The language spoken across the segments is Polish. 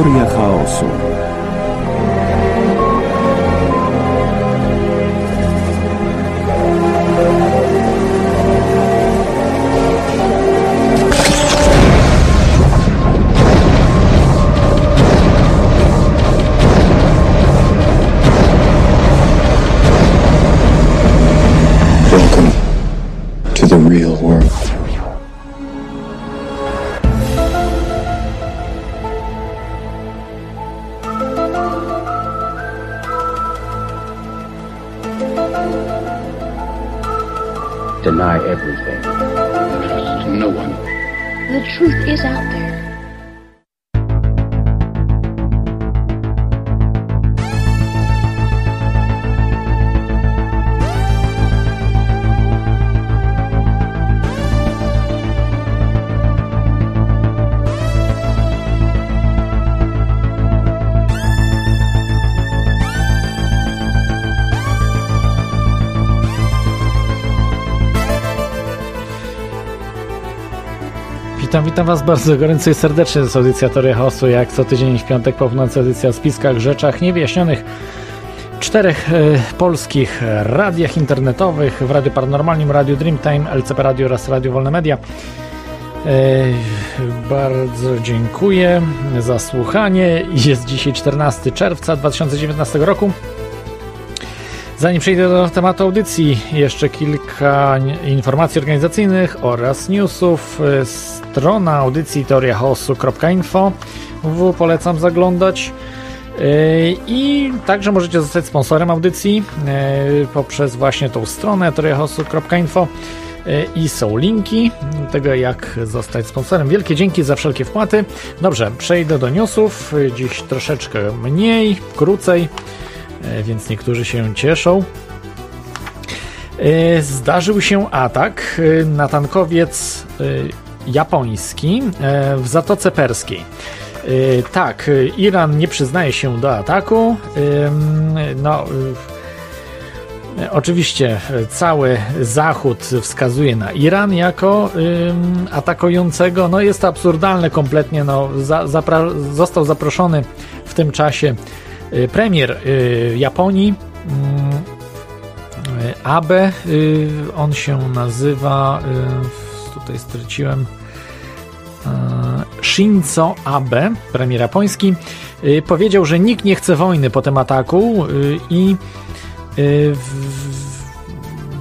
Teoria chaosu. Witam, Was bardzo gorąco i serdecznie. Jest audycja Chaosu, jak co tydzień w piątek po północy audycja o spiskach, rzeczach niewyjaśnionych. Czterech e, polskich radiach internetowych, w Radiu Paranormalnym, Radiu Dreamtime, LCP Radio oraz Radio Wolne Media. E, bardzo dziękuję za słuchanie. Jest dzisiaj 14 czerwca 2019 roku. Zanim przejdę do tematu audycji, jeszcze kilka informacji organizacyjnych oraz newsów. Strona audycji teoriachaosu.info polecam zaglądać. I także możecie zostać sponsorem audycji poprzez właśnie tą stronę teoriachaosu.info i są linki tego, jak zostać sponsorem. Wielkie dzięki za wszelkie wpłaty. Dobrze, przejdę do newsów. Dziś troszeczkę mniej, krócej więc niektórzy się cieszą. Zdarzył się atak na tankowiec japoński w Zatoce Perskiej. Tak, Iran nie przyznaje się do ataku. No, oczywiście cały Zachód wskazuje na Iran jako atakującego. No, jest to absurdalne kompletnie. No, za, zapra- został zaproszony w tym czasie premier Japonii Abe, on się nazywa, tutaj straciłem, Shinzo Abe, premier japoński, powiedział, że nikt nie chce wojny po tym ataku i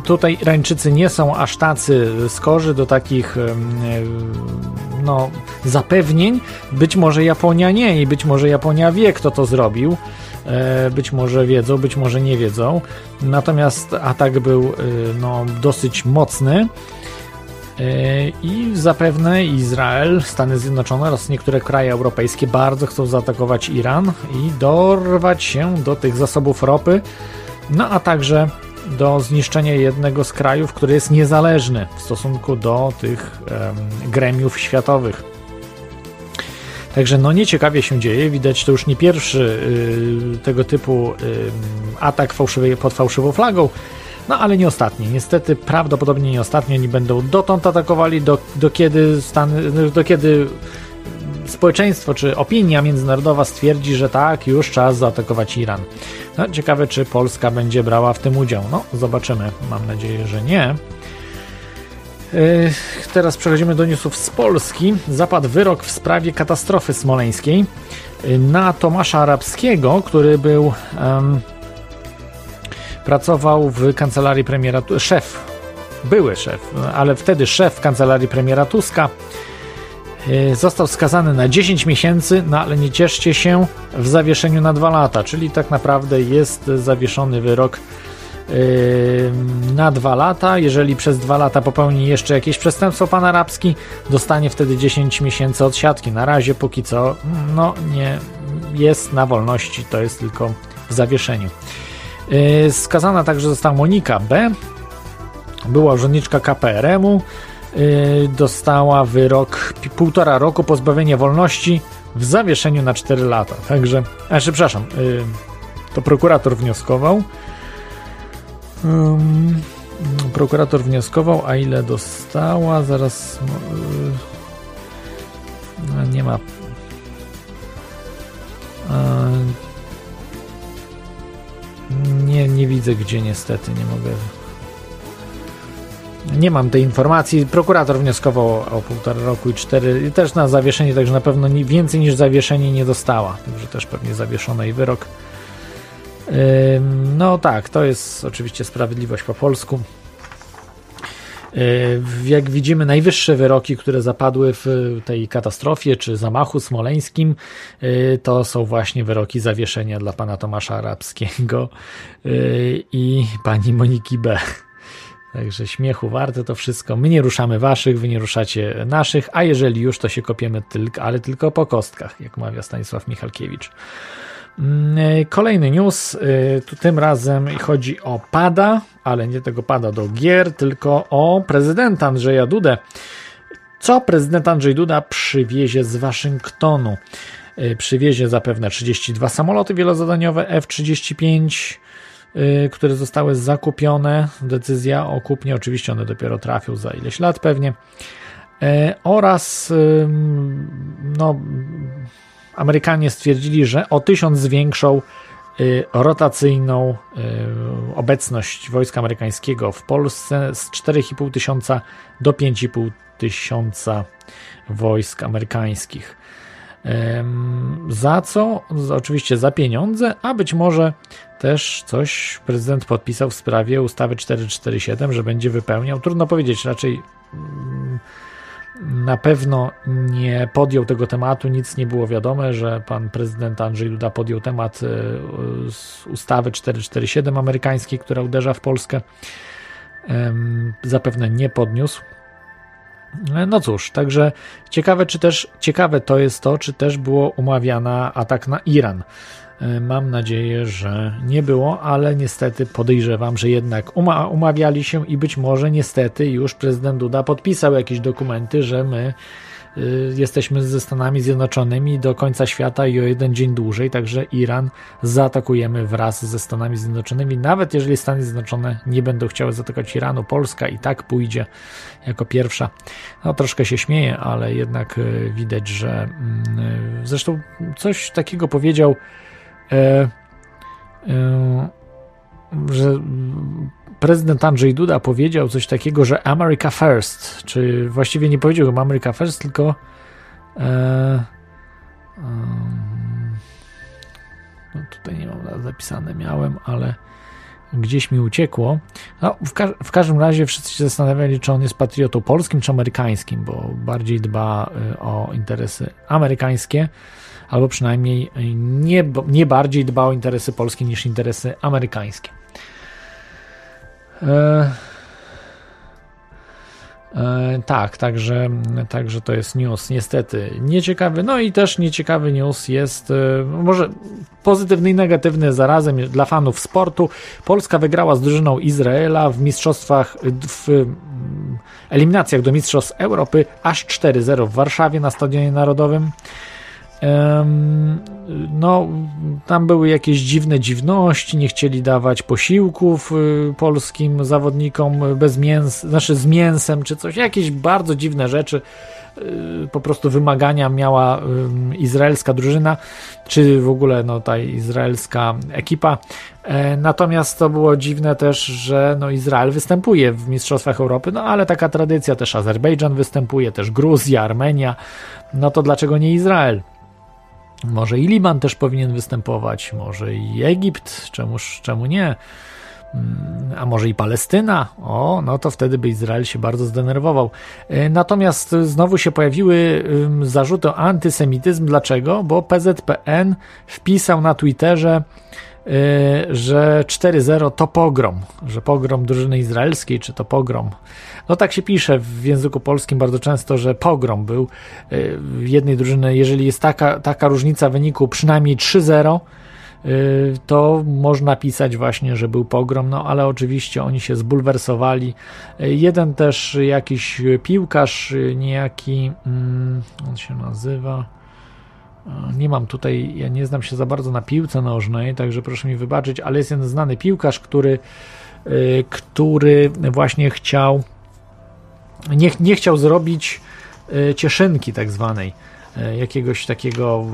tutaj Irańczycy nie są aż tacy skorzy do takich no, zapewnień. Być może Japonia nie i być może Japonia wie, kto to zrobił. Być może wiedzą, być może nie wiedzą. Natomiast atak był no, dosyć mocny. I zapewne Izrael, Stany Zjednoczone oraz niektóre kraje europejskie bardzo chcą zaatakować Iran i dorwać się do tych zasobów ropy, no a także do zniszczenia jednego z krajów, który jest niezależny w stosunku do tych um, gremiów światowych. Także no nieciekawie się dzieje, widać to już nie pierwszy y, tego typu y, atak fałszywy, pod fałszywą flagą, no ale nie ostatni. Niestety prawdopodobnie nie ostatni, oni będą dotąd atakowali, do, do, kiedy, Stany, do kiedy społeczeństwo czy opinia międzynarodowa stwierdzi, że tak, już czas zaatakować Iran. No, ciekawe, czy Polska będzie brała w tym udział. No, zobaczymy. Mam nadzieję, że nie. Yy, teraz przechodzimy do newsów z Polski. Zapadł wyrok w sprawie katastrofy smoleńskiej na Tomasza Arabskiego, który był um, pracował w kancelarii premiera, szef, były szef, ale wtedy szef kancelarii premiera Tuska został skazany na 10 miesięcy, no ale nie cieszcie się w zawieszeniu na 2 lata, czyli tak naprawdę jest zawieszony wyrok na 2 lata. Jeżeli przez 2 lata popełni jeszcze jakieś przestępstwo pan arabski, dostanie wtedy 10 miesięcy odsiadki. Na razie póki co no nie jest na wolności, to jest tylko w zawieszeniu. Skazana także została Monika B. Była urzędniczka KPRM-u dostała wyrok półtora roku pozbawienia wolności w zawieszeniu na 4 lata. Także, a przepraszam, to prokurator wnioskował. Um, prokurator wnioskował, a ile dostała? Zaraz no, nie ma. Nie, nie widzę gdzie niestety, nie mogę. Nie mam tej informacji. Prokurator wnioskował o półtora roku i cztery, też na zawieszenie, także na pewno więcej niż zawieszenie nie dostała. Także też pewnie zawieszona i wyrok. No tak, to jest oczywiście sprawiedliwość po polsku. Jak widzimy, najwyższe wyroki, które zapadły w tej katastrofie czy zamachu smoleńskim, to są właśnie wyroki zawieszenia dla pana Tomasza Arabskiego i pani Moniki B. Także śmiechu warte to wszystko. My nie ruszamy waszych, wy nie ruszacie naszych, a jeżeli już, to się kopiemy tylko, ale tylko po kostkach, jak mawia Stanisław Michalkiewicz. Mm, kolejny news, y, tu tym razem chodzi o pada, ale nie tego pada do gier, tylko o prezydenta Andrzeja Dudę. Co prezydent Andrzej Duda przywiezie z Waszyngtonu? Y, przywiezie zapewne 32 samoloty wielozadaniowe F-35, y, które zostały zakupione. Decyzja o kupnie, oczywiście one dopiero trafią za ileś lat pewnie. Oraz no, Amerykanie stwierdzili, że o tysiąc zwiększą y, rotacyjną y, obecność wojska amerykańskiego w Polsce z 4,5 tysiąca do 5,5 tysiąca wojsk amerykańskich. Za co? Oczywiście za pieniądze, a być może też coś prezydent podpisał w sprawie ustawy 447, że będzie wypełniał. Trudno powiedzieć, raczej mm, na pewno nie podjął tego tematu, nic nie było wiadome, że pan prezydent Andrzej Duda podjął temat e, ustawy 447 amerykańskiej, która uderza w Polskę. Zapewne nie podniósł. E, no cóż, także ciekawe, czy też ciekawe to jest to, czy też było umawiana atak na Iran. E, mam nadzieję, że nie było, ale niestety podejrzewam, że jednak uma umawiali się i być może niestety już prezydent Duda podpisał jakieś dokumenty, że my y, jesteśmy ze Stanami Zjednoczonymi do końca świata i o jeden dzień dłużej, także Iran zaatakujemy wraz ze Stanami Zjednoczonymi. Nawet jeżeli Stany Zjednoczone nie będą chciały zaatakować Iranu, Polska i tak pójdzie jako pierwsza. No troszkę się śmieję, ale jednak y, widać, że mm, y, zresztą coś takiego powiedział że prezydent Andrzej Duda powiedział coś takiego, że America First, czy właściwie nie powiedział America First, tylko e, no tutaj nie mam zapisane, miałem, ale gdzieś mi uciekło. No, w, ka w, każdym razie wszyscy się zastanawiali, czy on jest patriotą polskim czy amerykańskim, bo bardziej dba e, o interesy amerykańskie albo przynajmniej nie, nie bardziej dba o interesy polskie niż interesy amerykańskie. E, e, tak, także, także to jest news niestety nieciekawy. No i też nieciekawy news jest e, może pozytywny i negatywny zarazem dla fanów sportu. Polska wygrała z drużyną Izraela w mistrzostwach w eliminacjach do Mistrzostw Europy aż 4-0 w Warszawie na Stadionie Narodowym. No, tam były jakieś dziwne dziwności, nie chcieli dawać posiłków y, polskim zawodnikom bez mięs, znaczy z mięsem czy coś, jakieś bardzo dziwne rzeczy. Y, po prostu wymagania miała izraelska drużyna, czy w ogóle no, ta izraelska ekipa. E, natomiast to było dziwne też, że no, Izrael występuje w Mistrzostwach Europy, no ale taka tradycja też Azerbejdżan występuje, też Gruzja, Armenia. No to dlaczego nie Izrael? Może i Liban też powinien występować, może i Egipt, czemuż, czemu nie? Mm, a może i Palestyna? O, no to wtedy by Izrael się bardzo zdenerwował. E, natomiast znowu się pojawiły zarzuty o antysemityzm. Dlaczego? Bo PZPN wpisał na Twitterze, e, że 4-0 to pogrom, że pogrom drużyny izraelskiej, czy to pogrom no tak się pisze w języku polskim bardzo często, że pogrom był y, w jednej drużyny. Jeżeli jest taka, taka różnica wyniku przynajmniej 3-0, y, to można pisać właśnie, że był pogrom, no ale oczywiście oni się zbulwersowali. Y, jeden też jakiś piłkarz, niejaki, mm, on się nazywa, nie mam tutaj, ja nie znam się za bardzo na piłce nożnej, także proszę mi wybaczyć, ale jest jeden znany piłkarz, który, który właśnie chciał nie, nie chciał zrobić e, cieszynki tak zwanej e, jakiegoś takiego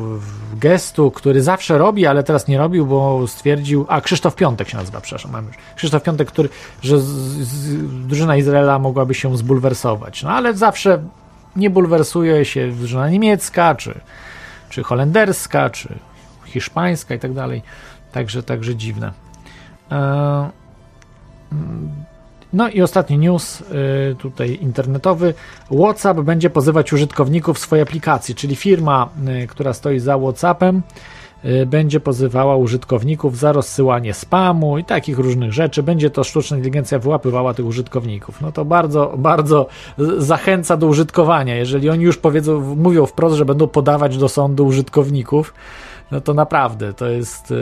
gestu, który zawsze robi, ale teraz nie robił, bo stwierdził, a Krzysztof Piątek się nazywa, przepraszam, mam już. Krzysztof Piątek, który, że z, z, drużyna Izraela mogłaby się zbulwersować. No ale zawsze nie bulwersuje się drużyna niemiecka, czy, czy holenderska, czy hiszpańska i tak dalej. Także, także dziwne. E, no i ostatni news y, tutaj internetowy. WhatsApp będzie pozywać użytkowników swojej aplikacji, czyli firma, y, która stoi za WhatsAppem, y, będzie pozywała użytkowników za rozsyłanie spamu i takich różnych rzeczy. Będzie to sztuczna inteligencja wyłapywała tych użytkowników. No to bardzo, bardzo zachęca do użytkowania. Jeżeli oni już powiedzą, mówią wprost, że będą podawać do sądu użytkowników, no to naprawdę to jest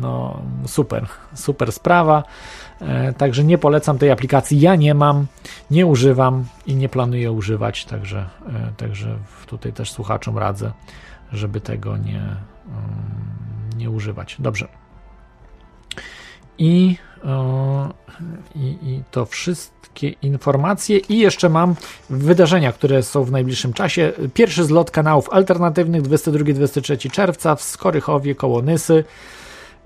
no, super, super sprawa. E, także nie polecam tej aplikacji. Ja nie mam, nie używam i nie planuję używać, także, e, także tutaj też słuchaczom radzę, żeby tego nie, mm, nie używać. Dobrze. I, i, I to wszystkie informacje. I jeszcze mam wydarzenia, które są w najbliższym czasie. Pierwszy zlot kanałów alternatywnych 22-23 czerwca w Skorychowie koło Nysy.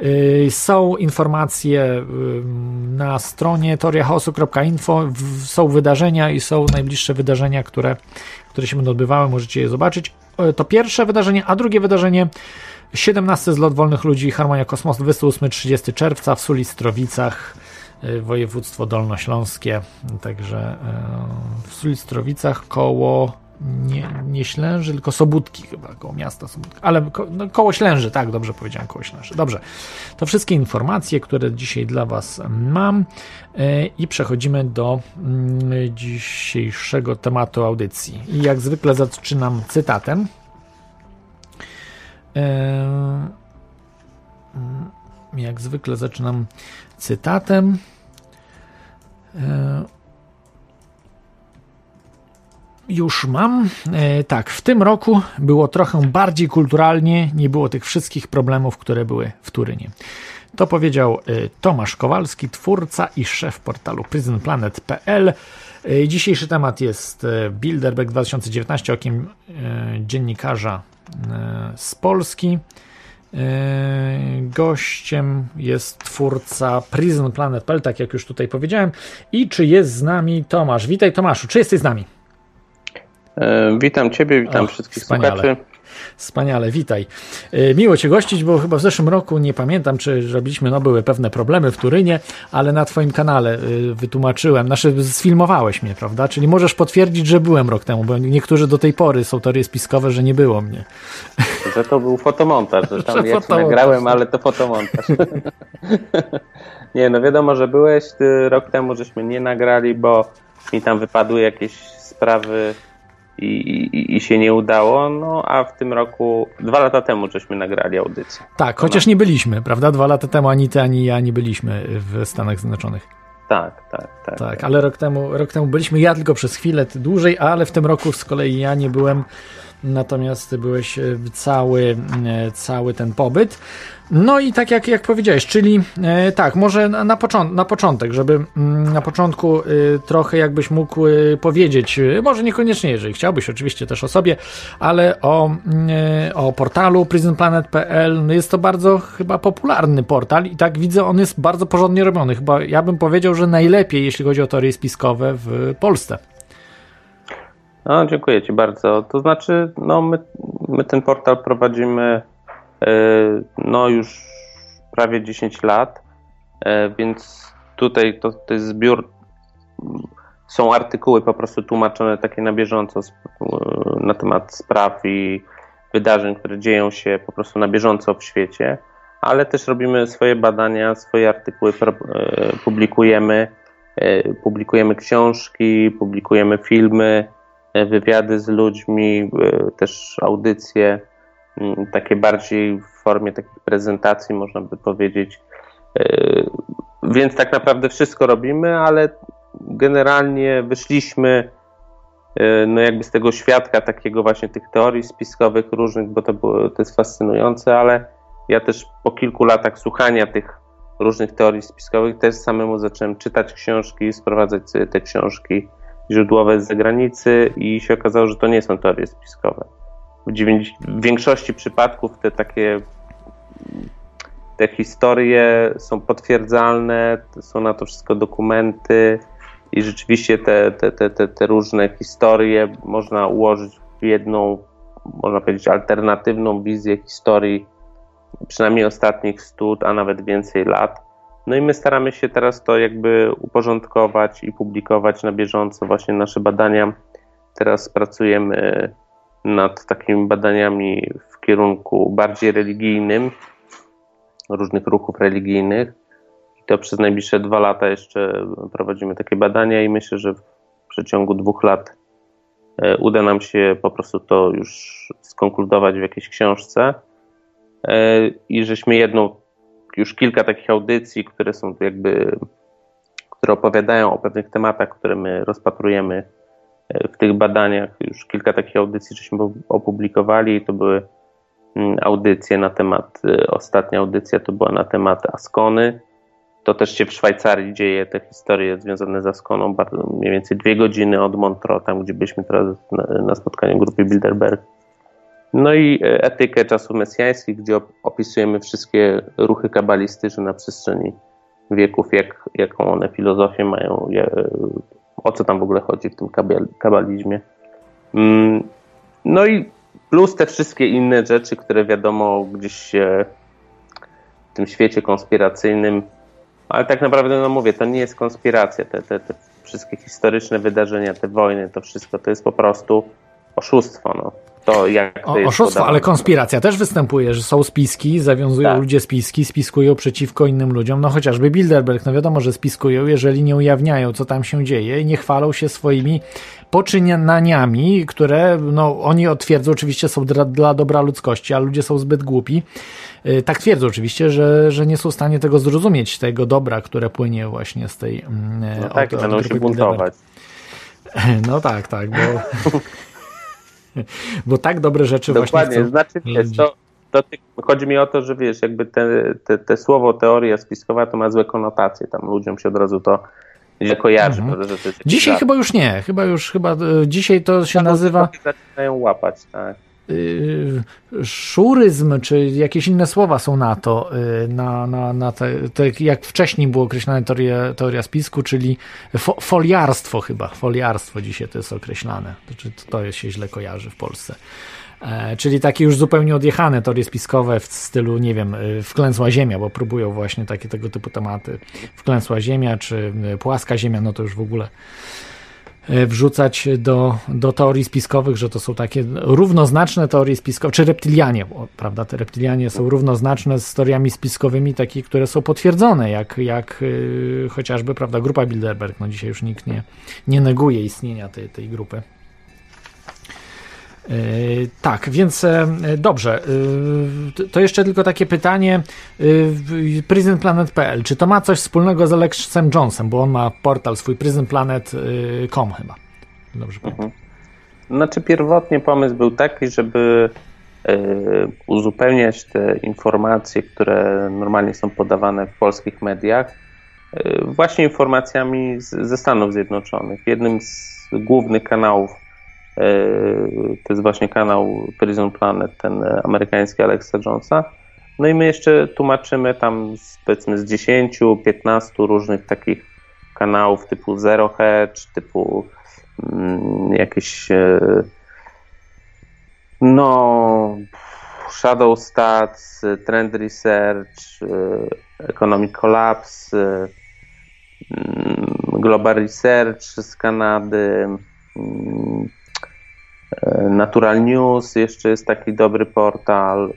Y, są informacje y, na stronie teoriachaosu.info, są wydarzenia i są najbliższe wydarzenia, które, które się będą odbywały, możecie je zobaczyć. To pierwsze wydarzenie, a drugie wydarzenie 17 zlot wolnych ludzi Harmonia Kosmosu 28-30 czerwca w Sulistrowicach y, województwo dolnośląskie. Także w Sulistrowicach koło nie, nie Ślęży, tylko Sobótki chyba, koło miasta Sobótki, ale ko, no, koło Ślęży, tak, dobrze powiedziałem, koło Ślęży. Dobrze, to wszystkie informacje, które dzisiaj dla Was mam yy, i przechodzimy do yy, dzisiejszego tematu audycji. I jak zwykle zaczynam cytatem. Yy, jak zwykle zaczynam cytatem. Już mam. E, tak, w tym roku było trochę bardziej kulturalnie, nie było tych wszystkich problemów, które były w Turynie. To powiedział e, Tomasz Kowalski, twórca i szef portalu prisonplanet.pl. E, dzisiejszy temat jest Bilderberg 2019 okiem dziennikarza z Polski. Gościem jest twórca prisonplanet.pl, tak jak już tutaj powiedziałem. I czy jest z nami Tomasz? Witaj Tomaszu, czy jesteś z nami? E, witam Ciebie, witam wszystkich wspaniale. słuchaczy. Wspaniale, witaj. E, miło Cię gościć, bo chyba w zeszłym roku, nie pamiętam czy robiliśmy, no były pewne problemy w Turynie, ale na Twoim kanale e, wytłumaczyłem, znaczy sfilmowałeś mnie, prawda? Czyli możesz potwierdzić, że byłem rok temu, bo niektórzy do tej pory są teorie spiskowe, że nie było mnie. Że to był fotomontaż, że tam że ja fotomontaż. nagrałem, ale to fotomontaż. nie, no wiadomo, że byłeś, rok temu żeśmy nie nagrali, bo mi tam wypadły jakieś sprawy i, i, i, się nie udało, no a w tym roku, dwa lata temu żeśmy nagrali audycję. Tak, chociaż nie byliśmy, prawda? Dwa lata temu ani ty, ani ja nie byliśmy w Stanach Zjednoczonych. Tak, tak, tak. Tak, ale rok temu, rok temu byliśmy, ja tylko przez chwilę dłużej, ale w tym roku z kolei ja nie byłem, natomiast byłeś e, cały, e, cały ten pobyt. No i tak jak, jak powiedziałeś, czyli e, tak, może na, na, począ na początek, żeby mm, na początku trochę jakbyś mógł powiedzieć, może niekoniecznie, jeżeli chciałbyś, oczywiście też o sobie, ale o, mm, o portalu prisonplanet.pl. No jest to bardzo chyba popularny portal i tak widzę, on jest bardzo porządnie robiony. Chyba ja bym powiedział, że najlepiej, jeśli chodzi o teorie spiskowe w Polsce. No, dziękuję Ci bardzo. To znaczy, no, my, my ten portal prowadzimy E, no już prawie 10 lat, e, więc tutaj to, to jest zbiór, są artykuły po prostu tłumaczone takie na bieżąco na temat spraw i wydarzeń, które dzieją się po prostu na bieżąco w świecie, ale też robimy swoje badania, swoje artykuły e, publikujemy, publikujemy książki, publikujemy filmy, wywiady z ludźmi, też audycje. Mm, takie bardziej w formie takich prezentacji, można by powiedzieć. E, więc tak naprawdę wszystko robimy, ale generalnie wyszliśmy e, no jakby z tego świadka takiego właśnie tych teorii spiskowych różnych, bo to, było, to jest fascynujące, ale ja też po kilku latach słuchania tych różnych teorii spiskowych też samemu zacząłem czytać książki, sprowadzać te książki źródłowe z zagranicy i się okazało, że to nie są teorie spiskowe w, w większości przypadków te takie te historie są potwierdzalne, są na to wszystko dokumenty i rzeczywiście te, te, te, te, te różne historie można ułożyć w jedną, można powiedzieć, alternatywną wizję historii przynajmniej ostatnich 100, a nawet więcej lat. No i my staramy się teraz to jakby uporządkować i publikować na bieżąco właśnie nasze badania. Teraz pracujemy nad takimi badaniami w kierunku bardziej religijnym, różnych ruchów religijnych. I to przez najbliższe dwa lata jeszcze prowadzimy takie badania i myślę, że w przeciągu dwóch lat e, uda nam się po prostu to już skonkludować w jakiejś książce. E, I żeśmy jedną, już kilka takich audycji, które są jakby, które opowiadają o pewnych tematach, które my rozpatrujemy e, w tych badaniach. Już kilka takich audycji żeśmy opublikowali to były Mm, audycję na temat, y, ostatnia audycja to była na temat Askony. To też się w Szwajcarii dzieje, te historie związane z Askoną, mniej więcej dwie godziny od Montreux, tam gdzie byliśmy teraz na, na spotkaniu grupy Bilderberg. No i y, etykę czasów mesjańskich, gdzie opisujemy wszystkie ruchy kabalistyczne na przestrzeni wieków, jak, jaką one filozofię mają, o co tam w ogóle chodzi w tym kabalizmie. Mm, no i plus te wszystkie inne rzeczy, które wiadomo gdzieś się w tym świecie konspiracyjnym, ale tak naprawdę, no mówię, to nie jest konspiracja, te, te, te wszystkie historyczne wydarzenia, te wojny, to wszystko to jest po prostu oszustwo. No. To jak to o, oszustwo, ale konspiracja też występuje, że są spiski, zawiązują tak. ludzie spiski, spiskują przeciwko innym ludziom. No chociażby Bilderberg, no wiadomo, że spiskują, jeżeli nie ujawniają, co tam się dzieje i nie chwalą się swoimi poczynaniami, które no, oni twierdzą oczywiście są dla, dla dobra ludzkości, a ludzie są zbyt głupi. Y, tak twierdzą oczywiście, że, że nie są w stanie tego zrozumieć, tego dobra, które płynie właśnie z tej. Mm, no tak, od, będą się buntować. No tak, tak, bo, bo tak dobre rzeczy Dokładnie, właśnie. Dokładnie, znaczy wiesz, to, to chodzi mi o to, że wiesz, jakby te, te, te słowo teoria spiskowa to ma złe konotacje, tam ludziom się od razu to źle kojarzy. Mhm. Że to dzisiaj chyba już nie, chyba już, chyba e, dzisiaj to się nazywa... Zaczynają łapać, tak. Y, szuryzm, czy jakieś inne słowa są na to, y, na, na, na te, te jak wcześniej było określane teoria, teoria spisku, czyli fo, foliarstwo chyba, foliarstwo dzisiaj to jest określane, to, to jest się źle kojarzy w Polsce. E, czyli takie już zupełnie odjechane teorie spiskowe w stylu, nie wiem, e, wklęsła ziemia, bo próbują właśnie takie tego typu tematy. Wklęsła ziemia, czy płaska ziemia, no to już w ogóle wrzucać do, do teorii spiskowych, że to są takie równoznaczne teorie spiskowe, czy reptilianie, prawda? Te reptilianie są równoznaczne z teoriami spiskowymi, takie, które są potwierdzone, jak, jak yy, chociażby, prawda, grupa Bilderberg. No dzisiaj już nikt nie, nie neguje istnienia tej, tej grupy. E, tak, więc e, dobrze. E, to jeszcze tylko takie pytanie. PrisonPlanet.pl. Czy to ma coś wspólnego z Alexem Jonesem? Bo on ma portal swój prisonplanet.com chyba. Dobrze pamiętam. Mhm. Znaczy pierwotnie pomysł był taki, żeby uzupełniać te informacje, które normalnie są podawane w polskich mediach, właśnie informacjami ze Stanów Zjednoczonych. Jednym z głównych kanałów to jest właśnie kanał Prison Planet, ten amerykański Alexa Jonesa. No i my jeszcze tłumaczymy tam z, powiedzmy z 10-15 różnych takich kanałów typu Zero Hedge, typu mm, jakieś e, no Shadow Stats, Trend Research, e, Economic Collapse, mm, Global Research z Kanady, mm, E, Natural News, jeszcze jest taki dobry portal.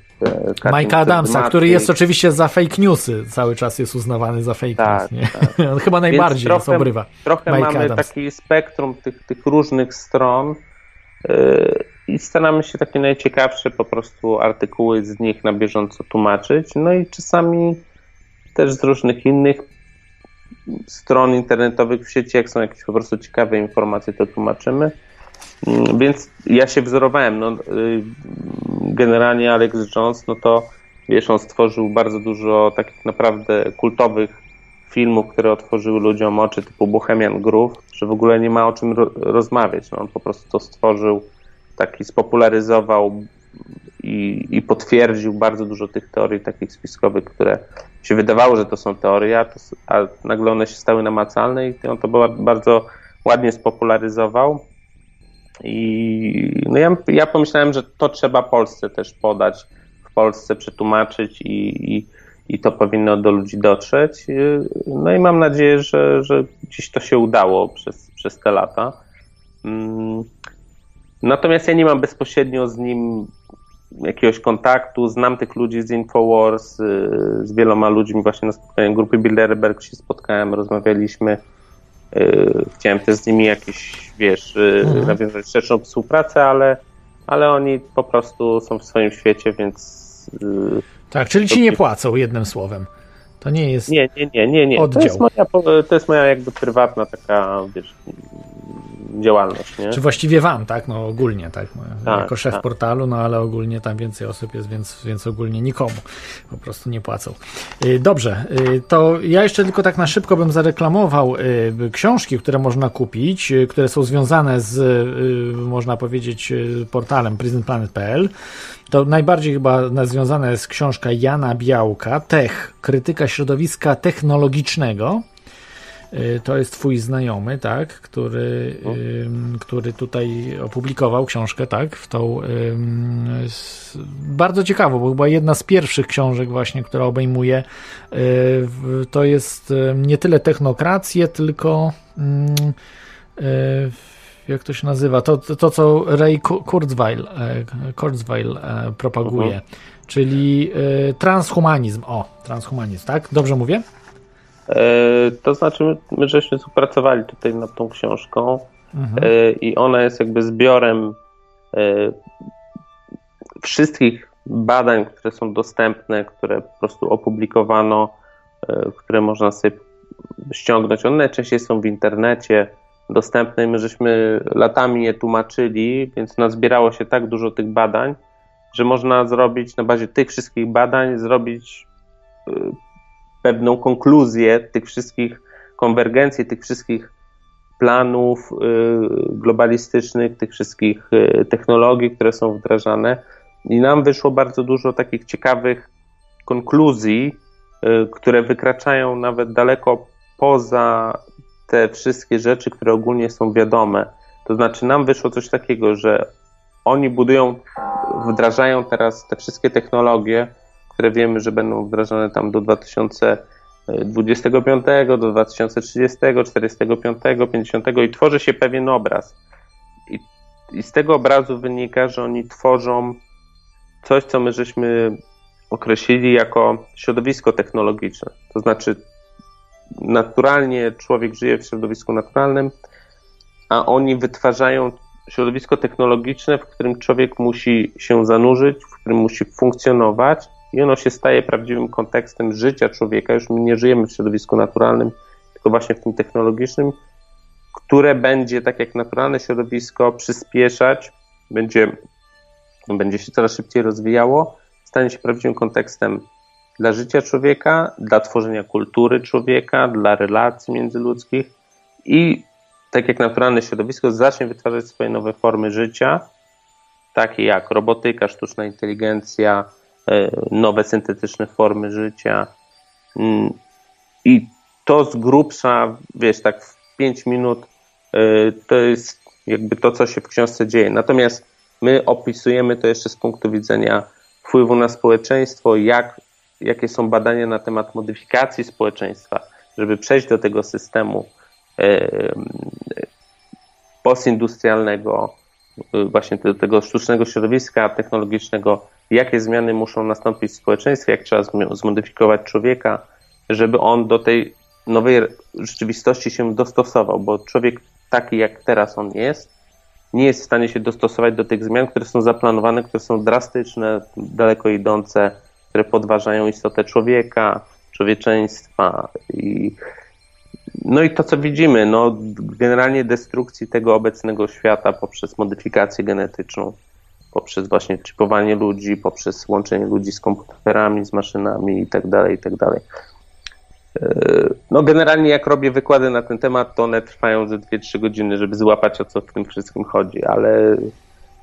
E, Mike Adamsa, który jest oczywiście za fake newsy, cały czas jest uznawany za fake tak, news. Tak. On chyba najbardziej trochę, jest obrywa. Trochę Mike mamy Adams. taki spektrum tych, tych różnych stron yy, i staramy się takie najciekawsze po prostu artykuły z nich na bieżąco tłumaczyć. No i czasami też z różnych innych stron internetowych w sieci, jak są jakieś po prostu ciekawe informacje, to tłumaczymy. Mm, więc ja się wzorowałem. No, y, generalnie Alex Jones, no to wiesz, on stworzył bardzo dużo takich naprawdę kultowych filmów, które otworzyły ludziom oczy, typu Bohemian Groove, że w ogóle nie ma o czym ro rozmawiać. No, on po prostu to stworzył, taki spopularyzował i, i potwierdził bardzo dużo tych teorii takich spiskowych, które się wydawało, że to są teorie, a, to, a nagle one się stały namacalne i on to bardzo ładnie spopularyzował. I no ja, ja pomyślałem, że to trzeba Polsce też podać, w Polsce przetłumaczyć i, i, i to powinno do ludzi dotrzeć. No i mam nadzieję, że, że gdzieś to się udało przez, przez te lata. Mm. Natomiast ja nie mam bezpośrednio z nim jakiegoś kontaktu. Znam tych ludzi z Infowars, y, z wieloma ludźmi właśnie na spotkaniu grupy Bilderberg się spotkałem, rozmawialiśmy. Y, chciałem też z nimi jakieś, wiesz, y, mhm. nawiązać szerszą współpracę, ale, ale oni po prostu są w swoim świecie, więc. Tak, czyli ci nie płacą jednym słowem. To nie jest. Nie, nie, nie, nie. nie. Oddział. To, jest moja, to jest moja jakby prywatna taka, wiesz, działalność. Nie? Czy właściwie wam, tak? No ogólnie, tak? Tak jako szef tak. portalu, no ale ogólnie tam więcej osób jest, więc, więc ogólnie nikomu po prostu nie płacą. Y, dobrze, y, to ja jeszcze tylko tak na szybko bym zareklamował y, książki, które można kupić, które są związane z, można powiedzieć, portalem prisonplanet.pl. To najbardziej chyba związana jest książka Jana Białka, Tech, krytyka środowiska technologicznego. Y, to jest twój znajomy, tak, który, który tutaj opublikował książkę, tak, w tą bardzo ciekawą, bo chyba jedna z pierwszych książek właśnie, która obejmuje y, to jest nie tyle technokrację, tylko y, jak to się nazywa, to, to, to co Ray Kurzweil, e, Kurzweil e, propaguje, uh -huh. czyli transhumanizm, o, transhumanizm, tak, dobrze mówię? E, to znaczy, my, my żeśmy współpracowali tutaj nad tą książką mhm. E, i ona jest jakby zbiorem e, wszystkich badań, które są dostępne, które po prostu opublikowano, które można sobie ściągnąć. One najczęściej są w internecie dostępne. My żeśmy latami je tłumaczyli, więc nazbierało się tak dużo tych badań, że można zrobić na bazie tych wszystkich badań, zrobić pewną konkluzję tych wszystkich konwergencji, tych wszystkich planów y, globalistycznych, tych wszystkich y, technologii, które są wdrażane. I nam wyszło bardzo dużo takich ciekawych konkluzji, y, które wykraczają nawet daleko poza te wszystkie rzeczy, które ogólnie są wiadome. To znaczy, nam wyszło coś takiego, że oni budują, wdrażają teraz te wszystkie technologie, które wiemy, że będą wdrażane tam do 2025, do 2030, 45, 50 i tworzy się pewien obraz. I, I z tego obrazu wynika, że oni tworzą coś, co my żeśmy określili jako środowisko technologiczne. To znaczy, naturalnie człowiek żyje w środowisku naturalnym, a oni wytwarzają środowisko technologiczne, w którym człowiek musi się zanurzyć, w którym musi funkcjonować i ono się staje prawdziwym kontekstem życia człowieka. Już my nie żyjemy w środowisku naturalnym, tylko właśnie w tym technologicznym, które będzie, tak jak naturalne środowisko, przyspieszać, będzie, będzie się coraz szybciej rozwijało, stanie się prawdziwym kontekstem dla życia człowieka, dla tworzenia kultury człowieka, dla relacji międzyludzkich i tak jak naturalne środowisko zacznie wytwarzać swoje nowe formy życia, takie jak robotyka, sztuczna inteligencja, nowe syntetyczne formy życia. Mm, I to z grubsza, wiesz, tak w 5 minut e, to jest jakby to, co się w książce dzieje. Natomiast my opisujemy to jeszcze z punktu widzenia wpływu na społeczeństwo, jak, jakie są badania na temat modyfikacji społeczeństwa, żeby przejść do tego systemu e, postindustrialnego, właśnie do tego sztucznego środowiska technologicznego, jakie zmiany muszą nastąpić w społeczeństwie, jak trzeba zmodyfikować człowieka, żeby on do tej nowej rzeczywistości się dostosował, bo człowiek taki jak teraz on jest, nie jest w stanie się dostosować do tych zmian, które są zaplanowane, które są drastyczne, daleko idące, które podważają istotę człowieka, człowieczeństwa i no i to, co widzimy, no, generalnie destrukcji tego obecnego świata poprzez modyfikację genetyczną poprzez właśnie chipowanie ludzi, poprzez łączenie ludzi z komputerami, z maszynami itd., tak itd. Tak e, no generalnie jak robię wykłady na ten temat, to one trwają ze 2-3 godziny, żeby złapać o co w tym wszystkim chodzi, ale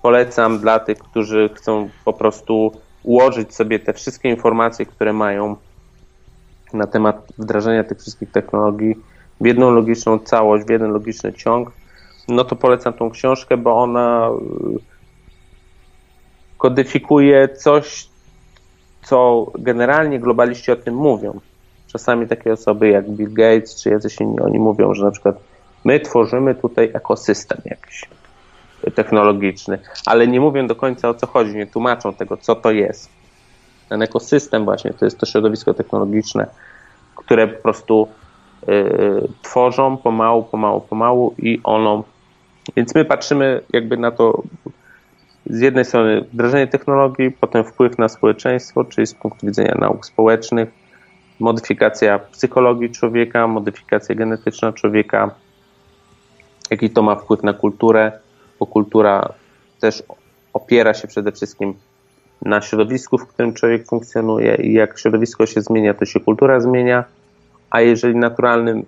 polecam dla tych, którzy chcą po prostu ułożyć sobie te wszystkie informacje, które mają na temat wdrażania tych wszystkich technologii w jedną logiczną całość, w jeden logiczny ciąg, no to polecam tą książkę, bo ona kodyfikuje coś, co generalnie globaliści o tym mówią. Czasami takie osoby jak Bill Gates czy jacyś inni, oni mówią, że na przykład my tworzymy tutaj ekosystem jakiś technologiczny, ale nie mówią do końca o co chodzi, nie tłumaczą tego, co to jest. Ten ekosystem właśnie to jest to środowisko technologiczne, które po prostu y, tworzą pomału, pomału, pomału i ono. Więc my patrzymy jakby na to z jednej strony wdrażanie technologii, potem wpływ na społeczeństwo, czyli z punktu widzenia nauk społecznych, modyfikacja psychologii człowieka, modyfikacja genetyczna człowieka, jaki to ma wpływ na kulturę, bo kultura też opiera się przede wszystkim na środowisku, w którym człowiek funkcjonuje i jak środowisko się zmienia, to się kultura zmienia, a jeżeli naturalnym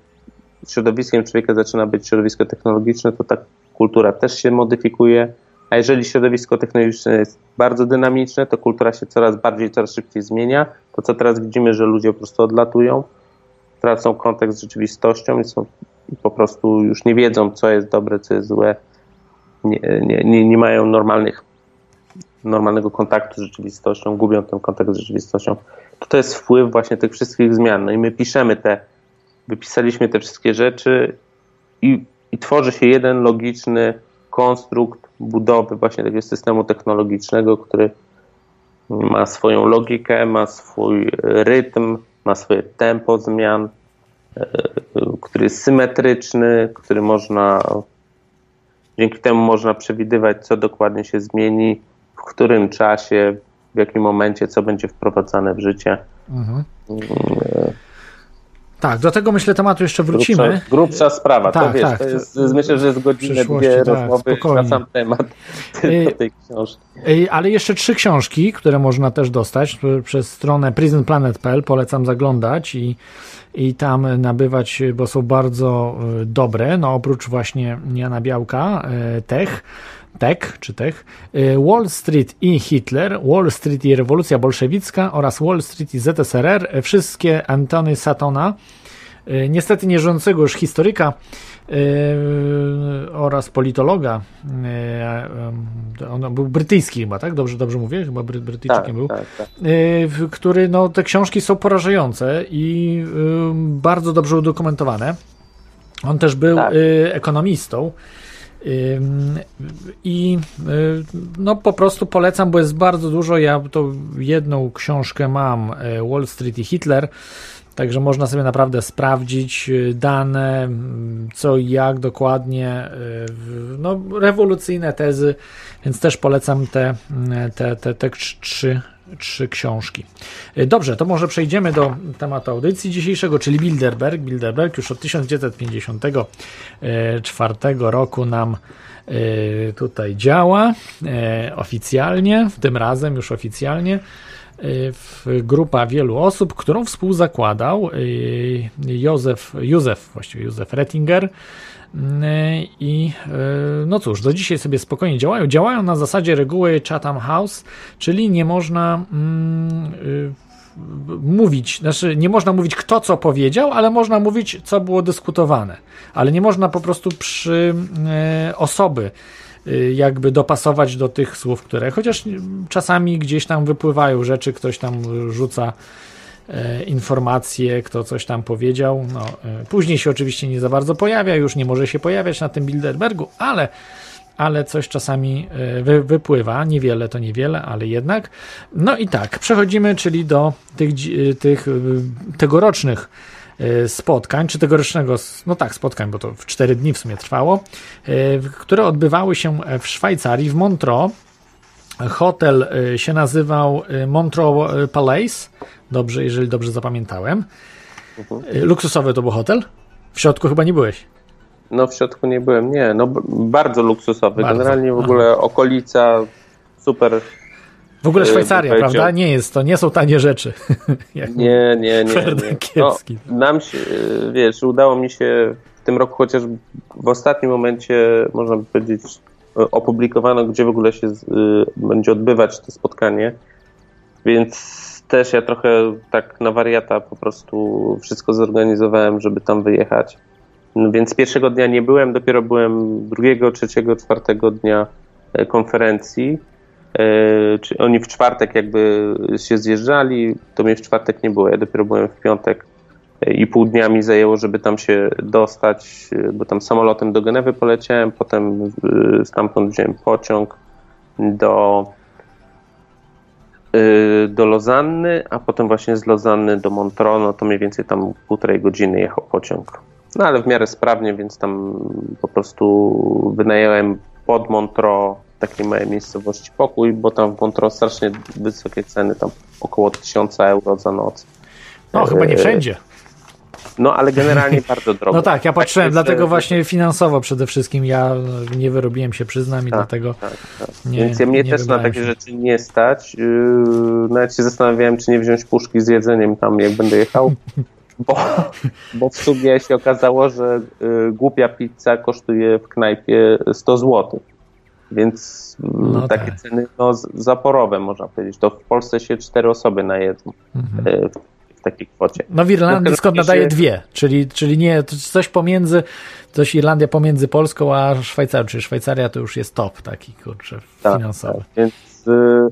środowiskiem człowieka zaczyna być środowisko technologiczne, to ta kultura też się modyfikuje, a jeżeli środowisko technologiczne jest bardzo dynamiczne, to kultura się coraz bardziej, coraz szybciej zmienia. To co teraz widzimy, że ludzie po prostu odlatują, tracą kontakt z rzeczywistością i, są, i po prostu już nie wiedzą, co jest dobre, co jest złe, nie, nie, nie, nie mają normalnych, normalnego kontaktu z rzeczywistością, gubią ten kontakt z rzeczywistością. To, to jest wpływ właśnie tych wszystkich zmian. No i my piszemy te, wypisaliśmy te wszystkie rzeczy i, i tworzy się jeden logiczny konstrukt budowy właśnie takiego systemu technologicznego, który ma swoją logikę, ma swój rytm, ma swoje tempo zmian, e, który jest symetryczny, który można Dzięki temu można przewidywać, co dokładnie się zmieni, w którym czasie, w jakim momencie, co będzie wprowadzane w życie. Mhm. Tak, do tego myślę tematu jeszcze wrócimy. Grubsza, grubsza sprawa, tak, to wiesz, tak, to jest, to myślę, że jest godzinę, dwie tak, rozmowy spokojnie. na sam temat tej książki. Ale jeszcze trzy książki, które można też dostać przez stronę prisonplanet.pl, polecam zaglądać i i tam nabywać, bo są bardzo e, dobre, no oprócz właśnie Jana Białka, Tech, Tech czy Tech, e, Wall Street i Hitler, Wall Street i rewolucja bolszewicka oraz Wall Street i ZSRR, wszystkie Antony Satona, niestety nieżyjącego już historyka, Yy, oraz politologa. Yy, on był brytyjski chyba, tak? Dobrze, dobrze mówię? Chyba Bry Brytyjczykiem tak, był. Tak, tak. Yy, który, no, te książki są porażające i bardzo dobrze udokumentowane. On też był tak. ekonomistą. I no po prostu polecam, bo jest bardzo dużo. Ja to jedną książkę mam, Wall Street i Hitler. Także można sobie naprawdę sprawdzić y, dane, mm, co i jak dokładnie, y, no, rewolucyjne tezy, więc też polecam te, mm, te, te, te trzy, trzy książki. Y, dobrze, to może przejdziemy do tematu audycji dzisiejszego, czyli Bilderberg. Bilderberg już od 1954 roku nam tutaj działa oficjalnie, tym razem już oficjalnie. Y, grupa wielu osób, którą współzakładał Józef, Józef, właściwie Józef Rettinger. Y, I no cóż, do dzisiaj sobie spokojnie działają. Działają na zasadzie reguły Chatham House, czyli nie można mm, mówić, znaczy nie można mówić kto co powiedział, ale można mówić co było dyskutowane, ale nie można po prostu przy osoby Y, jakby dopasować do tych słów, które chociaż czasami gdzieś tam wypływają rzeczy, ktoś tam rzuca e, informacje, kto coś tam powiedział. No, e, później się oczywiście nie za bardzo pojawia, już nie może się pojawiać na tym Bilderbergu, ale, ale coś czasami e, wy, wypływa. Niewiele to niewiele, ale jednak. No i tak, przechodzimy czyli do tych, tych tegorocznych E, spotkań, czy tegorocznego, no tak, spotkań, bo to w 4 dni w sumie trwało, e, które odbywały się w Szwajcarii, w Montreux. Hotel e, się nazywał Montreux Palace, dobrze, jeżeli dobrze zapamiętałem. Mhm. Luksusowy to był hotel? W środku chyba nie byłeś. No w środku nie byłem, nie, no bardzo luksusowy. Bardzo. Generalnie w ogóle Aha. okolica super w ogóle Szwajcaria, prawda? Nie jest to, nie są tanie rzeczy. nie, nie, nie. nie. No, nam się, wiesz, udało mi się w tym roku chociaż w ostatnim momencie, można by powiedzieć, opublikowano, gdzie w ogóle się y, będzie odbywać to spotkanie, więc też ja trochę tak na wariata po prostu wszystko zorganizowałem, żeby tam wyjechać. No więc pierwszego dnia nie byłem, dopiero byłem drugiego, trzeciego, czwartego dnia e, konferencji. E, oni w czwartek jakby się zjeżdżali, to mnie w czwartek nie było, ja dopiero byłem w piątek i pół dnia mi zajęło, żeby tam się dostać, bo tam samolotem do Genewy poleciałem, potem e, stamtąd wziąłem pociąg do, e, do Lozanny, a potem właśnie z Lozanny do Montreux, no to mniej więcej tam półtorej godziny jechał pociąg. No ale w miarę sprawnie, więc tam po prostu wynająłem pod Montreux w takiej małej miejscowości pokój, bo tam w Montreux strasznie wysokie ceny, tam około 1000 euro za noc. No, chyba nie wszędzie. No ale generalnie bardzo drogo. No tak, ja patrzyłem, że- dlatego właśnie finansowo przede wszystkim ja nie wyrobiłem się, przyznam, i Tak, dlatego tak, tak. nie Więc ja mnie nie też na takie się. rzeczy nie stać. Yy, nawet się zastanawiałem, czy nie wziąć puszki z jedzeniem tam, jak będę jechał. Bo, bo w sumie się okazało, że y, głupia pizza kosztuje w knajpie 100 zł. Więc y, No takie tak. ceny no, zaporowe, można powiedzieć. To w Polsce się cztery osoby najedzą Mhm. Takiej kwocie. No w Irlandii No, skąd się- nadaje dwie, czyli, czyli nie, to coś pomiędzy, coś Irlandia pomiędzy Polską a Szwajcarią, czyli Szwajcaria to już jest top taki, kurczę, Tak, finansowy. tak. Więc, y,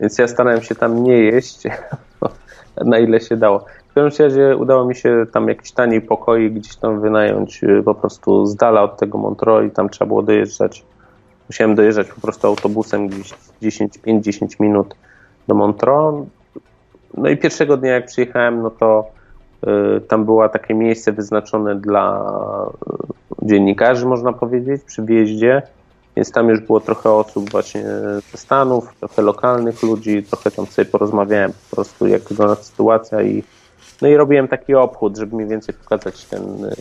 więc ja starałem się tam nie jeść, na ile się dało. W każdym razie udało mi się tam jakiś tani pokoi gdzieś tam wynająć y, po prostu z dala od tego Montreux i tam trzeba było dojeżdżać. Musiałem dojeżdżać po prostu autobusem gdzieś 10, 5-10 minut do Montreux. No i pierwszego dnia jak przyjechałem, no to y, tam było takie miejsce wyznaczone dla y, dziennikarzy, można powiedzieć, przy wjeździe. Więc tam już było trochę osób właśnie ze Stanów, trochę lokalnych ludzi, trochę tam sobie porozmawiałem po prostu, jak wygląda sytuacja i no i robiłem taki obchód, żeby mniej więcej pokazać ten, y,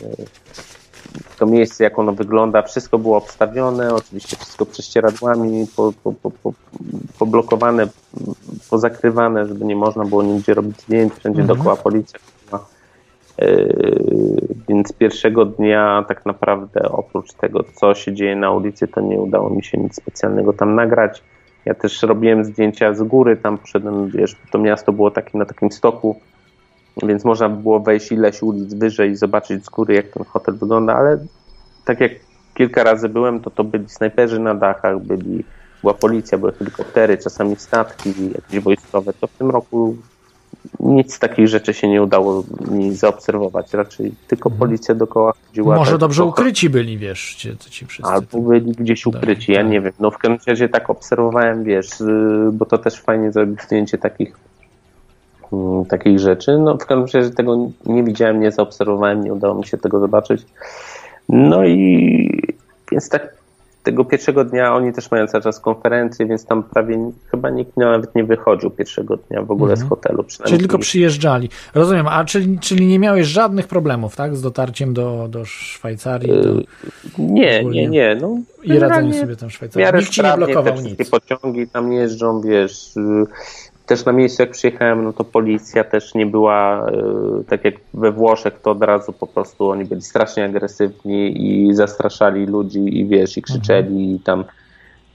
to miejsce, jak ono wygląda. Wszystko było obstawione, oczywiście wszystko prześcieradłami, po, po, po, po, poblokowane, pozakrywane, żeby nie można było nigdzie robić zdjęć, wszędzie Mhm. dookoła policja. Yy, Więc pierwszego dnia tak naprawdę oprócz tego, co się dzieje na ulicy, to nie udało mi się nic specjalnego tam nagrać. Ja też robiłem zdjęcia z góry, tam poszedłem, wiesz, to miasto było takie na takim stoku, więc można by było wejść ileś ulic wyżej i zobaczyć z góry, jak ten hotel wygląda, ale tak jak kilka razy byłem, to to byli snajperzy na dachach, byli, była policja, były helikoptery, czasami statki jakieś wojskowe, to w tym roku nic z takich rzeczy się nie udało mi zaobserwować. Raczej tylko policja dookoła chodziła. Może tak dobrze ukryci byli, wiesz, ci, ci wszyscy. Albo byli gdzieś ukryci, ja tak. nie wiem. No w każdym razie tak obserwowałem, wiesz, y, bo to też fajnie zrobić zdjęcie takich takich rzeczy. No w każdym razie tego nie widziałem, nie zaobserwowałem, nie udało mi się tego zobaczyć. No i więc tak tego pierwszego dnia oni też mają cały czas konferencję, więc tam prawie chyba nikt nawet nie wychodził pierwszego dnia w ogóle z hotelu. Przynajmniej Czyli tylko przyjeżdżali. Rozumiem, a czyli, czyli nie miałeś żadnych problemów, tak? Z dotarciem do, do Szwajcarii do, Nie, ogólnie. nie, nie. No, i generalnie sobie tam Szwajcarii. Nikt ci nie te blokował wszystkie nic. pociągi tam jeżdżą, wiesz. Też na miejscu jak przyjechałem, no to policja też nie była, y, tak jak we Włoszech, to od razu po prostu oni byli strasznie agresywni i zastraszali ludzi i wiesz, i krzyczeli i tam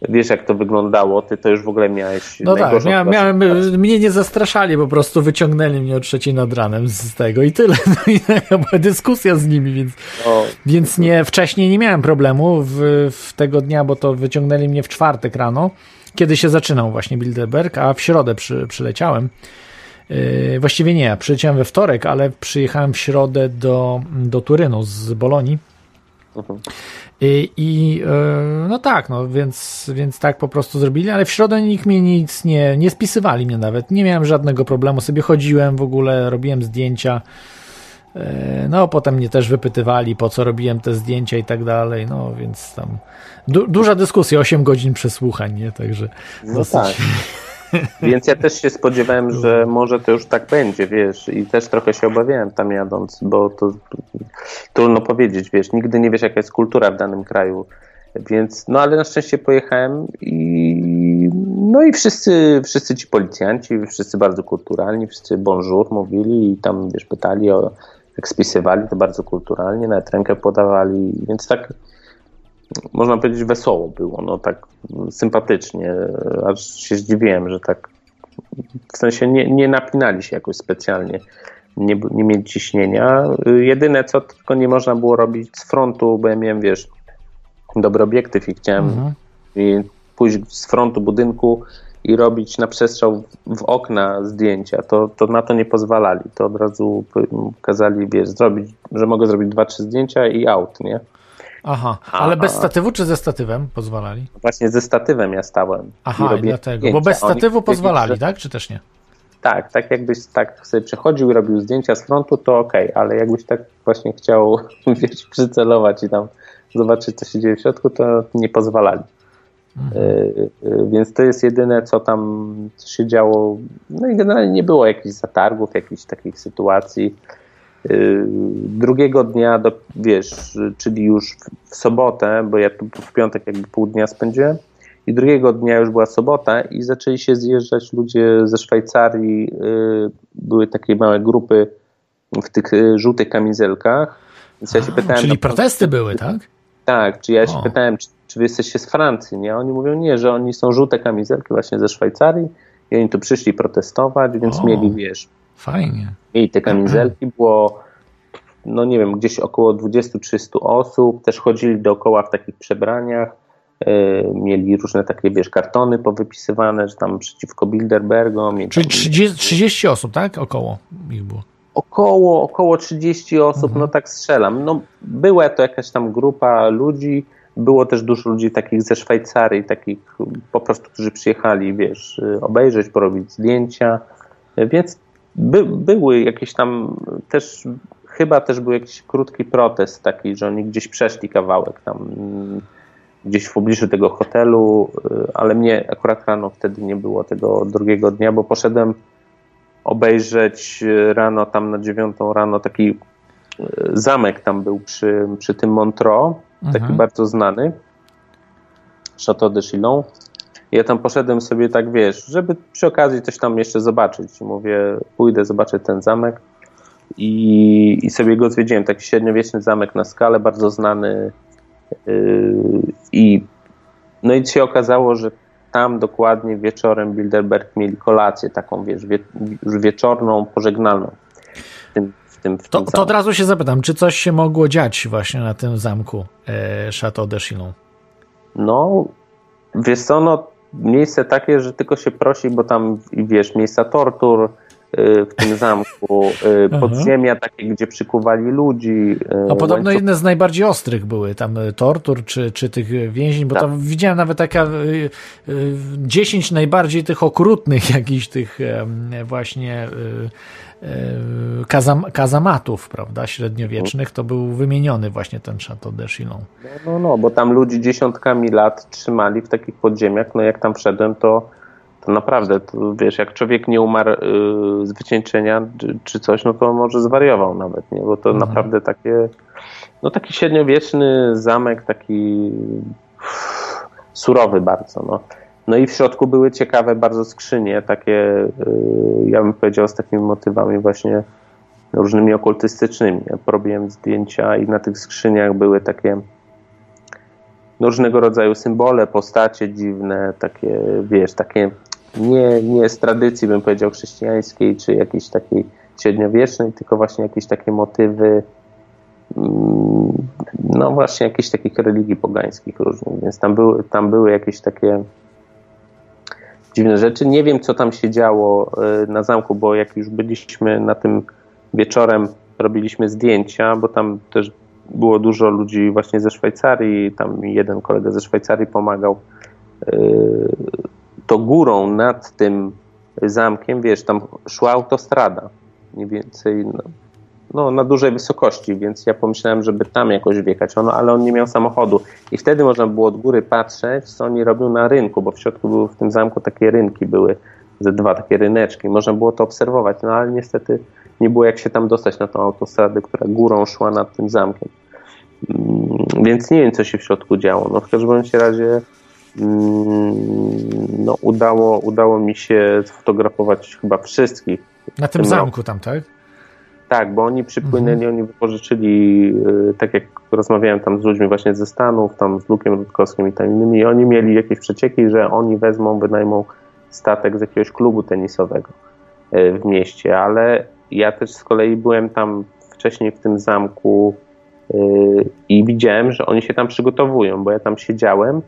wiesz jak to wyglądało, ty to już w ogóle miałeś No tak, najgorszą miałem, mnie nie zastraszali, po prostu wyciągnęli mnie o trzeciej nad ranem z tego i tyle. No i była dyskusja z nimi, więc, No, więc nie, wcześniej nie miałem problemu w, w tego dnia, bo to wyciągnęli mnie w czwartek rano, kiedy się zaczynał właśnie Bilderberg, a w środę przy, przyleciałem. Yy, właściwie nie, przyleciałem we wtorek, ale przyjechałem w środę do, do Turynu z Bolonii. Mhm. I, e, no tak, no więc, więc tak po prostu zrobili, ale w środę nikt mnie nic nie, nie spisywali mnie nawet. Nie miałem żadnego problemu, sobie chodziłem w ogóle, robiłem zdjęcia. E, No, potem mnie też wypytywali, po co robiłem te zdjęcia i tak dalej. No, więc tam du duża dyskusja, 8 godzin przesłuchań, nie? Także No dosyć. tak. Więc ja też się spodziewałem, że może to już tak będzie, wiesz, i też trochę się obawiałem tam jadąc, bo to trudno powiedzieć, wiesz, nigdy nie wiesz, jaka jest kultura w danym kraju. Więc, no ale na szczęście pojechałem i no i wszyscy, wszyscy ci policjanci, wszyscy bardzo kulturalni, wszyscy bonjour mówili i tam, wiesz, pytali o, jak spisywali, to bardzo kulturalnie, nawet rękę podawali, więc tak można powiedzieć, wesoło było, no tak sympatycznie, aż się zdziwiłem, że tak w sensie nie, nie napinali się jakoś specjalnie, nie, nie mieli ciśnienia. Jedyne co tylko nie można było robić z frontu, bo ja miałem, wiesz, dobry obiektyw i chciałem Mhm. i pójść z frontu budynku i robić na przestrzał w okna zdjęcia, to, to na to nie pozwalali. To od razu kazali, wiesz, zrobić, że mogę zrobić dwa, trzy zdjęcia i out, nie? Aha, ale A- bez statywu czy ze statywem pozwalali? Właśnie ze statywem ja stałem. Aha, i dlatego. zdjęcia. Bo bez Oni statywu powiedzieli, pozwalali, że- tak? Czy też nie? Tak, tak jakbyś tak sobie przechodził i robił zdjęcia z frontu, to okej, ale jakbyś tak właśnie chciał, wiesz, przycelować i tam zobaczyć, co się dzieje w środku, to nie pozwalali. Mhm. Y, y, Więc to jest jedyne, co tam się działo. No i generalnie nie było jakichś zatargów, jakichś takich sytuacji. Y, Drugiego dnia, do, wiesz, czyli już w- sobotę, bo ja tu w piątek jakby pół dnia spędziłem, i drugiego dnia już była sobota i zaczęli się zjeżdżać ludzie ze Szwajcarii. Były takie małe grupy w tych żółtych kamizelkach. Więc ja się A, pytałem, czyli no, protesty były, tak? Tak, czy ja się O. pytałem, czy, czy wy jesteście z Francji, nie? Oni mówią nie, że oni są żółte kamizelki właśnie ze Szwajcarii i oni tu przyszli protestować, więc O. mieli, wiesz, Fajnie. mieli te kamizelki, było no nie wiem, gdzieś około 20-30 osób, też chodzili dookoła w takich przebraniach, yy, mieli różne takie, wiesz, kartony powypisywane, że tam przeciwko Bilderbergom. Czyli tam- 30, 30 osób, tak? Około ich było. Około, około 30 osób, Mhm. no tak strzelam. No, była to jakaś tam grupa ludzi, było też dużo ludzi takich ze Szwajcarii, takich po prostu, którzy przyjechali, wiesz, obejrzeć, porobić zdjęcia, więc by, były jakieś tam też, chyba też był jakiś krótki protest taki, że oni gdzieś przeszli kawałek tam gdzieś w pobliżu tego hotelu, ale mnie akurat rano wtedy nie było tego drugiego dnia, bo poszedłem obejrzeć y, rano, tam na dziewiątą rano taki y, zamek tam był przy, przy tym Montreux, taki Mhm. bardzo znany, Chateau de Chillon. Ja tam poszedłem sobie tak, wiesz, żeby przy okazji coś tam jeszcze zobaczyć. Mówię, pójdę, zobaczę ten zamek i, i sobie go zwiedziłem. Taki średniowieczny zamek na skalę, bardzo znany yy, i no i się okazało, że tam dokładnie wieczorem Bilderberg mieli kolację taką, wiesz, wie, już wieczorną, pożegnalną w tym, w tym, w To, to od razu się zapytam, czy coś się mogło dziać właśnie na tym zamku e, Chateau de Chillon? No, wiesz co, no, miejsce takie, że tylko się prosi, bo tam, wiesz, miejsca tortur w tym zamku, y, podziemia takie, gdzie przykuwali ludzi. y, A podobno łańcuch- jedne z najbardziej ostrych były tam tortur czy, czy tych więzień, bo Tak. tam widziałem nawet taka e, e, 10 najbardziej tych okrutnych jakichś tych właśnie kazam, kazamatów, prawda, średniowiecznych, to był wymieniony właśnie ten Chateau de Chillon. No, no, no, bo tam ludzi dziesiątkami lat trzymali w takich podziemiach, no jak tam wszedłem, to naprawdę, to, wiesz, jak człowiek nie umarł y, z wycieńczenia czy, czy coś, no to może zwariował nawet, nie, bo to Mhm. naprawdę takie, no taki średniowieczny zamek, taki surowy bardzo, no. No i w środku były ciekawe bardzo skrzynie, takie, y, ja bym powiedział, z takimi motywami właśnie różnymi okultystycznymi. Ja porobiłem zdjęcia i na tych skrzyniach były takie no, różnego rodzaju symbole, postacie dziwne, takie, wiesz, takie nie, nie z tradycji, bym powiedział, chrześcijańskiej, czy jakiejś takiej średniowiecznej, tylko właśnie jakieś takie motywy mm, no właśnie jakichś takich religii pogańskich różnych, więc tam były, tam były jakieś takie dziwne rzeczy. Nie wiem, co tam się działo y, na zamku, bo jak już byliśmy na tym wieczorem, robiliśmy zdjęcia, bo tam też było dużo ludzi właśnie ze Szwajcarii, tam jeden kolega ze Szwajcarii pomagał. To górą nad tym zamkiem, wiesz, tam szła autostrada, mniej więcej no, no, na dużej wysokości, więc ja pomyślałem, żeby tam jakoś wjechać, ono, ale on nie miał samochodu. I wtedy można było od góry patrzeć, co oni robią na rynku, bo w środku były w tym zamku takie rynki, były ze dwa takie ryneczki. Można było to obserwować, no ale niestety nie było jak się tam dostać na tą autostradę, która górą szła nad tym zamkiem. Mm, Więc nie wiem, co się w środku działo. No w każdym razie no, udało, udało mi się sfotografować chyba wszystkich Na tym No. zamku tam, tak? Tak, bo oni przypłynęli, oni wypożyczyli, y, tak jak rozmawiałem tam z ludźmi właśnie ze Stanów, tam z Lukiem Rutkowskim i tam innymi, i oni mieli jakieś przecieki, że oni wezmą, wynajmą statek z jakiegoś klubu tenisowego y, w mieście, ale ja też z kolei byłem tam wcześniej w tym zamku y, i widziałem, że oni się tam przygotowują, bo ja tam siedziałem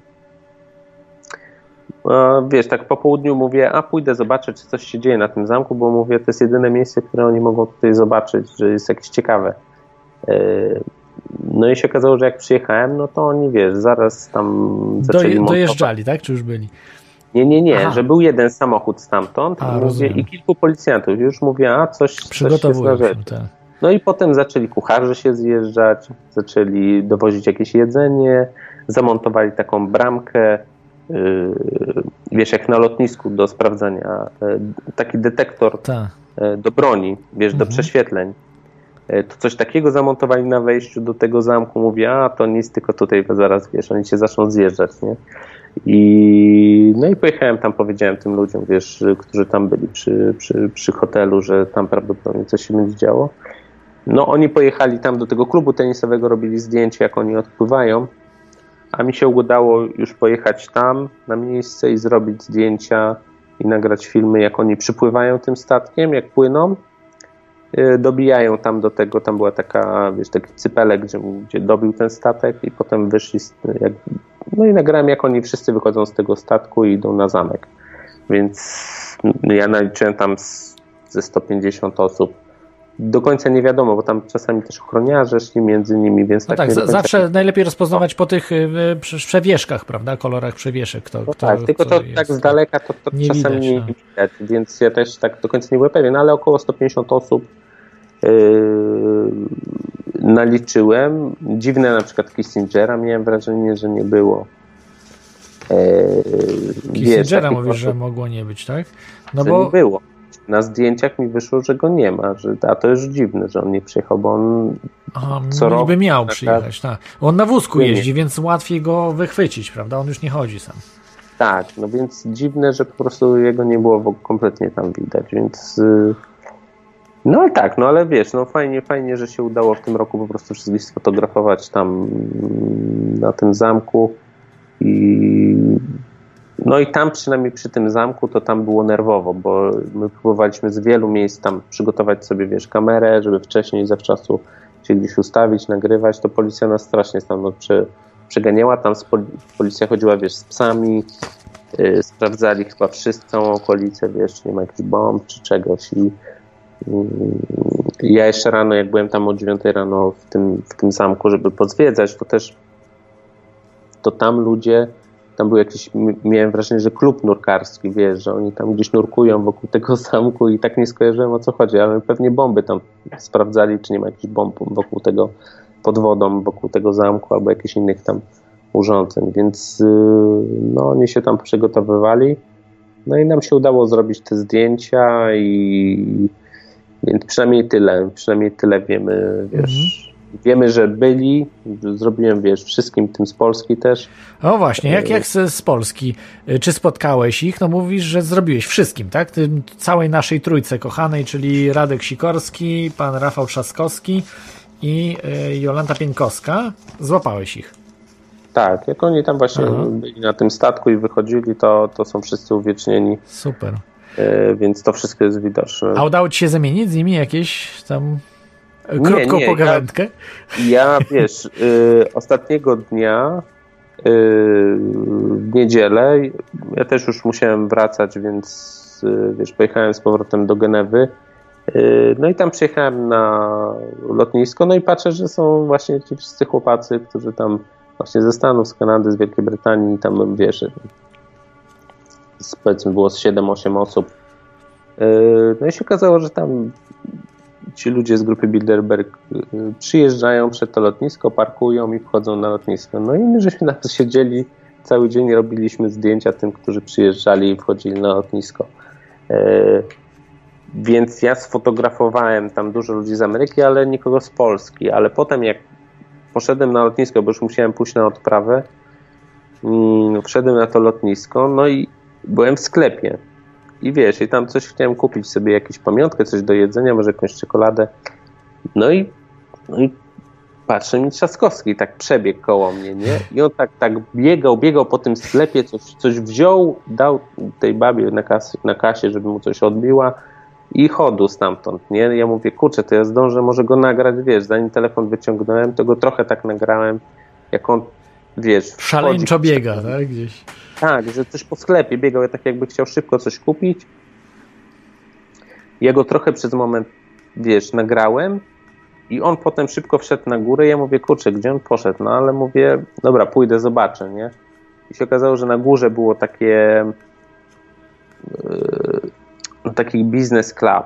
wiesz, tak po południu mówię, a pójdę zobaczyć, czy coś się dzieje na tym zamku, bo mówię, to jest jedyne miejsce, które oni mogą tutaj zobaczyć, że jest jakieś ciekawe. E, no i się okazało, że jak przyjechałem, no to oni, wiesz, zaraz tam zaczęli Do, Dojeżdżali, tak? Czy już byli? Nie, nie, nie, Aha. że był jeden samochód stamtąd a, mówię, i kilku policjantów. Już mówię, a coś, coś się, tak. No i potem zaczęli kucharze się zjeżdżać, zaczęli dowozić jakieś jedzenie, zamontowali taką bramkę, wiesz, jak na lotnisku do sprawdzania, yy, taki detektor Ta. Yy, do broni, wiesz, mhm. do prześwietleń. To coś takiego zamontowali na wejściu do tego zamku. Mówię, a to nic, tylko tutaj zaraz, wiesz, oni się zaczną zjeżdżać, nie? I, no i pojechałem tam, powiedziałem tym ludziom, wiesz, którzy tam byli przy, przy, przy hotelu, że tam prawdopodobnie coś się będzie działo. No oni pojechali tam do tego klubu tenisowego, robili zdjęcie, jak oni odpływają a mi się udało już pojechać tam na miejsce i zrobić zdjęcia i nagrać filmy, jak oni przypływają tym statkiem, jak płyną. Y, dobijają tam do tego, tam była taka, wiesz, taki cypelek, gdzie, gdzie dobił ten statek i potem wyszli, jak, no i nagrałem, jak oni wszyscy wychodzą z tego statku i idą na zamek. Więc ja naliczyłem tam ze 150 osób do końca nie wiadomo, bo tam czasami też ochroniarze szli między nimi, więc no tak, tak zawsze najlepiej rozpoznawać po tych y, przewieszkach, prawda, kolorach przewieszek. Kto, no kto, tak, tylko to tak z daleka to, to nie czasami widać, nie no. widać, więc ja też tak do końca nie byłem pewien, ale około 150 osób yy, naliczyłem. Dziwne na przykład Kissingera miałem wrażenie, że nie było. Yy, Kissingera mówisz, że mogło nie być, tak? No bo nie było na zdjęciach mi wyszło, że go nie ma, że, a to już dziwne, że on nie przyjechał, bo on Aha, co niby roku, miał przyjechać, tak. On na wózku jeździ, więc łatwiej go wychwycić, prawda? On już nie chodzi sam. Tak, no więc dziwne, że po prostu jego nie było kompletnie tam widać, więc y, no ale tak, no ale wiesz, no fajnie, fajnie, że się udało w tym roku po prostu wszystkich sfotografować tam mm, na tym zamku i no i tam przynajmniej przy tym zamku to tam było nerwowo, bo my próbowaliśmy z wielu miejsc tam przygotować sobie, wiesz, kamerę, żeby wcześniej zawczasu się gdzieś ustawić, nagrywać, to policja nas strasznie stamtąd przy, przeganiała, tam policja chodziła, wiesz, z psami, yy, sprawdzali chyba wszyscy, całą okolicę, wiesz, czy nie ma jakichś bomb, czy czegoś. I yy, ja jeszcze rano, jak byłem tam o 9 rano w tym, w tym zamku, żeby pozwiedzać, to też to tam ludzie tam był jakiś, miałem wrażenie, że klub nurkarski, wiesz, że oni tam gdzieś nurkują wokół tego zamku i tak nie skojarzyłem o co chodzi, ale pewnie bomby tam sprawdzali, czy nie ma jakichś bomb wokół tego, pod wodą, wokół tego zamku albo jakichś innych tam urządzeń, więc y, no oni się tam przygotowywali, no i nam się udało zrobić te zdjęcia i więc przynajmniej tyle, przynajmniej tyle wiemy, wiesz, mhm Wiemy, że byli, zrobiłem, wiesz, wszystkim tym z Polski też. O właśnie, jak, jak z, z Polski? Czy spotkałeś ich? No mówisz, że zrobiłeś wszystkim, tak? Tym całej naszej trójce kochanej, czyli Radek Sikorski, pan Rafał Trzaskowski i y, Jolanta Pieńkowska. Złapałeś ich. Tak, jak oni tam właśnie Aha. byli na tym statku i wychodzili, to, to są wszyscy uwiecznieni. Super. Więc to wszystko jest widoczne. A udało ci się zamienić z nimi jakieś tam krótką nie, nie, pogawędkę? Ja, ja wiesz, y, ostatniego dnia y, w niedzielę, ja też już musiałem wracać, więc y, wiesz, pojechałem z powrotem do Genewy. Y, no i tam przyjechałem na lotnisko, no i patrzę, że są właśnie ci wszyscy chłopacy, którzy tam właśnie ze Stanów, z Kanady, z Wielkiej Brytanii, tam wiesz, powiedzmy było z 7-8 osób. Y, no i się okazało, że tam ci ludzie z grupy Bilderberg y, przyjeżdżają przed to lotnisko, parkują i wchodzą na lotnisko. No i my żeśmy tam siedzieli cały dzień, robiliśmy zdjęcia tym, którzy przyjeżdżali i wchodzili na lotnisko. E, więc ja sfotografowałem tam dużo ludzi z Ameryki, ale nikogo z Polski. Ale potem jak poszedłem na lotnisko, bo już musiałem pójść na odprawę, mm, wszedłem na to lotnisko, no i byłem w sklepie i wiesz, i tam coś chciałem kupić sobie, jakąś pamiątkę, coś do jedzenia, może jakąś czekoladę. No i, no i patrzę mi Trzaskowski tak przebiegł koło mnie, nie? I on tak, tak biegał, biegał po tym sklepie, coś, coś wziął, dał tej babie na, kas, na kasie, żeby mu coś odbiła i chodu stamtąd, nie? Ja mówię, kurczę, to ja zdążę może go nagrać, wiesz, zanim telefon wyciągnąłem, to go trochę tak nagrałem, jak on, wiesz... Szaleńczo wchodzi- biega, tak? Gdzieś. tak, że coś po sklepie biegał, tak jakby chciał szybko coś kupić. Ja go trochę przez moment, wiesz, nagrałem i on potem szybko wszedł na górę. Ja mówię, kurczę, gdzie on poszedł? No ale mówię, dobra, pójdę, zobaczę, nie? I się okazało, że na górze było takie yy, taki business club.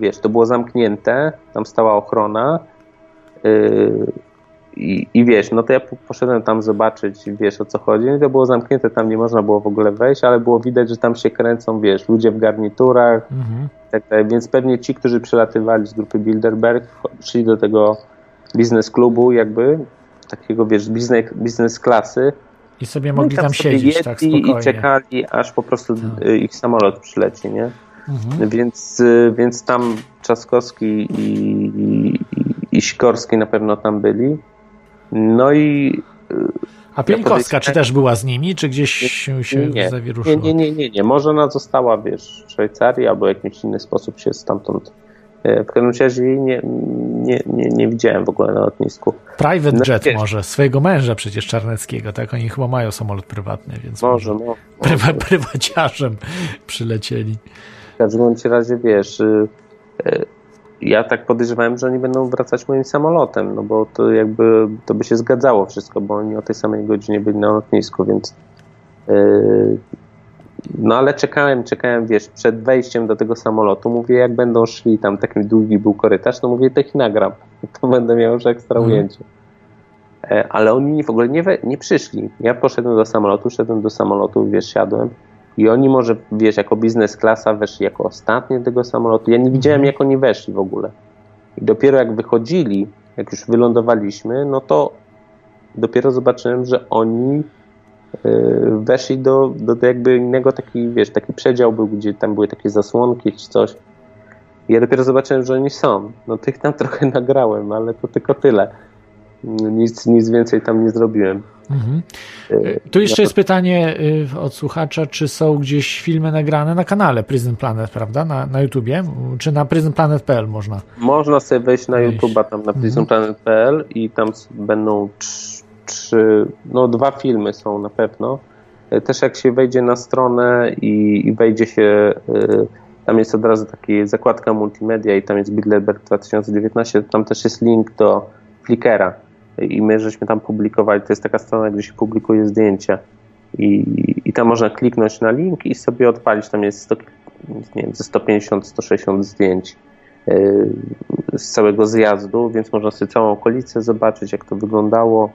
Wiesz, to było zamknięte, tam stała ochrona. Yy, i, I wiesz, no to ja po- poszedłem tam zobaczyć, wiesz o co chodzi. No i to było zamknięte, tam nie można było w ogóle wejść, ale było widać, że tam się kręcą, wiesz, ludzie w garniturach Mhm. tak dalej. Więc pewnie ci, którzy przelatywali z grupy Bilderberg, szli do tego biznes klubu, jakby takiego, wiesz, biznes, biznes klasy. I sobie No i mogli tam sobie siedzieć tak spokojnie. I czekali, aż po prostu Tak. y, ich samolot przyleci, nie? Mhm. Więc, y, więc tam Trzaskowski i, i, i Sikorski na pewno tam byli. No i A Pieńkowska, czy też była z nimi, czy gdzieś się, się nie, nie, zawieruszyła? nie, nie, nie, nie. Może ona została, wiesz, w Szwajcarii albo w jakiś inny sposób się stamtąd. e, W każdym razie jej nie, nie, nie, nie widziałem w ogóle na lotnisku. Private No, jet wiesz. może, swojego męża przecież Czarneckiego, tak? Oni chyba mają samolot prywatny, więc Może, no. Prywa, prywaciarzem przylecieli. W każdym razie, wiesz, y, y, ja tak podejrzewałem, że oni będą wracać moim samolotem, no bo to jakby to by się zgadzało wszystko, bo oni o tej samej godzinie byli na lotnisku, więc y, no ale czekałem, czekałem, wiesz, przed wejściem do tego samolotu, mówię, jak będą szli, tam taki długi był korytarz, no mówię, to ich nagram, to będę miał już ekstra Mhm. ujęcie. E, Ale oni w ogóle nie, we, nie przyszli. Ja poszedłem do samolotu, szedłem do samolotu, wiesz, siadłem i oni może, wiesz, jako biznes klasa weszli jako ostatnie tego samolotu. Ja nie widziałem, jak oni weszli w ogóle. I dopiero jak wychodzili, jak już wylądowaliśmy, no to dopiero zobaczyłem, że oni y, weszli do, do, do jakby innego taki, wiesz, taki przedział był, gdzie tam były takie zasłonki czy coś. I ja dopiero zobaczyłem, że oni są. No tych tam trochę nagrałem, ale to tylko tyle. Nic, nic więcej tam nie zrobiłem. Mhm. Y, Tu jeszcze jest pytanie y, od słuchacza, czy są gdzieś filmy nagrane na kanale Prison Planet, prawda? Na, na YouTubie? Czy na prisonplanet.pl można? Można sobie wejść na Wejść. YouTube'a tam na Mhm. prisonplanet.pl i tam będą trz- trzy, no dwa filmy są na pewno. E, Też jak się wejdzie na stronę i, i wejdzie się, tam jest od razu taka zakładka multimedia i tam jest Bilderberg 2019, tam też jest link do Flickera i my żeśmy tam publikowali, to jest taka strona, gdzie się publikuje zdjęcia i, i tam można kliknąć na link i sobie odpalić, tam jest 100, nie wiem, ze 150-160 zdjęć y, z całego zjazdu, więc można sobie całą okolicę zobaczyć, jak to wyglądało.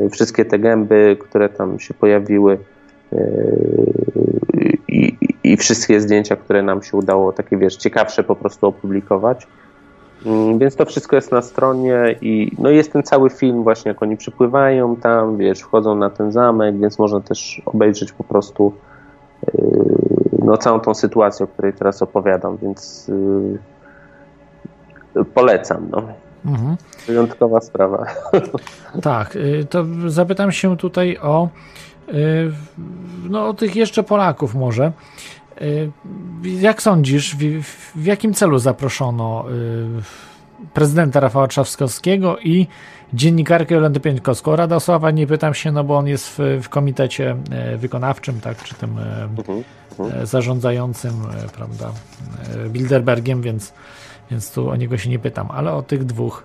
Y, Wszystkie te gęby, które tam się pojawiły y, i, i wszystkie zdjęcia, które nam się udało, takie wiesz, ciekawsze po prostu opublikować. Mm, Więc to wszystko jest na stronie i no jest ten cały film właśnie, jak oni przypływają tam, wiesz, wchodzą na ten zamek, więc można też obejrzeć po prostu yy, no całą tą sytuację, o której teraz opowiadam, więc yy, polecam, no. Mhm. Wyjątkowa sprawa. Tak, y, to zapytam się tutaj o, y, no, o tych jeszcze Polaków może. Y, Jak sądzisz, w, w jakim celu zaproszono y, prezydenta Rafała Trzaskowskiego i dziennikarkę Jolandę Pieńkowską? Radosława nie pytam się, no bo on jest w, w komitecie e, wykonawczym, tak, czy tym Mhm. e, zarządzającym, prawda, Bilderbergiem, więc, więc tu o niego się nie pytam, ale o tych dwóch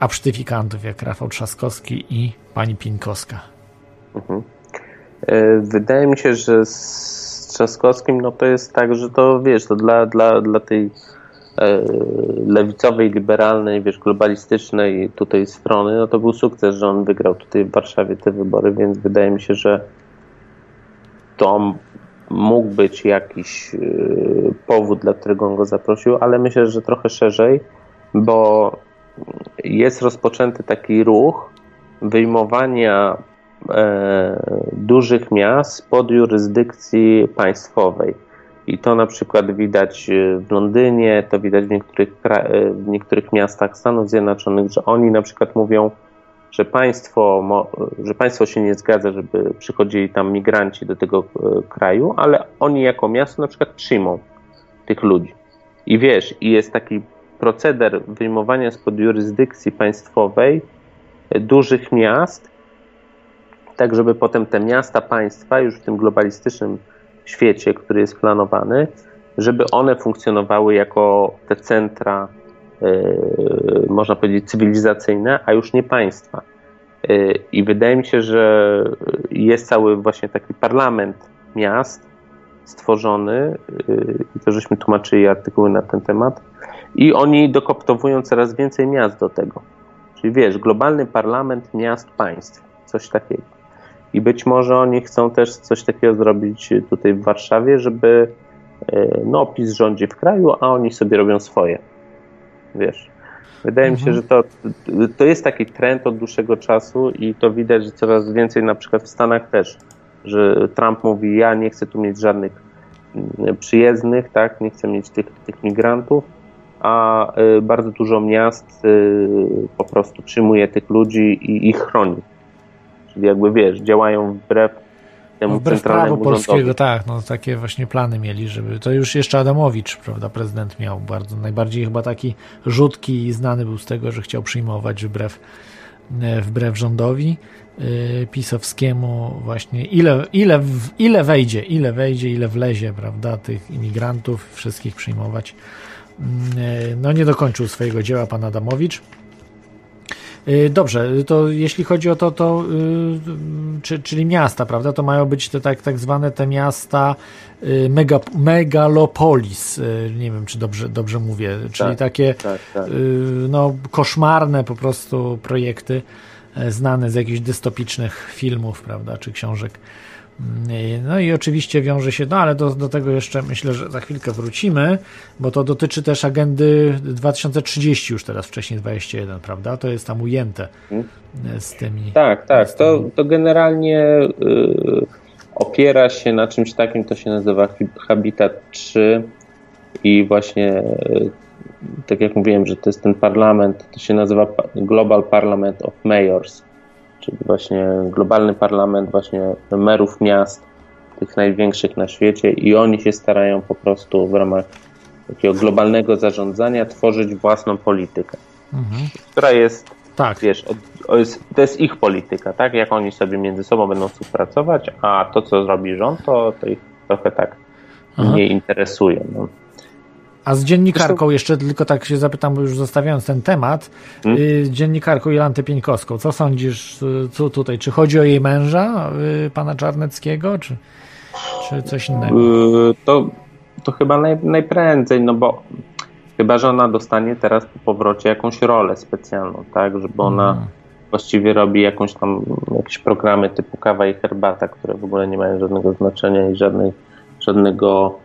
absztyfikantów, jak Rafał Trzaskowski i pani Pieńkowska. E, Wydaje mi się, że z Trzaskowskim no to jest tak, że to wiesz, to dla, dla, dla tej e, lewicowej, liberalnej, wiesz, globalistycznej tutaj strony, no to był sukces, że on wygrał tutaj w Warszawie te wybory, więc wydaje mi się, że to mógł być jakiś e, powód, dla którego on go zaprosił, ale myślę, że trochę szerzej, bo jest rozpoczęty taki ruch wyjmowania dużych miast spod jurysdykcji państwowej. I to na przykład widać e, w Londynie, to widać w niektórych, e, w niektórych miastach Stanów Zjednoczonych, że oni na przykład mówią, że państwo, że państwo się nie zgadza, żeby przychodzili tam migranci do tego e, kraju, ale oni jako miasto na przykład przyjmą tych ludzi. I wiesz, i jest taki proceder wyjmowania spod jurysdykcji państwowej dużych miast, tak żeby potem te miasta państwa już w tym globalistycznym świecie, który jest planowany, żeby one funkcjonowały jako te centra, yy, można powiedzieć, cywilizacyjne, a już nie państwa. Yy, I wydaje mi się, że jest cały właśnie taki parlament miast stworzony, yy, i to żeśmy tłumaczyli artykuły na ten temat, i oni dokoptowują coraz więcej miast do tego. Czyli wiesz, globalny parlament miast państw, coś takiego. I być może oni chcą też coś takiego zrobić tutaj w Warszawie, żeby e, no, PiS rządzi w kraju, a oni sobie robią swoje. Wiesz. Wydaje mhm. mi się, mhm. że to, to jest taki trend od dłuższego czasu i to widać, że coraz więcej na przykład w Stanach też, że Trump mówi, ja nie chcę tu mieć żadnych mm, przyjezdnych, tak, nie chcę mieć tych, tych migrantów, a y, bardzo dużo miast y, po prostu przyjmuje tych ludzi i ich chroni. Czyli jakby wiesz, działają wbrew temu no, wbrew centralnemu prawu polskiego, tak, no takie właśnie plany mieli, żeby to już jeszcze Adamowicz, prawda, prezydent miał bardzo, najbardziej chyba taki rzutki i znany był z tego, że chciał przyjmować wbrew, e, wbrew rządowi yy, pisowskiemu właśnie ile, ile, ile wejdzie, ile wejdzie, ile wlezie, prawda, tych imigrantów, wszystkich przyjmować. Yy, no nie dokończył swojego dzieła pan Adamowicz. Y, dobrze, to jeśli chodzi o to, to y, czy, czyli miasta, prawda, to mają być te tak, tak zwane te miasta y, mega, megalopolis, nie wiem, czy dobrze, dobrze mówię, czyli tak, takie tak, tak. no, koszmarne po prostu projekty e, znane z jakichś dystopicznych filmów, prawda, czy książek no i oczywiście wiąże się, no ale do, do tego jeszcze myślę, że za chwilkę wrócimy, bo to dotyczy też agendy 2030 już teraz, wcześniej 21, prawda? To jest tam ujęte z tymi. Tak, tak. Tymi... To, to generalnie y, opiera się na czymś takim, to się nazywa Habitat 3 i właśnie y, tak jak mówiłem, że to jest ten parlament, to się nazywa Global Parliament of Mayors czyli właśnie globalny parlament właśnie merów miast, tych największych na świecie i oni się starają po prostu w ramach takiego globalnego zarządzania tworzyć własną politykę, mhm. która jest, tak. wiesz, to jest ich polityka, tak? Jak oni sobie między sobą będą współpracować, a to, co zrobi rząd, to, to ich trochę tak Aha. nie interesuje. No. A z dziennikarką jeszcze tylko tak się zapytam, bo już zostawiając ten temat, hmm? Y, dziennikarką Jolantę Pieńkowską, co sądzisz y, co tutaj? Czy chodzi o jej męża, y, pana Czarneckiego, czy, czy coś innego? To, to chyba naj, najprędzej, no bo chyba, że ona dostanie teraz po powrocie jakąś rolę specjalną, tak, żeby ona hmm. właściwie robi jakąś tam, jakieś programy typu kawa i herbata, które w ogóle nie mają żadnego znaczenia i żadnej, żadnego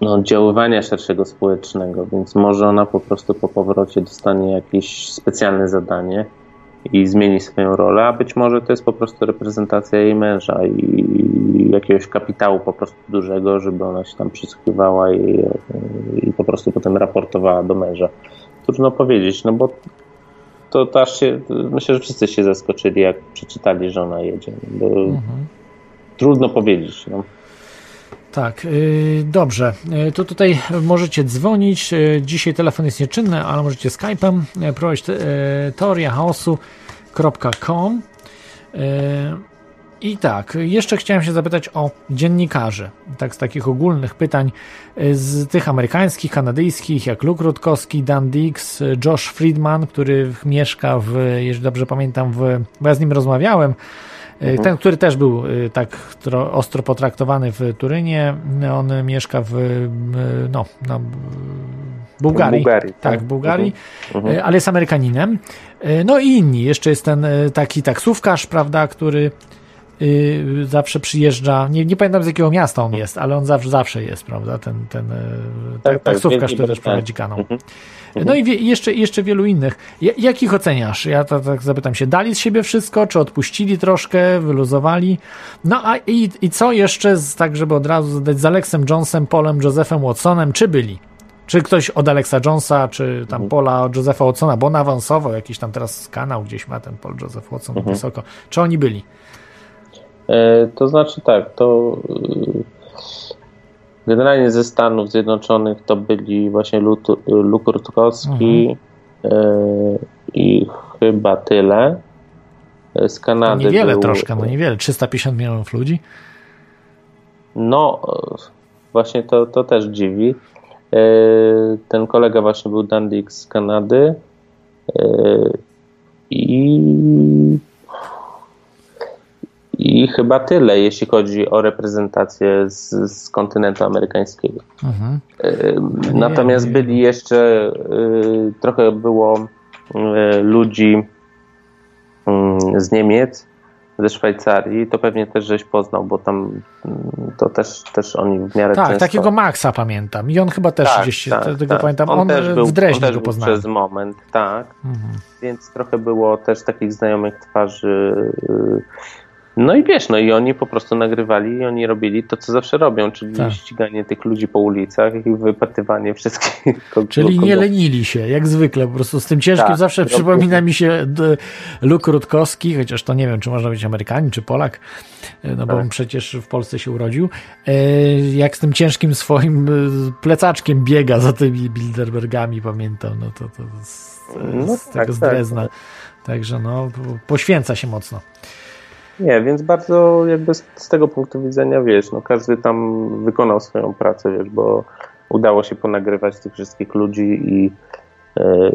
no, oddziaływania szerszego społecznego, więc może ona po prostu po powrocie dostanie jakieś specjalne zadanie i zmieni swoją rolę, a być może to jest po prostu reprezentacja jej męża i jakiegoś kapitału po prostu dużego, żeby ona się tam przysłuchiwała i, i po prostu potem raportowała do męża. Trudno powiedzieć, no bo to, aż się, myślę, że wszyscy się zaskoczyli, jak przeczytali, że ona jedzie. Bo mhm. Trudno powiedzieć. No. Tak, yy, dobrze. Yy, to tutaj możecie dzwonić. Yy, dzisiaj telefon jest nieczynny, ale możecie Skype'em prowadzić teoriachaosu.com. I tak, jeszcze chciałem się zapytać o dziennikarzy. Tak, z takich ogólnych pytań, z tych amerykańskich, kanadyjskich, jak Luke Rutkowski, Dan Dix, Josh Friedman, który mieszka w, jeżeli dobrze pamiętam, w, bo ja z nim rozmawiałem, Mhm. Ten, który też był y, tak ostro potraktowany w Turynie, on mieszka w no, no, Bułgarii. Bułgarii tak, tak, Bułgarii, mhm. mhm. ale jest Amerykaninem. No i inni. Jeszcze jest ten taki taksówkarz, prawda, który zawsze przyjeżdża, nie, nie pamiętam z jakiego miasta on jest, ale on zawsze, zawsze jest, prawda, ten, ten Tak, tak, taksówkarz, który też prowadzi kanał. Mhm. No i wie, jeszcze, jeszcze wielu innych. Ja- Jak ich oceniasz? Ja to, tak zapytam się, dali z siebie wszystko, czy odpuścili troszkę, wyluzowali? No a i, i co jeszcze, z, tak żeby od razu zadać, z Alexem Jonesem, Polem, Josephem Watsonem, czy byli? Czy ktoś od Alexa Jonesa, czy tam Pola od Josepha Watsona, bo on awansował, jakiś tam teraz kanał gdzieś ma ten Paul Joseph Watson wysoko. Czy oni byli? E, To znaczy tak, to generalnie ze Stanów Zjednoczonych to byli właśnie Luke Rutkowski e, i chyba tyle. E, Z To Kanady niewiele był, troszkę, no niewiele. 350 milionów ludzi. No, właśnie to, to też dziwi. E, Ten kolega właśnie był Dandik z Kanady i i chyba tyle, jeśli chodzi o reprezentację z, z kontynentu amerykańskiego. Mhm. E, Natomiast byli jeszcze, e, trochę było e, ludzi mm, z Niemiec, ze Szwajcarii, to pewnie też żeś poznał, bo tam mm, to też, też oni w miarę Tak, często... takiego Maxa pamiętam. I on chyba też Tak, gdzieś tak, tego tak. pamiętam. On, też e, był, w Dreźnie on też poznałem. przez moment, tak. Mhm. Więc trochę było też takich znajomych twarzy. No i wiesz, no i oni po prostu nagrywali i oni robili to, co zawsze robią, czyli Tak. ściganie tych ludzi po ulicach i wypytywanie wszystkich. kogo- Czyli kogo- nie lenili się, jak zwykle, po prostu z tym ciężkim Tak, zawsze przypomina mi się Luke Rutkowski, chociaż to nie wiem, czy można być Amerykanin, czy Polak, e, no bo Tak. on przecież w Polsce się urodził, e, jak z tym ciężkim swoim e, plecaczkiem biega za tymi Bilderbergami, pamiętam, no to, to z, No z tak, tego z tak. Drezna. Także no, poświęca się mocno. Nie, więc bardzo jakby z, z tego punktu widzenia, wiesz, no każdy tam wykonał swoją pracę, wiesz, bo udało się ponagrywać tych wszystkich ludzi i yy,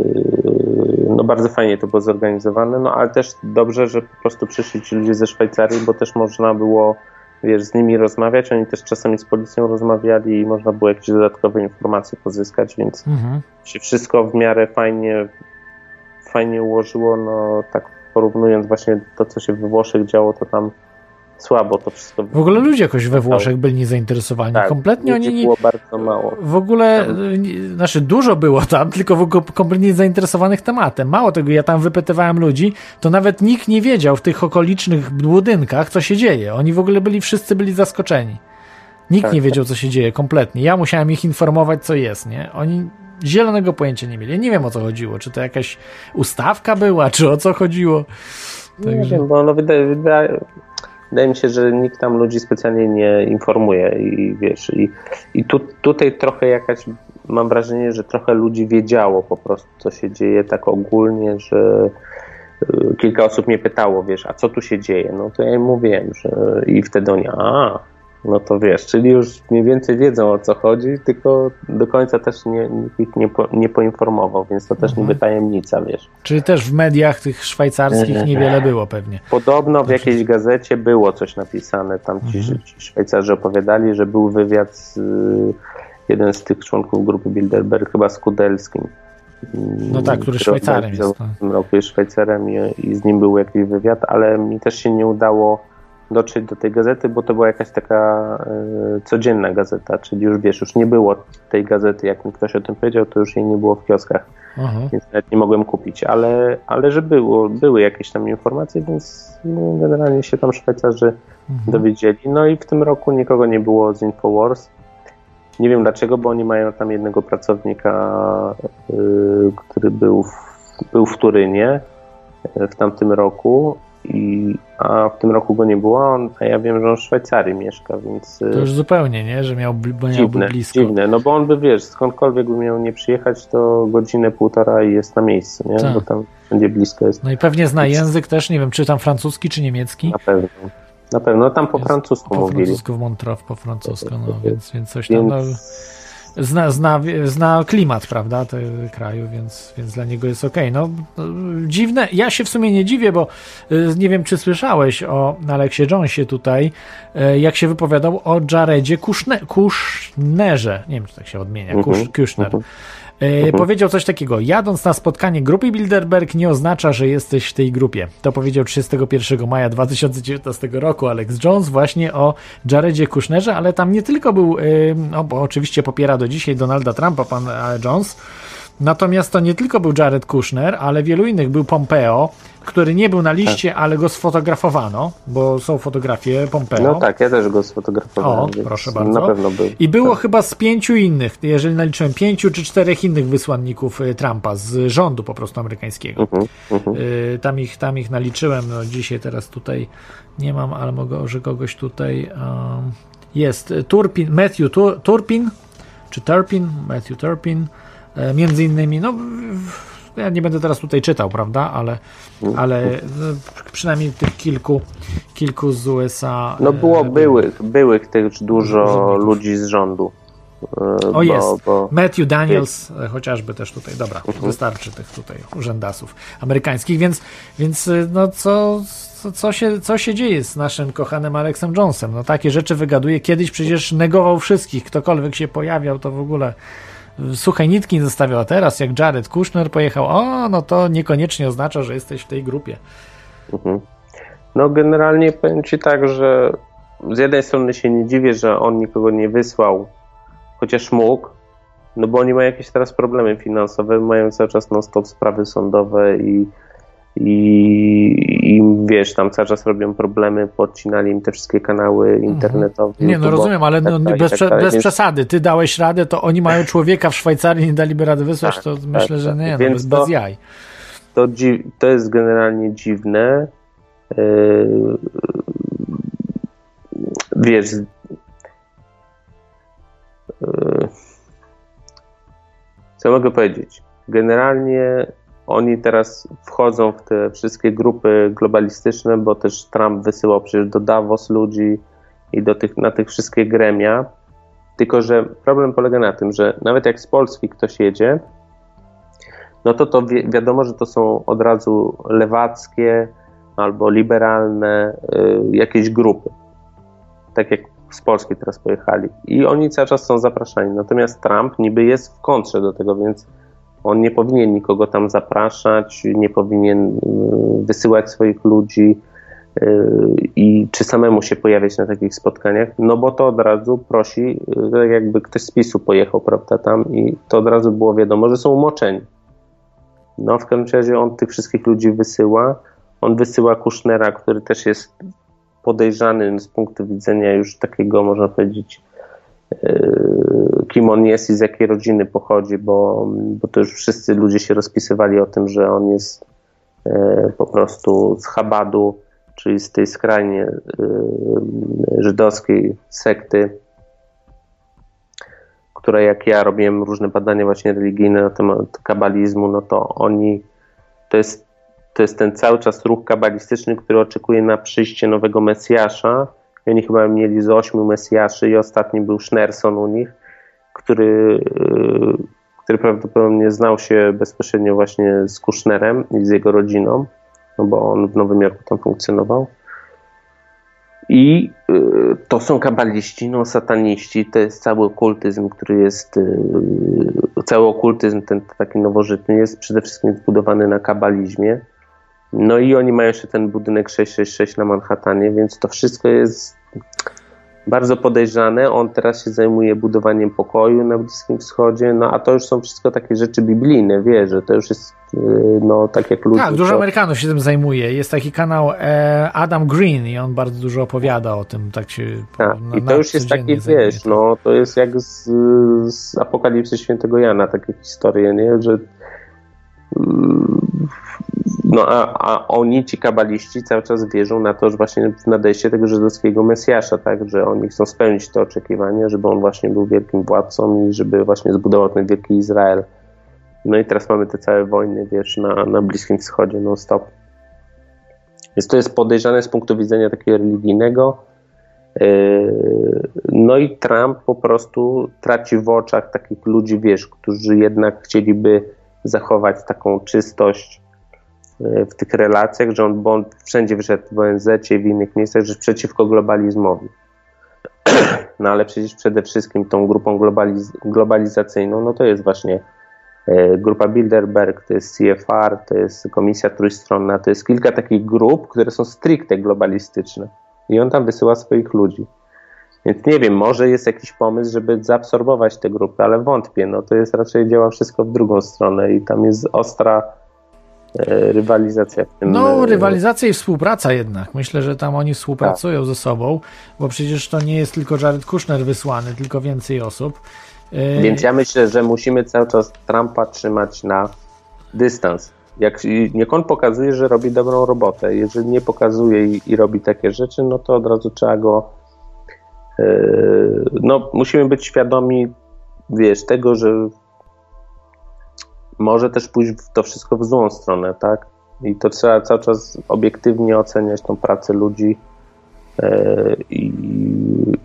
no bardzo fajnie to było zorganizowane, no ale też dobrze, że po prostu przyszli ci ludzie ze Szwajcarii, bo też można było, wiesz, z nimi rozmawiać, oni też czasami z policją rozmawiali i można było jakieś dodatkowe informacje pozyskać, więc Mhm. się wszystko w miarę fajnie, fajnie ułożyło, no tak porównując właśnie to, co się we Włoszech działo, to tam słabo to wszystko W ogóle ludzie jakoś we Włoszech byli niezainteresowani. tak, Kompletnie oni nie, było bardzo mało. W ogóle, y, nie- znaczy dużo było tam, tylko w ogóle kompletnie zainteresowanych tematem. Mało tego, ja tam wypytywałem ludzi, to nawet nikt nie wiedział w tych okolicznych budynkach, co się dzieje. Oni w ogóle byli, wszyscy byli zaskoczeni. Nikt Tak, nie tak. wiedział, co się dzieje, kompletnie. Ja musiałem ich informować, co jest, nie? Oni zielonego pojęcia nie mieli. Ja nie wiem, o co chodziło. Czy to jakaś ustawka była, czy o co chodziło. Nie Także- wiem, bo no wydaje, wydaje, wydaje mi się, że nikt tam ludzi specjalnie nie informuje i wiesz, i, i tu, tutaj trochę jakaś, mam wrażenie, że trochę ludzi wiedziało po prostu, co się dzieje tak ogólnie, że y, kilka osób mnie pytało, wiesz, a co tu się dzieje? No to ja im mówiłem, że i wtedy oni, a, no to wiesz, czyli już mniej więcej wiedzą o co chodzi, tylko do końca też nie, nikt ich nie, po, nie poinformował, więc to też Mhm. niby tajemnica, wiesz. Czyli też w mediach tych szwajcarskich niewiele było pewnie. Podobno w jakiejś gazecie było coś napisane, tam ci, Mhm. ci Szwajcarzy opowiadali, że był wywiad z y, jeden z tych członków grupy Bilderberg, chyba z Kudelskim. No tak, który Szwajcarem jest, no. W tym roku jest Szwajcarem i, i z nim był jakiś wywiad, ale mi też się nie udało dotrzeć do tej gazety, bo to była jakaś taka y, codzienna gazeta, czyli już wiesz, już nie było tej gazety, jak mi ktoś o tym powiedział, to już jej nie było w kioskach Aha. więc nawet nie mogłem kupić, ale, ale że było, były jakieś tam informacje, więc no, generalnie się tam Szwajcarzy Mhm. dowiedzieli. No i w tym roku nikogo nie było z Infowars. Nie wiem dlaczego, bo oni mają tam jednego pracownika, y, który był w, był w Turynie y, w tamtym roku, a w tym roku go nie było, a on, a ja wiem, że on w Szwajcarii mieszka, więc... y, To już zupełnie, nie? Że miał, bo Dziwne, blisko. dziwne, no bo on by, wiesz, skądkolwiek by miał nie przyjechać, to godzinę, półtora i jest na miejscu, nie? Tak. Bo tam wszędzie blisko jest, No i pewnie zna język też, nie wiem, czy tam francuski, czy niemiecki. na pewno. Na pewno, no tam po Jest francusku Po mówili. francusku w Montreux, po francusku, no więc, więc coś tam, Więc no, zna, zna, zna klimat, prawda, tego kraju, więc, więc dla niego jest okej. No, no, dziwne, ja się w sumie nie dziwię, bo y, nie wiem, czy słyszałeś o Aleksie Jonesie tutaj, y, jak się wypowiadał o Jaredzie Kushne, Kushnerze, nie wiem, czy tak się odmienia, Mhm, Kusz, Kushner. Mhm. E, Powiedział coś takiego, jadąc na spotkanie grupy Bilderberg nie oznacza, że jesteś w tej grupie. To powiedział 31 maja 2019 roku Alex Jones właśnie o Jaredzie Kushnerze, ale tam nie tylko był, e, no bo oczywiście popiera do dzisiaj Donalda Trumpa pan e, Jones, natomiast to nie tylko był Jared Kushner, ale wielu innych. Był Pompeo, który nie był na liście, ale go sfotografowano, bo są fotografie Pompeo. No tak, ja też go sfotografowałem. O, proszę bardzo. Na pewno był. I było Tak. chyba z pięciu innych, jeżeli naliczyłem, pięciu czy czterech innych wysłanników y, Trumpa z rządu po prostu amerykańskiego. Mhm, mhm. Y, Tam ich, tam ich naliczyłem, no dzisiaj teraz tutaj nie mam, ale mogę, że kogoś tutaj um, jest. Turpin, Matthew Tur, Turpin, czy Turpin, Matthew Turpin, między innymi, no ja nie będę teraz tutaj czytał, prawda, ale, ale no, przynajmniej tych kilku, kilku z USA. No było e, byłych, byłych też dużo urzędników. ludzi z rządu. E, O jest, Bo, Matthew Daniels, e, chociażby też tutaj, dobra, Mhm. wystarczy tych tutaj urzędasów amerykańskich, więc, więc no co, co, co, się, co się dzieje z naszym kochanym Alexem Jonesem? No takie rzeczy wygaduje, kiedyś przecież negował wszystkich, ktokolwiek się pojawiał, to w ogóle suchej nitki zostawiał, a teraz jak Jared Kushner pojechał, o, no to niekoniecznie oznacza, że jesteś w tej grupie. Mhm. No generalnie powiem Ci tak, że z jednej strony się nie dziwię, że on nikogo nie wysłał, chociaż mógł, no bo oni mają jakieś teraz problemy finansowe, mają cały czas non-stop sprawy sądowe i, i, wiesz, tam cały czas robią problemy, podcinali im te wszystkie kanały internetowe. Mhm. Nie, no rozumiem, ale no, tak bez, tak bez więc- przesady. Ty dałeś radę, to oni mają człowieka w Szwajcarii, nie daliby rady wysłać, Tak, to tak, myślę, że tak. nie, no, bez, to- bez jaj. to, to jest generalnie dziwne. Yy, wiesz, yy, co mogę powiedzieć? Generalnie oni teraz wchodzą w te wszystkie grupy globalistyczne, bo też Trump wysyłał przecież do Davos ludzi i do tych, na tych wszystkie gremia. Tylko, że problem polega na tym, że nawet jak z Polski ktoś jedzie, no to to wi- wiadomo, że to są od razu lewackie albo liberalne y, jakieś grupy. Tak jak z Polski teraz pojechali. I oni cały czas są zapraszani. Natomiast Trump niby jest w kontrze do tego, więc on nie powinien nikogo tam zapraszać, nie powinien y, wysyłać swoich ludzi y, i czy samemu się pojawiać na takich spotkaniach, no bo to od razu prosi, tak jakby ktoś z PiSu pojechał, prawda, tam i to od razu było wiadomo, że są umoczeni. No, w każdym razie on tych wszystkich ludzi wysyła. On wysyła Kushnera, który też jest podejrzany z punktu widzenia już takiego, można powiedzieć, kim on jest i z jakiej rodziny pochodzi, bo, bo to już wszyscy ludzie się rozpisywali o tym, że on jest yy, po prostu z Chabadu, czyli z tej skrajnie yy, żydowskiej sekty, które jak ja robiłem różne badania właśnie religijne na temat kabalizmu, no to oni, to jest, to jest ten cały czas ruch kabalistyczny, który oczekuje na przyjście nowego Mesjasza. Oni chyba mieli z ośmiu Mesjaszy i ostatni był Schnerson u nich, który, yy, który prawdopodobnie znał się bezpośrednio właśnie z Kushnerem i z jego rodziną, no bo on w Nowym Jorku tam funkcjonował. I y, to są kabaliści, no sataniści, to jest cały okultyzm, który jest, y, cały okultyzm ten taki nowożytny jest przede wszystkim zbudowany na kabalizmie. No i oni mają jeszcze ten budynek 666 na Manhattanie, więc to wszystko jest bardzo podejrzane. On teraz się zajmuje budowaniem pokoju na Bliskim Wschodzie, no a to już są wszystko takie rzeczy biblijne, wie, że to już jest y, no tak jak ludzie... Tak, dużo to- Amerykanów się tym zajmuje. Jest taki kanał e, Adam Green i on bardzo dużo opowiada o tym. Tak się Tak, na- i to już jest takie, wiesz, no to jest jak z, z Apokalipsy Świętego Jana, takie historie, nie, że mm, no a, a oni, ci kabaliści cały czas wierzą na to, że właśnie w nadejście tego żydowskiego Mesjasza, tak, że oni chcą spełnić to oczekiwanie, żeby on właśnie był wielkim władcą i żeby właśnie zbudował ten wielki Izrael. No i teraz mamy te całe wojny, wiesz, na, na Bliskim Wschodzie non stop. Więc to jest podejrzane z punktu widzenia takiego religijnego, Yy, No i Trump po prostu traci w oczach takich ludzi, wiesz, którzy jednak chcieliby zachować taką czystość w tych relacjach, że on, bo on wszędzie wyszedł w ONZ i w innych miejscach, że przeciwko globalizmowi. No ale przecież przede wszystkim tą grupą globaliz globalizacyjną, no to jest właśnie e, grupa Bilderberg, to jest CFR, to jest Komisja Trójstronna, to jest kilka takich grup, które są stricte globalistyczne i on tam wysyła swoich ludzi. Więc nie wiem, może jest jakiś pomysł, żeby zaabsorbować te grupy, ale wątpię. No to jest raczej działa wszystko w drugą stronę i tam jest ostra rywalizacja w tym. No, e, rywalizacja i współpraca jednak. Myślę, że tam oni współpracują ze sobą, bo przecież to nie jest tylko Jared Kushner wysłany, tylko więcej osób. E, Więc ja myślę, że musimy cały czas Trumpa trzymać na dystans. Jak, niech on pokazuje, że robi dobrą robotę. Jeżeli nie pokazuje i, i robi takie rzeczy, no to od razu trzeba go. Yy, no, musimy być świadomi, wiesz, tego, że może też pójść to wszystko w złą stronę, tak? I to trzeba cały czas obiektywnie oceniać tą pracę ludzi yy, i,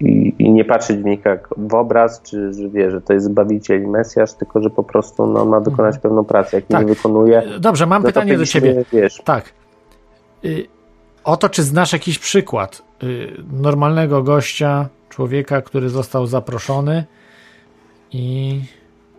i, i nie patrzeć w nich jak w obraz, czy że wie, że to jest Zbawiciel i Mesjasz, tylko że po prostu no, ma wykonać pewną pracę. Jak Tak. nie wykonuje, Dobrze, mam no pytanie do ciebie. Wiesz, Tak. Y, O to, czy znasz jakiś przykład y, normalnego gościa, człowieka, który został zaproszony i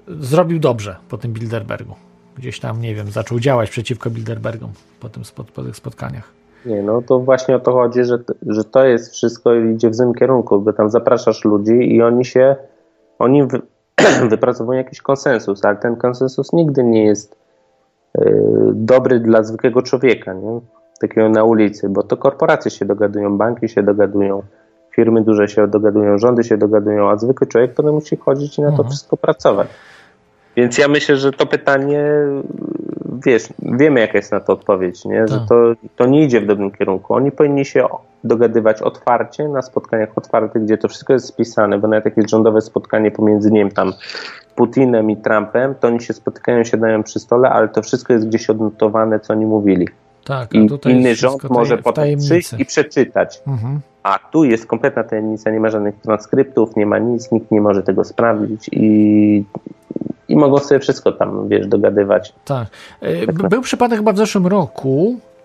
zrobił dobrze po tym Bilderbergu. Gdzieś tam, nie wiem, zaczął działać przeciwko Bilderbergom po, tym, spot- po tych spotkaniach. Nie, no to właśnie o to chodzi, że, że to jest wszystko i idzie w złym kierunku, bo tam zapraszasz ludzi i oni się, oni wy, wypracowują jakiś konsensus, ale ten konsensus nigdy nie jest y, dobry dla zwykłego człowieka, nie? takiego na ulicy, bo to korporacje się dogadują, banki się dogadują, firmy duże się dogadują, rządy się dogadują, a zwykły człowiek potem musi chodzić i na to Mhm. wszystko pracować. Więc ja myślę, że to pytanie, wiesz, wiemy jaka jest na to odpowiedź, nie? że Tak. to, to nie idzie w dobrym kierunku. Oni powinni się dogadywać otwarcie, na spotkaniach otwartych, gdzie to wszystko jest spisane, bo nawet jak jest rządowe spotkanie pomiędzy, nie wiem, tam Putinem i Trumpem, to oni się spotykają, siadają przy stole, ale to wszystko jest gdzieś odnotowane, co oni mówili. Tak, I a tutaj inny rząd może potem przyjść i przeczytać. Mhm. A tu jest kompletna tajemnica, nie ma żadnych transkryptów, nie ma nic, nikt nie może tego sprawdzić i, i mogą sobie wszystko tam, wiesz, dogadywać. Tak. Y, b- Był przypadek chyba w zeszłym roku, y,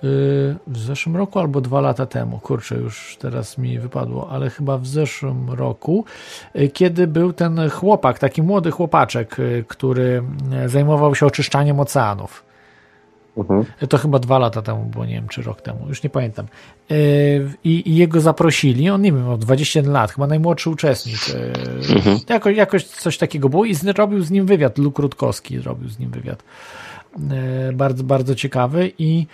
w zeszłym roku albo dwa lata temu, kurczę, już teraz mi wypadło, ale chyba w zeszłym roku, y, kiedy był ten chłopak, taki młody chłopaczek, y, który zajmował się oczyszczaniem oceanów. Mhm. To chyba dwa lata temu było, nie wiem, czy rok temu, już nie pamiętam. Yy, I, i jego zaprosili, on nie wiem, miał 21 lat, chyba najmłodszy uczestnik. Yy, jako, jakoś coś takiego było i zrobił z nim wywiad, Luke Rutkowski zrobił z nim wywiad. Yy, bardzo, bardzo ciekawy i,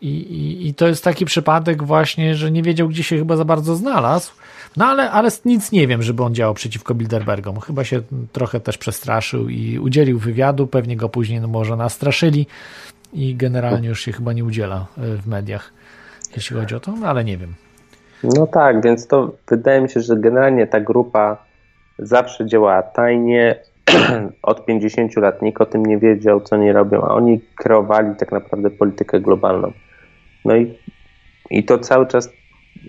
i, i, i to jest taki przypadek właśnie, że nie wiedział, gdzie się chyba za bardzo znalazł. No ale, ale nic nie wiem, żeby on działał przeciwko Bilderbergom. Chyba się trochę też przestraszył i udzielił wywiadu, pewnie go później no może nastraszyli i generalnie już się chyba nie udziela y, w mediach, jeśli chodzi o to, no ale nie wiem. No tak, więc to wydaje mi się, że generalnie ta grupa zawsze działała tajnie. Od 50 lat nikt o tym nie wiedział, co nie robią, a oni kreowali tak naprawdę politykę globalną. No i, i to cały czas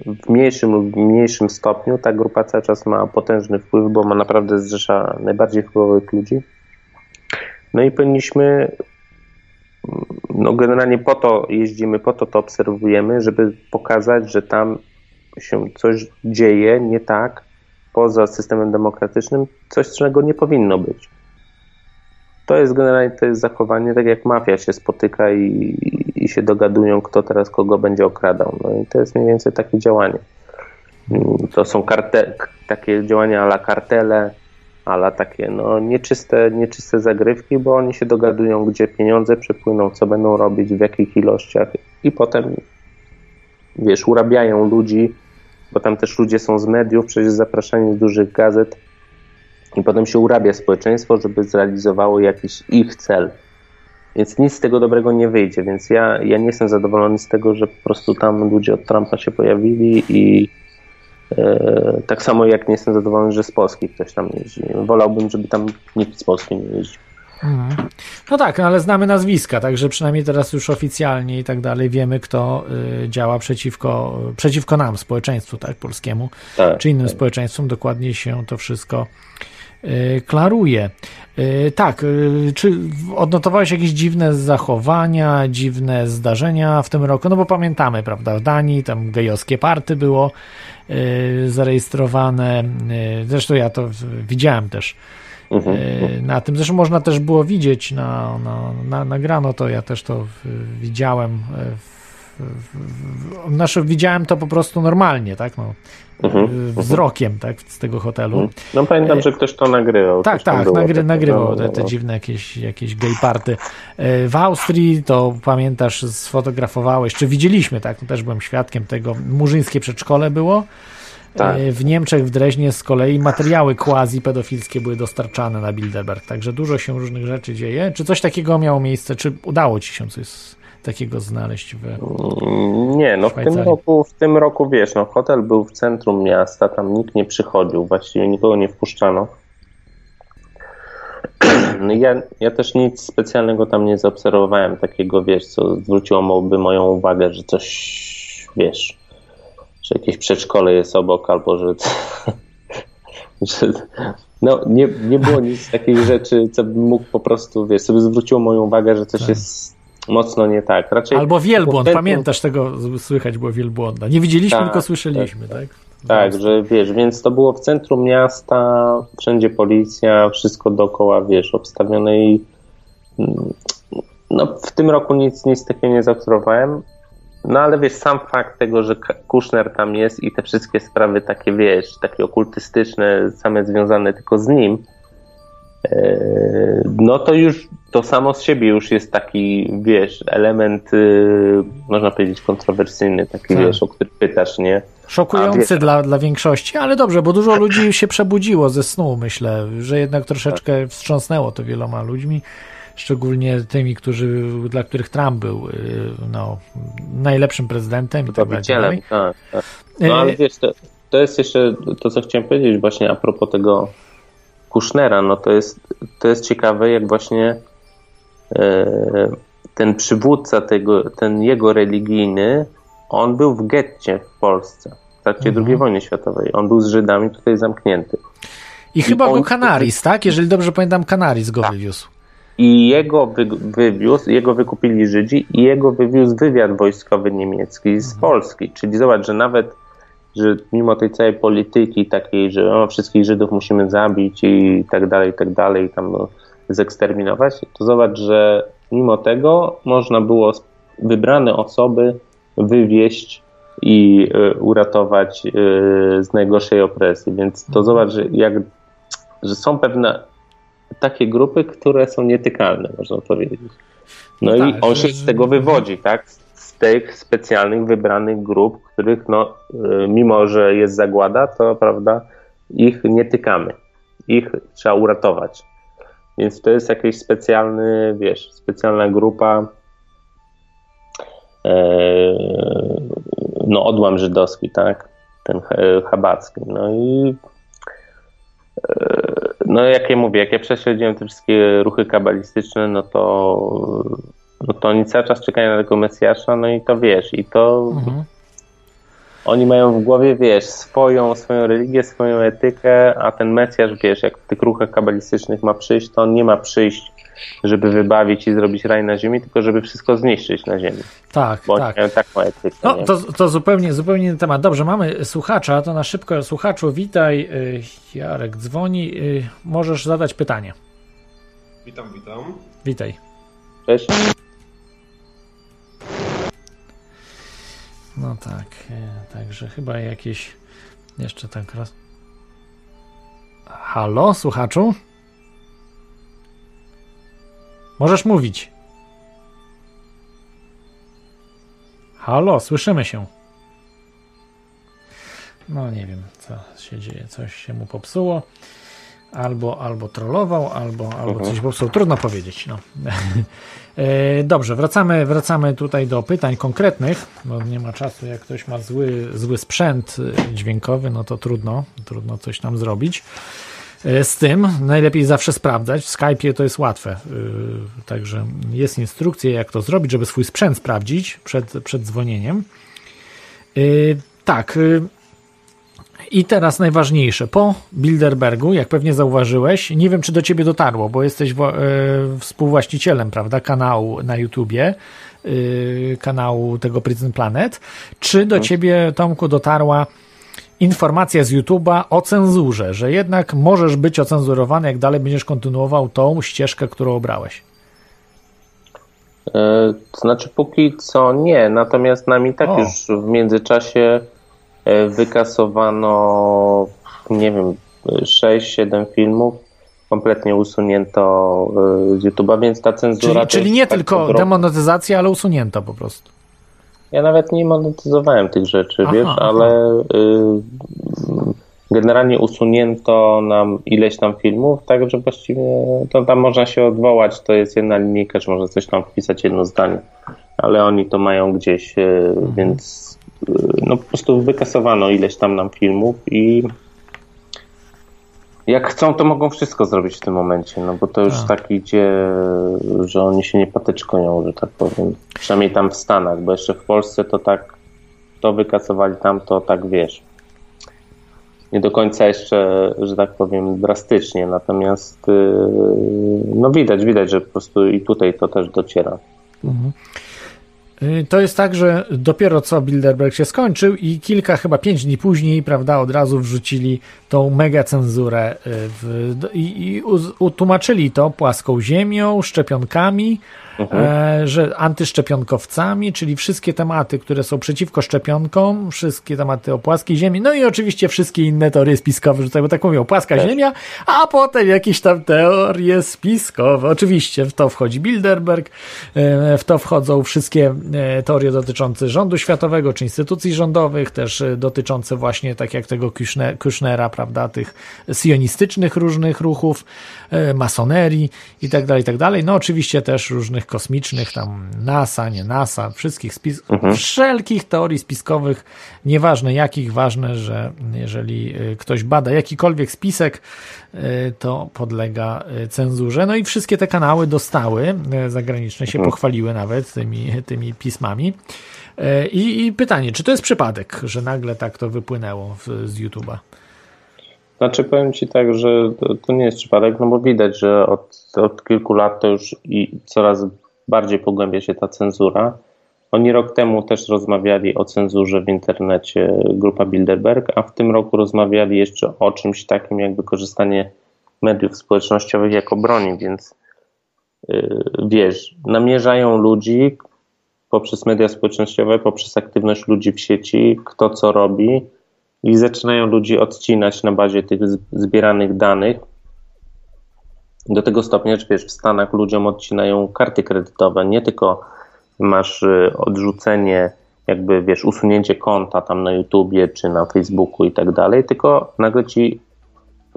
w mniejszym lub mniejszym stopniu ta grupa cały czas ma potężny wpływ, bo ma naprawdę zrzesza najbardziej wpływowych ludzi. No i powinniśmy no generalnie po to jeździmy, po to to obserwujemy, żeby pokazać, że tam się coś dzieje nie tak poza systemem demokratycznym, coś czego nie powinno być. To jest generalnie to jest zachowanie, tak jak mafia się spotyka i, i się dogadują, kto teraz kogo będzie okradał. No i to jest mniej więcej takie działanie. Mm, To są karte, takie działania ala kartele, ala takie no, nieczyste, nieczyste zagrywki, bo oni się dogadują, gdzie pieniądze przepłyną, co będą robić, w jakich ilościach i potem wiesz, urabiają ludzi, bo tam też ludzie są z mediów, przecież zapraszani z dużych gazet i potem się urabia społeczeństwo, żeby zrealizowało jakiś ich cel. Więc nic z tego dobrego nie wyjdzie, więc ja, ja nie jestem zadowolony z tego, że po prostu tam ludzie od Trumpa się pojawili i e, tak samo jak nie jestem zadowolony, że z Polski ktoś tam jeździ. Wolałbym, żeby tam nikt z Polski nie jeździł. Mhm. No tak, no ale znamy nazwiska, także przynajmniej teraz już oficjalnie i tak dalej wiemy, kto y, działa przeciwko, przeciwko nam, społeczeństwu tak, polskiemu, Tak, czy innym społeczeństwom. Dokładnie się to wszystko klaruje. Y, tak, y, czy odnotowałeś jakieś dziwne zachowania, dziwne zdarzenia w tym roku? No bo pamiętamy, prawda, w Danii tam gejowskie party było zarejestrowane. Zresztą ja to widziałem też Mhm. E, Na tym zresztą można też było widzieć, na, na, na, nagrano to, ja też to widziałem. e, W, w, w, znaczy, widziałem to po prostu normalnie, tak? No, Mhm. e, wzrokiem, tak? Z tego hotelu. No pamiętam, że ktoś to nagrywał. Tak, tak, nagry, nagrywał no, te, te no. dziwne jakieś, jakieś gay party. E, W Austrii to pamiętasz, sfotografowałeś, czy widzieliśmy, tak, też byłem świadkiem tego, murzyńskie przedszkole było. Tak. W Niemczech, w Dreźnie z kolei materiały quasi-pedofilskie były dostarczane na Bilderberg, także dużo się różnych rzeczy dzieje. Czy coś takiego miało miejsce, czy udało ci się coś takiego znaleźć w... Mm, Nie, no w tym, Szwajcarii. roku, w tym roku wiesz, no hotel był w centrum miasta, tam nikt nie przychodził, właściwie nikogo nie wpuszczano. No ja, ja też nic specjalnego tam nie zaobserwowałem takiego, wiesz, co zwróciłoby moją uwagę, że coś, wiesz, że jakieś przedszkole jest obok, albo że, że no nie, nie było nic takich rzeczy, co bym mógł po prostu, wiesz, sobie zwróciło moją uwagę, że coś jest mocno nie tak. Raczej Albo wielbłąd, Centrum- pamiętasz tego, słychać było wielbłąda. Nie widzieliśmy, Tak, tylko słyszeliśmy, tak? Tak, że wiesz, więc to było w centrum miasta, wszędzie policja, wszystko dookoła, wiesz, obstawione i mm, no, w tym roku nic, nic takiego nie zaobserwowałem. No ale wiesz, sam fakt tego, że K- Kushner tam jest i te wszystkie sprawy takie, wiesz, takie okultystyczne, same związane tylko z nim, e, no to już to samo z siebie już jest taki, wiesz, element, y, można powiedzieć, kontrowersyjny, taki, Tak. wiesz, o który pytasz, nie? Szokujący A, dla, dla większości, ale dobrze, bo dużo ludzi się przebudziło ze snu, myślę, że jednak troszeczkę wstrząsnęło to wieloma ludźmi, szczególnie tymi, którzy, dla których Trump był y, no, najlepszym prezydentem i tak dalej. Tak, tak. No ale E, wiesz, to, to jest jeszcze to, co chciałem powiedzieć właśnie a propos tego Kushnera, no to jest, to jest ciekawe, jak właśnie ten przywódca tego, ten jego religijny, on był w getcie w Polsce w trakcie Mhm. II wojny światowej. On był z Żydami tutaj zamknięty. I chyba on- go Canaris, tak? Jeżeli dobrze pamiętam, Canaris go wywiózł. I jego wy, wywiózł, jego wykupili Żydzi i jego wywiózł wywiad wojskowy niemiecki z Polski. Czyli zobacz, że nawet, że mimo tej całej polityki takiej, że o, wszystkich Żydów musimy zabić i tak dalej, i tak dalej, tam no, zeksterminować, to zobacz, że mimo tego można było wybrane osoby wywieźć i y, uratować y, z najgorszej opresji. Więc to zobacz, że, jak, że są pewne takie grupy, które są nietykalne, można powiedzieć. No, No i tak, on się z tego wywodzi, tak? Z tych specjalnych, wybranych grup, których, no, y, mimo że jest zagłada, to prawda, ich nie tykamy. Ich trzeba uratować. Więc to jest jakiś specjalny, wiesz, specjalna grupa, e, no, odłam żydowski, tak? Ten e, chabacki. No i no jak ja mówię, jak ja prześledziłem te wszystkie ruchy kabalistyczne, no to no to oni cały czas czekają na tego Mesjasza, no i to wiesz, i to Mhm. Oni mają w głowie, wiesz, swoją, swoją religię, swoją etykę, a ten Mesjasz, wiesz, jak w tych ruchach kabalistycznych ma przyjść, to on nie ma przyjść, żeby wybawić i zrobić raj na ziemi, tylko żeby wszystko zniszczyć na ziemi, Tak, bo tak. oni mają taką etykę. No, to, to zupełnie, zupełnie inny temat. Dobrze, mamy słuchacza, to na szybko. Słuchaczu, witaj. y, Jarek dzwoni. y, Możesz zadać pytanie. Witam, witam. Witaj. Cześć. No tak, e, także chyba jakieś jeszcze tak raz. Halo, słuchaczu? Możesz mówić. Halo, słyszymy się. No nie wiem, co się dzieje. Coś się mu popsuło. Albo, albo trollował, albo, albo coś popsuł. Trudno powiedzieć. No. E, Dobrze, wracamy, wracamy tutaj do pytań konkretnych, bo nie ma czasu, jak ktoś ma zły, zły sprzęt e, dźwiękowy, no to trudno, trudno coś tam zrobić. E, Z tym najlepiej zawsze sprawdzać. W Skype'ie to jest łatwe. Także jest instrukcja, jak to zrobić, żeby swój sprzęt sprawdzić przed, przed dzwonieniem. Tak. I teraz najważniejsze. Po Bilderbergu, jak pewnie zauważyłeś, nie wiem, czy do ciebie dotarło, bo jesteś wo- e, współwłaścicielem, prawda, kanału na YouTubie, y, kanału tego Prison Planet. Czy do ciebie, Tomku, dotarła informacja z YouTube'a o cenzurze, że jednak możesz być ocenzurowany, jak dalej będziesz kontynuował tą ścieżkę, którą obrałeś. E, to znaczy póki co nie, natomiast nam i tak O. już w międzyczasie wykasowano, nie wiem, 6-7 filmów, kompletnie usunięto e, z YouTube'a, więc ta cenzura... Czyli, czyli nie tak tylko dro- demonetyzacja, ale usunięto po prostu. Ja nawet nie monetyzowałem tych rzeczy, Aha, wiesz, aha. ale y, generalnie usunięto nam ileś tam filmów, także właściwie to tam można się odwołać, to jest jedna linijka, że można coś tam wpisać jedno zdanie, ale oni to mają gdzieś, y, Mhm. więc no po prostu wykasowano ileś tam nam filmów i jak chcą, to mogą wszystko zrobić w tym momencie, no bo to już Tak. tak idzie, że oni się nie patyczkują, że tak powiem. Przynajmniej tam w Stanach, bo jeszcze w Polsce to tak, to wykasowali tam, to tak wiesz. Nie do końca jeszcze, że tak powiem, drastycznie, natomiast yy, no widać, widać, że po prostu i tutaj to też dociera. Y, To jest tak, że dopiero co Bilderberg się skończył i kilka, chyba pięć dni później, prawda, od razu wrzucili tą mega cenzurę y, w, i, i utłumaczyli to płaską ziemią, szczepionkami, e, że antyszczepionkowcami, czyli wszystkie tematy, które są przeciwko szczepionkom, wszystkie tematy o płaskiej ziemi, no i oczywiście wszystkie inne teorie spiskowe, że tak, bo tak mówią, płaska Też. ziemia, a potem jakieś tam teorie spiskowe. Oczywiście w to wchodzi Bilderberg, e, w to wchodzą wszystkie e, teorie dotyczące rządu światowego czy instytucji rządowych, też dotyczące właśnie tak jak tego Kushne- Kushnera, prawda, tych sionistycznych różnych ruchów, masonerii i tak dalej, i tak dalej. No oczywiście też różnych kosmicznych, tam NASA, nie NASA, wszystkich spis wszelkich teorii spiskowych, nieważne jakich, ważne, że jeżeli e, ktoś bada jakikolwiek spisek, e, to podlega e, cenzurze. No i wszystkie te kanały dostały, zagraniczne się pochwaliły nawet tymi, tymi pismami. I, I pytanie, czy to jest przypadek, że nagle tak to wypłynęło w, z YouTube'a? Znaczy powiem Ci tak, że to, to nie jest przypadek, no bo widać, że od, od kilku lat to już i coraz bardziej pogłębia się ta cenzura. Oni rok temu też rozmawiali o cenzurze w internecie, grupa Bilderberg, a w tym roku rozmawiali jeszcze o czymś takim jak wykorzystanie mediów społecznościowych jako broni, więc yy, wiesz, namierzają ludzi poprzez media społecznościowe, poprzez aktywność ludzi w sieci, kto co robi, i zaczynają ludzi odcinać na bazie tych zbieranych danych. Do tego stopnia, że wiesz, w Stanach ludziom odcinają karty kredytowe. Nie tylko masz y, odrzucenie, jakby wiesz, usunięcie konta tam na YouTubie czy na Facebooku i tak dalej, tylko nagle ci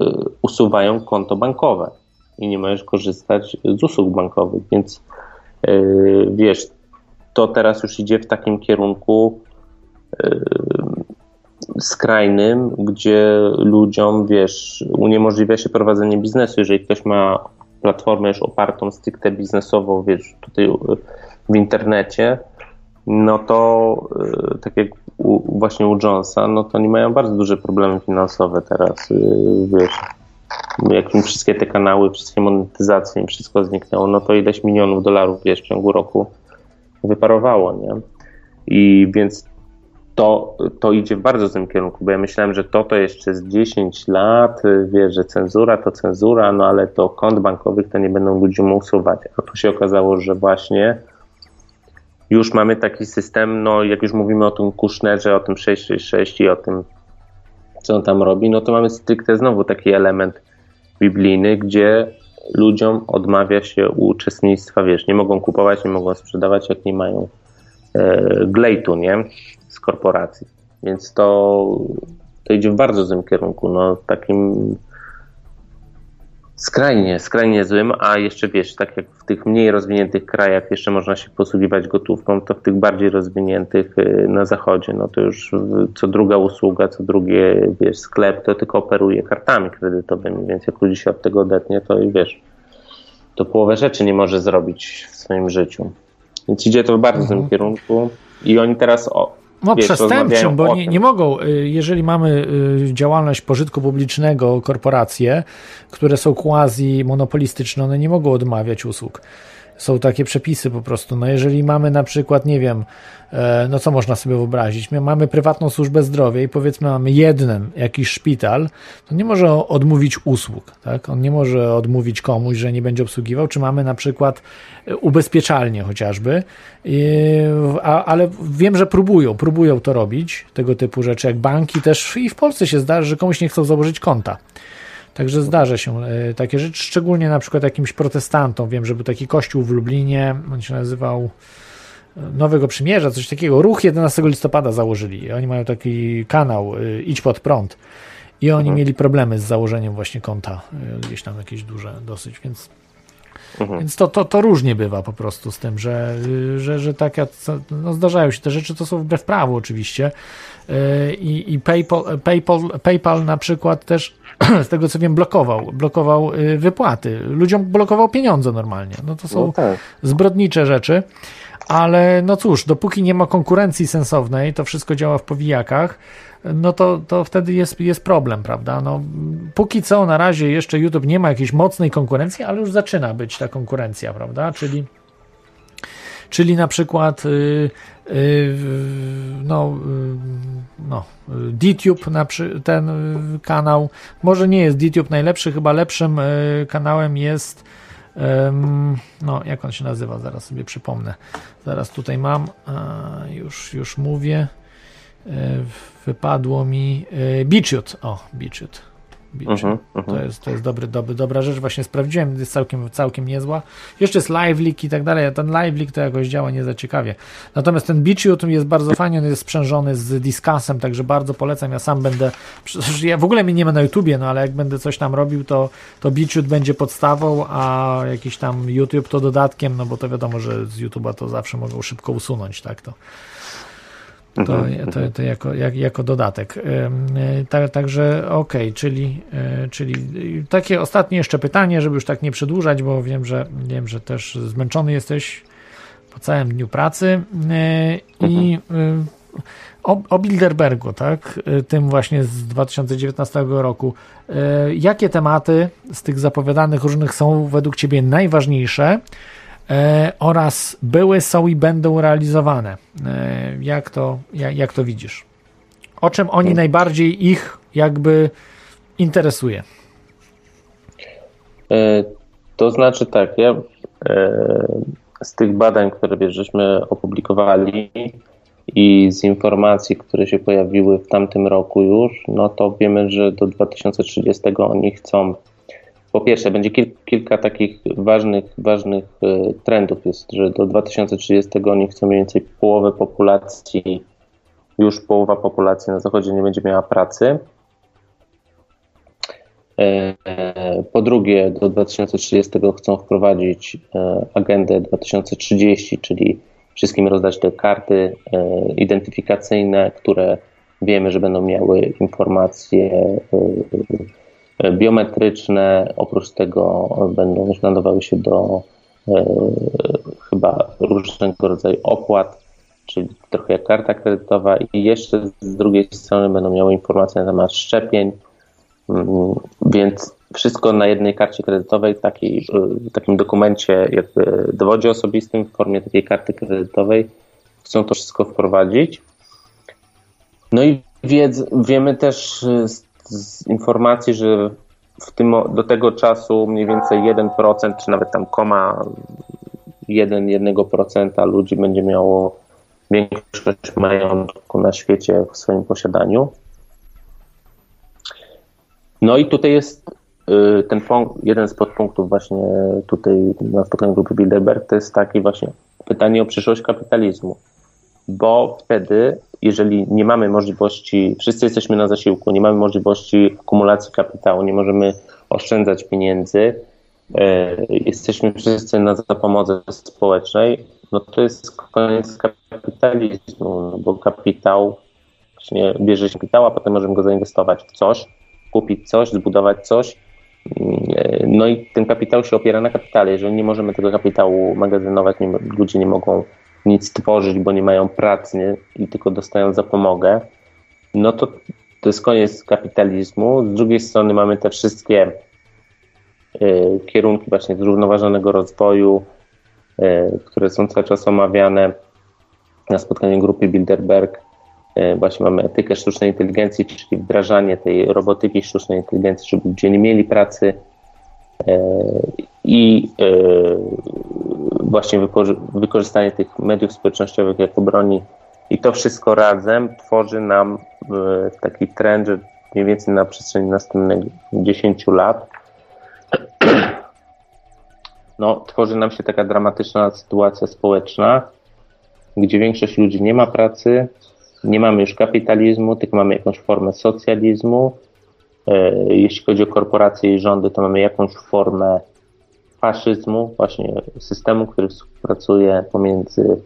y, usuwają konto bankowe i nie możesz korzystać z usług bankowych. Więc y, wiesz, to teraz już idzie w takim kierunku skrajnym, gdzie ludziom, wiesz, uniemożliwia się prowadzenie biznesu. Jeżeli ktoś ma platformę już opartą stricte biznesowo, wiesz, tutaj w internecie, no to y, tak jak u, właśnie u Jonesa, no to oni mają bardzo duże problemy finansowe teraz, y, wiesz. Jak im wszystkie te kanały, wszystkie monetyzacje, im wszystko zniknęło, no to ileś milionów dolarów, wiesz, w ciągu roku wyparowało, nie? I więc to, to idzie w bardzo złym kierunku, bo ja myślałem, że to to jeszcze z 10 lat, y, wiesz, że cenzura to cenzura, no ale to kont bankowych to nie będą ludziom usuwać. A tu się okazało, że właśnie już mamy taki system, no jak już mówimy o tym Kushnerze, o tym 666 i o tym, co on tam robi, no to mamy stricte znowu taki element biblijny, gdzie ludziom odmawia się uczestnictwa, wiesz, nie mogą kupować, nie mogą sprzedawać, jak nie mają e, glejtu, nie? Korporacji. Więc to, to idzie w bardzo złym kierunku, no takim skrajnie, skrajnie złym, a jeszcze wiesz, tak jak w tych mniej rozwiniętych krajach jeszcze można się posługiwać gotówką, to w tych bardziej rozwiniętych y, na zachodzie, no to już co druga usługa, co drugie wiesz, sklep, to tylko operuje kartami kredytowymi, więc jak ludzi się od tego odetnie, to i wiesz, to połowę rzeczy nie może zrobić w swoim życiu. Więc idzie to w bardzo złym kierunku i oni teraz o, No wiesz, przestępczym, bo nie, nie mogą, y, jeżeli mamy y, działalność pożytku publicznego, korporacje, które są quasi monopolistyczne, one nie mogą odmawiać usług. Są takie przepisy po prostu. No jeżeli mamy na przykład, nie wiem, e, no co można sobie wyobrazić, My mamy prywatną służbę zdrowia i powiedzmy mamy jeden jakiś szpital, to nie może odmówić usług, tak? On nie może odmówić komuś, że nie będzie obsługiwał, czy mamy na przykład ubezpieczalnie chociażby, ale wiem, że próbują, próbują to robić, tego typu rzeczy, jak banki też i w Polsce się zdarza, że komuś nie chcą założyć konta. Także zdarza się e, takie rzeczy, szczególnie na przykład jakimś protestantom. Wiem, że był taki kościół w Lublinie, on się nazywał e, Nowego Przymierza, coś takiego. Ruch 11 listopada założyli. Oni mają taki kanał e, Idź pod prąd. I oni mhm. mieli problemy z założeniem właśnie konta, gdzieś tam jakieś duże dosyć, więc Mhm. Więc to, to, to różnie bywa po prostu z tym, że, że, że tak, no zdarzają się te rzeczy, to są wbrew prawu oczywiście. I, i PayPal, PayPal, PayPal na przykład też z tego co wiem, blokował, blokował y, wypłaty. Ludziom blokował pieniądze normalnie. No to są no tak. zbrodnicze rzeczy. Ale no cóż, dopóki nie ma konkurencji sensownej, to wszystko działa w powijakach, no to, to wtedy jest, jest problem, prawda? No, póki co na razie jeszcze YouTube nie ma jakiejś mocnej konkurencji, ale już zaczyna być ta konkurencja, prawda? Czyli czyli na przykład y, y, no, y, no, DTube, ten kanał, może nie jest DTube najlepszy, chyba lepszym kanałem jest no, jak on się nazywa, zaraz sobie przypomnę. Zaraz tutaj mam, już, już mówię. Wypadło mi Beachute. O, Beachute. Uh-huh, uh-huh. To, jest, to jest dobry, dobry, dobra rzecz, właśnie sprawdziłem, jest całkiem, całkiem niezła. Jeszcze jest live leak i tak dalej, ten live leak to jakoś działa nie za ciekawie. Natomiast ten Beachute jest bardzo fajny, on jest sprzężony z Discasem, także bardzo polecam, ja sam będę, ja w ogóle mnie nie ma na YouTubie, no ale jak będę coś tam robił, to, to Beachute będzie podstawą, a jakiś tam YouTube to dodatkiem, no bo to wiadomo, że z YouTube'a to zawsze mogą szybko usunąć, tak to. To, mhm, to, mhm. to jako, jak, jako dodatek. Tak, także okej, okay, czyli, e, czyli takie ostatnie jeszcze pytanie, żeby już tak nie przedłużać, bo wiem, że wiem, że też zmęczony jesteś po całym dniu pracy. E, I mhm. o, o Bilderbergu, tak? Tym właśnie z 2019 roku. Jakie tematy z tych zapowiadanych różnych są według Ciebie najważniejsze? E, oraz były, są i będą realizowane. E, jak to, jak, jak to widzisz? O czym oni hmm. najbardziej ich jakby interesuje? E, to znaczy tak, ja z tych badań, które żeśmy opublikowali i z informacji, które się pojawiły w tamtym roku już, no to wiemy, że do 2030 oni chcą po pierwsze, będzie kil, kilka takich ważnych, ważnych e, trendów. Jest, że do 2030 oni chcą mniej więcej połowę populacji, już połowa populacji na zachodzie nie będzie miała pracy. E, po drugie, do 2030 chcą wprowadzić e, agendę 2030, czyli wszystkim rozdać te karty identyfikacyjne, które wiemy, że będą miały informacje biometryczne. Oprócz tego będą już nadawały się do e, chyba różnego rodzaju opłat, czyli trochę jak karta kredytowa i jeszcze z drugiej strony będą miały informacje na temat szczepień, mm, więc wszystko na jednej karcie kredytowej, e, takim dokumencie, jakby dowodzie osobistym w formie takiej karty kredytowej. Chcą to wszystko wprowadzić. No i wiedz, wiemy też z z informacji, że w tym, do tego czasu mniej więcej 1%, czy nawet tam koma 1, 1% ludzi będzie miało większość majątku na świecie w swoim posiadaniu. No i tutaj jest y, ten jeden z podpunktów właśnie tutaj na spotkaniu grupy Bilderberg, to jest taki właśnie pytanie o przyszłość kapitalizmu bo wtedy, jeżeli nie mamy możliwości, wszyscy jesteśmy na zasiłku, nie mamy możliwości akumulacji kapitału, nie możemy oszczędzać pieniędzy, e, jesteśmy wszyscy na zapomodze społecznej, no to jest koniec kapitalizmu, no bo kapitał, właśnie bierze się kapitał, a potem możemy go zainwestować w coś, kupić coś, zbudować coś, e, no i ten kapitał się opiera na kapitale. Jeżeli nie możemy tego kapitału magazynować, nie, ludzie nie mogą nic tworzyć, bo nie mają pracy nie? i tylko dostają zapomogę, no to to jest koniec kapitalizmu. Z drugiej strony mamy te wszystkie y, kierunki właśnie zrównoważonego rozwoju, które są cały czas omawiane na spotkaniu grupy Bilderberg. Właśnie mamy etykę sztucznej inteligencji, czyli wdrażanie tej robotyki sztucznej inteligencji, żeby ludzie nie mieli pracy i właśnie wykorzystanie tych mediów społecznościowych jako broni i to wszystko razem tworzy nam taki trend, że mniej więcej na przestrzeni następnych 10 lat no, tworzy nam się taka dramatyczna sytuacja społeczna, gdzie większość ludzi nie ma pracy, nie mamy już kapitalizmu, tylko mamy jakąś formę socjalizmu. E, jeśli chodzi o korporacje i rządy, to mamy jakąś formę faszyzmu, właśnie systemu, który współpracuje pomiędzy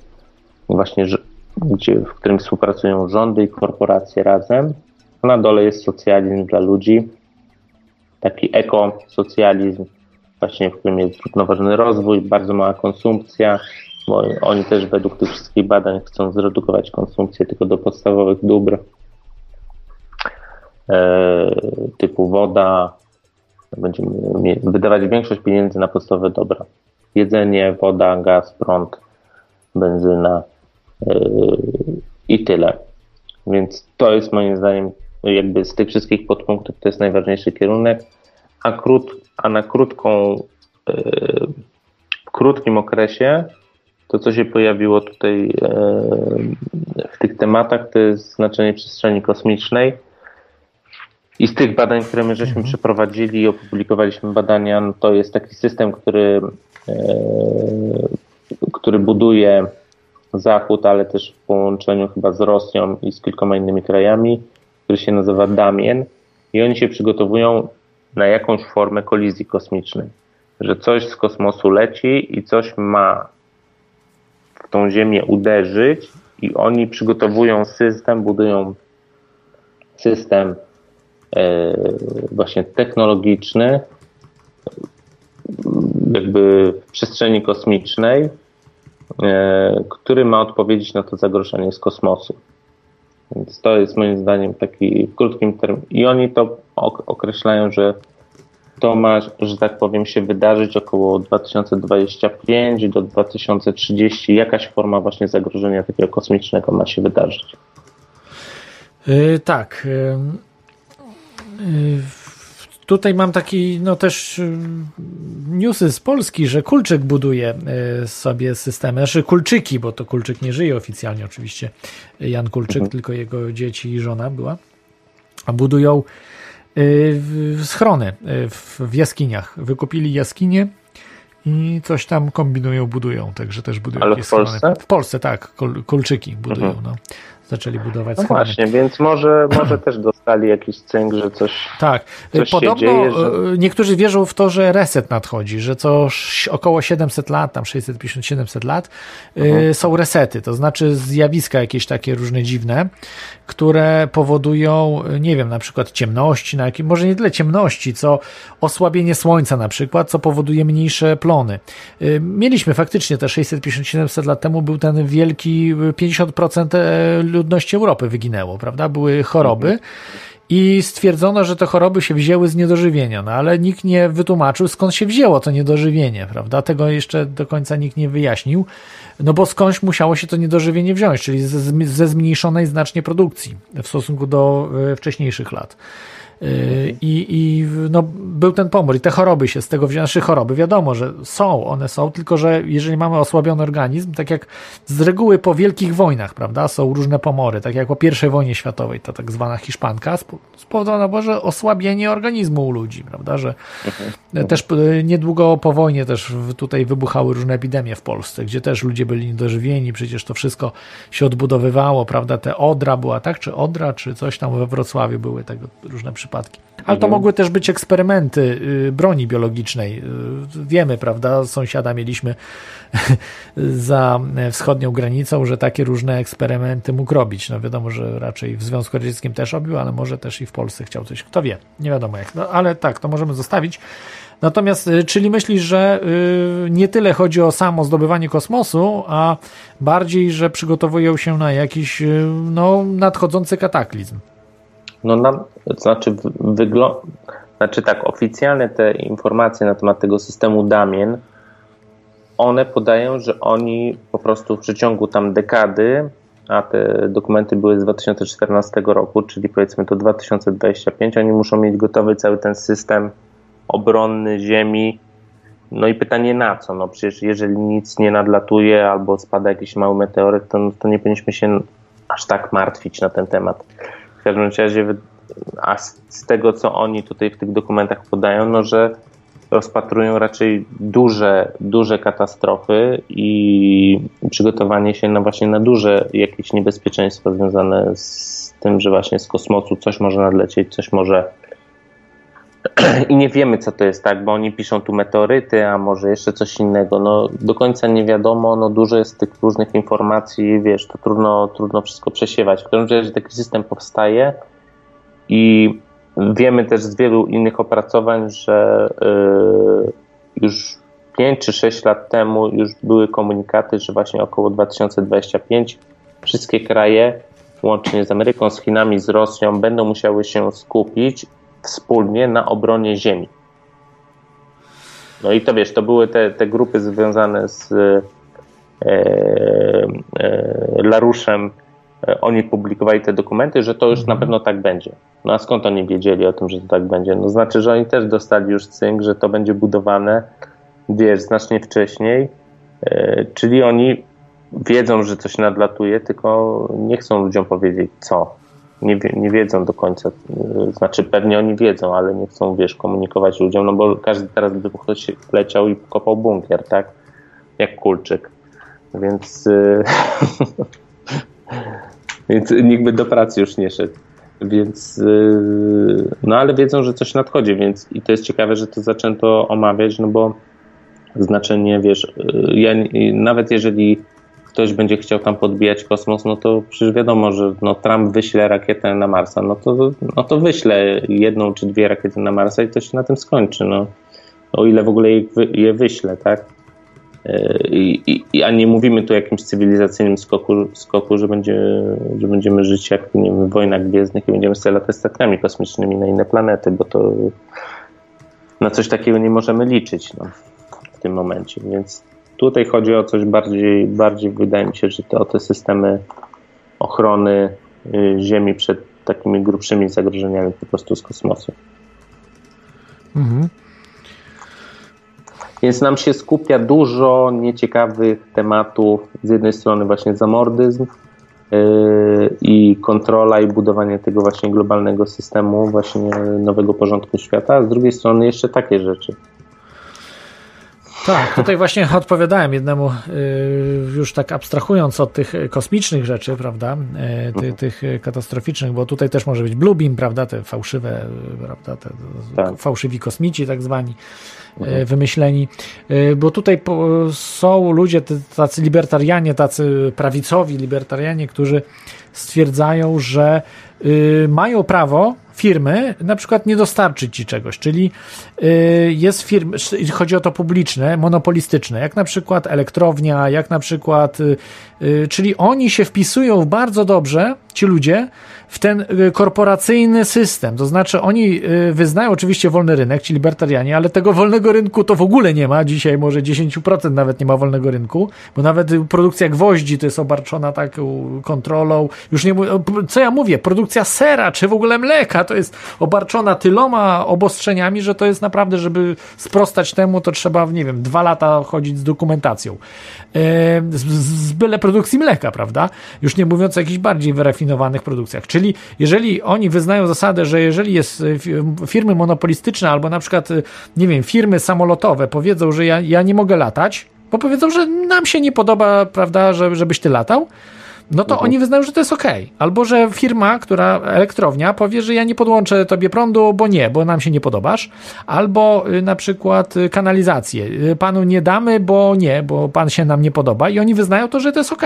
właśnie, gdzie, w którym współpracują rządy i korporacje razem. Na dole jest socjalizm dla ludzi, taki ekosocjalizm, właśnie w którym jest zrównoważony rozwój, bardzo mała konsumpcja, bo oni też według tych wszystkich badań chcą zredukować konsumpcję tylko do podstawowych dóbr typu woda, będziemy wydawać większość pieniędzy na podstawowe dobra. Jedzenie, woda, gaz, prąd, benzyna yy, i tyle. Więc to jest moim zdaniem jakby z tych wszystkich podpunktów to jest najważniejszy kierunek, a, krót, a na krótką, w krótkim okresie to, co się pojawiło tutaj w tych tematach, to jest znaczenie przestrzeni kosmicznej i z tych badań, które my żeśmy mhm. przeprowadzili i opublikowaliśmy badania, no to jest taki system, który, e, który buduje Zachód, ale też w połączeniu chyba z Rosją i z kilkoma innymi krajami, który się nazywa Damien i oni się przygotowują na jakąś formę kolizji kosmicznej, że coś z kosmosu leci i coś ma w tą Ziemię uderzyć i oni przygotowują system, budują system właśnie technologiczny, jakby przestrzeni kosmicznej, e, który ma odpowiedzieć na to zagrożenie z kosmosu. Więc to jest moim zdaniem taki w krótkim terminie. I oni to określają, że to ma, że tak powiem, się wydarzyć około 2025 do 2030. Jakaś forma właśnie zagrożenia takiego kosmicznego ma się wydarzyć. Yy, tak. Yy Tutaj mam taki, no też y, newsy z Polski, że Kulczyk buduje y, sobie systemy, znaczy Kulczyki, bo to Kulczyk nie żyje oficjalnie oczywiście, Jan Kulczyk, mhm. tylko jego dzieci i żona była, a budują y, schrony w jaskiniach. Wykupili jaskinie i coś tam kombinują, budują, także też budują Ale w Polsce? Schrony. W Polsce, tak, Kulczyki budują, mhm. no zaczęli budować no schrony. właśnie, więc może, może też dostali jakiś cynk, że coś Tak, coś podobno dzieje, że... E, niektórzy wierzą w to, że reset nadchodzi, że co około 700 lat, tam 650-700 lat e, mhm. są resety, to znaczy zjawiska jakieś takie różne dziwne, które powodują, nie wiem, na przykład ciemności, na jakim, może nie tyle ciemności, co osłabienie słońca na przykład, co powoduje mniejsze plony. E, mieliśmy faktycznie te 650-700 lat temu był ten wielki 50% ludności Europy wyginęło, prawda? Były choroby. I stwierdzono, że te choroby się wzięły z niedożywienia, no ale nikt nie wytłumaczył, skąd się wzięło to niedożywienie, prawda? Tego jeszcze do końca nikt nie wyjaśnił, no bo skądś musiało się to niedożywienie wziąć, czyli ze, ze zmniejszonej znacznie produkcji w stosunku do e, wcześniejszych lat. Y, I, i no, był ten pomór i te choroby się z tego wzięły, znaczy choroby wiadomo, że są, one są, tylko że jeżeli mamy osłabiony organizm, tak jak z reguły po wielkich wojnach, prawda, są różne pomory, tak jak po pierwszej wojnie światowej, ta tak zwana hiszpanka, spowodowana była, że osłabienie organizmu u ludzi, prawda, że mhm. też y, niedługo po wojnie też tutaj wybuchały różne epidemie w Polsce, gdzie też ludzie byli niedożywieni, przecież to wszystko się odbudowywało, prawda, te Odra była, tak, czy Odra, czy coś tam we Wrocławiu były tego różne przypadki przypadki. Ale to mhm. mogły też być eksperymenty y, broni biologicznej. Y, wiemy, prawda, sąsiada mieliśmy za wschodnią granicą, że takie różne eksperymenty mógł robić. No wiadomo, że raczej w Związku Radzieckim też robił, ale może też i w Polsce chciał coś. Kto wie, nie wiadomo jak. No, ale tak, to możemy zostawić. Natomiast, y, czyli myślisz, że nie tyle chodzi o samo zdobywanie kosmosu, a bardziej, że przygotowują się na jakiś no, nadchodzący kataklizm? No to znaczy wygląda, znaczy tak, oficjalne te informacje na temat tego systemu Damien one podają, że oni po prostu w przeciągu tam dekady, a te dokumenty były z 2014 roku, czyli powiedzmy to 2025, oni muszą mieć gotowy cały ten system obronny ziemi. No i pytanie na co? No przecież jeżeli nic nie nadlatuje albo spada jakiś mały meteoryt, to, to nie powinniśmy się aż tak martwić na ten temat. W każdym razie, a z, tego co oni tutaj w tych dokumentach podają, no że rozpatrują raczej duże, duże katastrofy i przygotowanie się na właśnie na duże jakieś niebezpieczeństwo związane z tym, że właśnie z kosmosu coś może nadlecieć, coś może i nie wiemy co to jest, tak, bo oni piszą tu meteoryty, a może jeszcze coś innego, no do końca nie wiadomo, no dużo jest tych różnych informacji, wiesz, to trudno, trudno wszystko przesiewać. W każdym razie taki system powstaje i Wiemy też z wielu innych opracowań, że y, już 5 czy 6 lat temu już były komunikaty, że właśnie około 2025 wszystkie kraje, łącznie z Ameryką, z Chinami, z Rosją, będą musiały się skupić wspólnie na obronie Ziemi. No i to wiesz, to były te, te grupy związane z e, e, Laruszem, E, oni publikowali te dokumenty, że to już na mhm. pewno tak będzie. No a skąd oni wiedzieli o tym, że to tak będzie? No znaczy, że oni też dostali już cynk, że to będzie budowane, wiesz, znacznie wcześniej, yy, czyli oni wiedzą, że coś nadlatuje, tylko nie chcą ludziom powiedzieć co. Nie, nie wiedzą do końca, yy, znaczy pewnie oni wiedzą, ale nie chcą, wiesz, komunikować ludziom, no bo każdy teraz by ktoś leciał i kopał bunkier, tak? Jak kulczyk. Więc... Yy, Więc nikt by do pracy już nie szedł. Więc, yy, no ale wiedzą, że coś nadchodzi, więc i to jest ciekawe, że to zaczęto omawiać, no bo znaczenie, wiesz, ja, nawet jeżeli ktoś będzie chciał tam podbijać kosmos, no to przecież wiadomo, że no, Trump wyśle rakietę na Marsa, no to, no to wyśle jedną czy dwie rakiety na Marsa i to się na tym skończy, no. O ile w ogóle je, je wyśle, tak? I, i, a nie mówimy tu o jakimś cywilizacyjnym skoku, skoku że, będzie, że będziemy żyć jak nie wiem, w wojnach gwiezdnych i będziemy sobie latać statkami kosmicznymi na inne planety, bo to na coś takiego nie możemy liczyć no, w tym momencie. Więc tutaj chodzi o coś bardziej, bardziej wydaje mi się, że to o te systemy ochrony y, Ziemi przed takimi grubszymi zagrożeniami po prostu z kosmosu. Mhm. Więc nam się skupia dużo nieciekawych tematów. Z jednej strony właśnie zamordyzm yy, i kontrola i budowanie tego właśnie globalnego systemu, właśnie nowego porządku świata, a z drugiej strony jeszcze takie rzeczy. Tak, tutaj właśnie odpowiadałem jednemu, y, już tak abstrahując od tych kosmicznych rzeczy, prawda, y, ty, mhm. tych katastroficznych, bo tutaj też może być bluebeam, prawda, te fałszywe, prawda, te tak. fałszywi kosmici tak zwani, y, mhm. wymyśleni, bo tutaj są ludzie, tacy libertarianie, tacy prawicowi libertarianie, którzy stwierdzają, że mają prawo firmy na przykład nie dostarczyć ci czegoś, czyli y, jest firmy, chodzi o to publiczne, monopolistyczne, jak na przykład elektrownia, jak na przykład, y, y, czyli oni się wpisują bardzo dobrze, ci ludzie, w ten korporacyjny system. To znaczy, oni wyznają oczywiście wolny rynek, ci libertarianie, ale tego wolnego rynku to w ogóle nie ma. Dzisiaj może 10% nawet nie ma wolnego rynku, bo nawet produkcja gwoździ to jest obarczona taką kontrolą. Już nie co ja mówię, produkcja sera, czy w ogóle mleka, to jest obarczona tyloma obostrzeniami, że to jest naprawdę, żeby sprostać temu, to trzeba, nie wiem, dwa lata chodzić z dokumentacją. E, z, z byle produkcji mleka, prawda? Już nie mówiąc o jakichś bardziej wyrafinowanych produkcjach. Czyli jeżeli oni wyznają zasadę, że jeżeli jest e, firmy monopolistyczne albo na przykład, e, nie wiem, firmy samolotowe powiedzą, że ja, ja nie mogę latać, bo powiedzą, że nam się nie podoba, prawda, że, żebyś ty latał, no to mhm. oni wyznają, że to jest ok. Albo że firma, która, elektrownia, powie, że ja nie podłączę tobie prądu, bo nie, bo nam się nie podobasz. Albo y, na przykład y, kanalizację. Y, panu nie damy, bo nie, bo pan się nam nie podoba. I oni wyznają to, że to jest ok.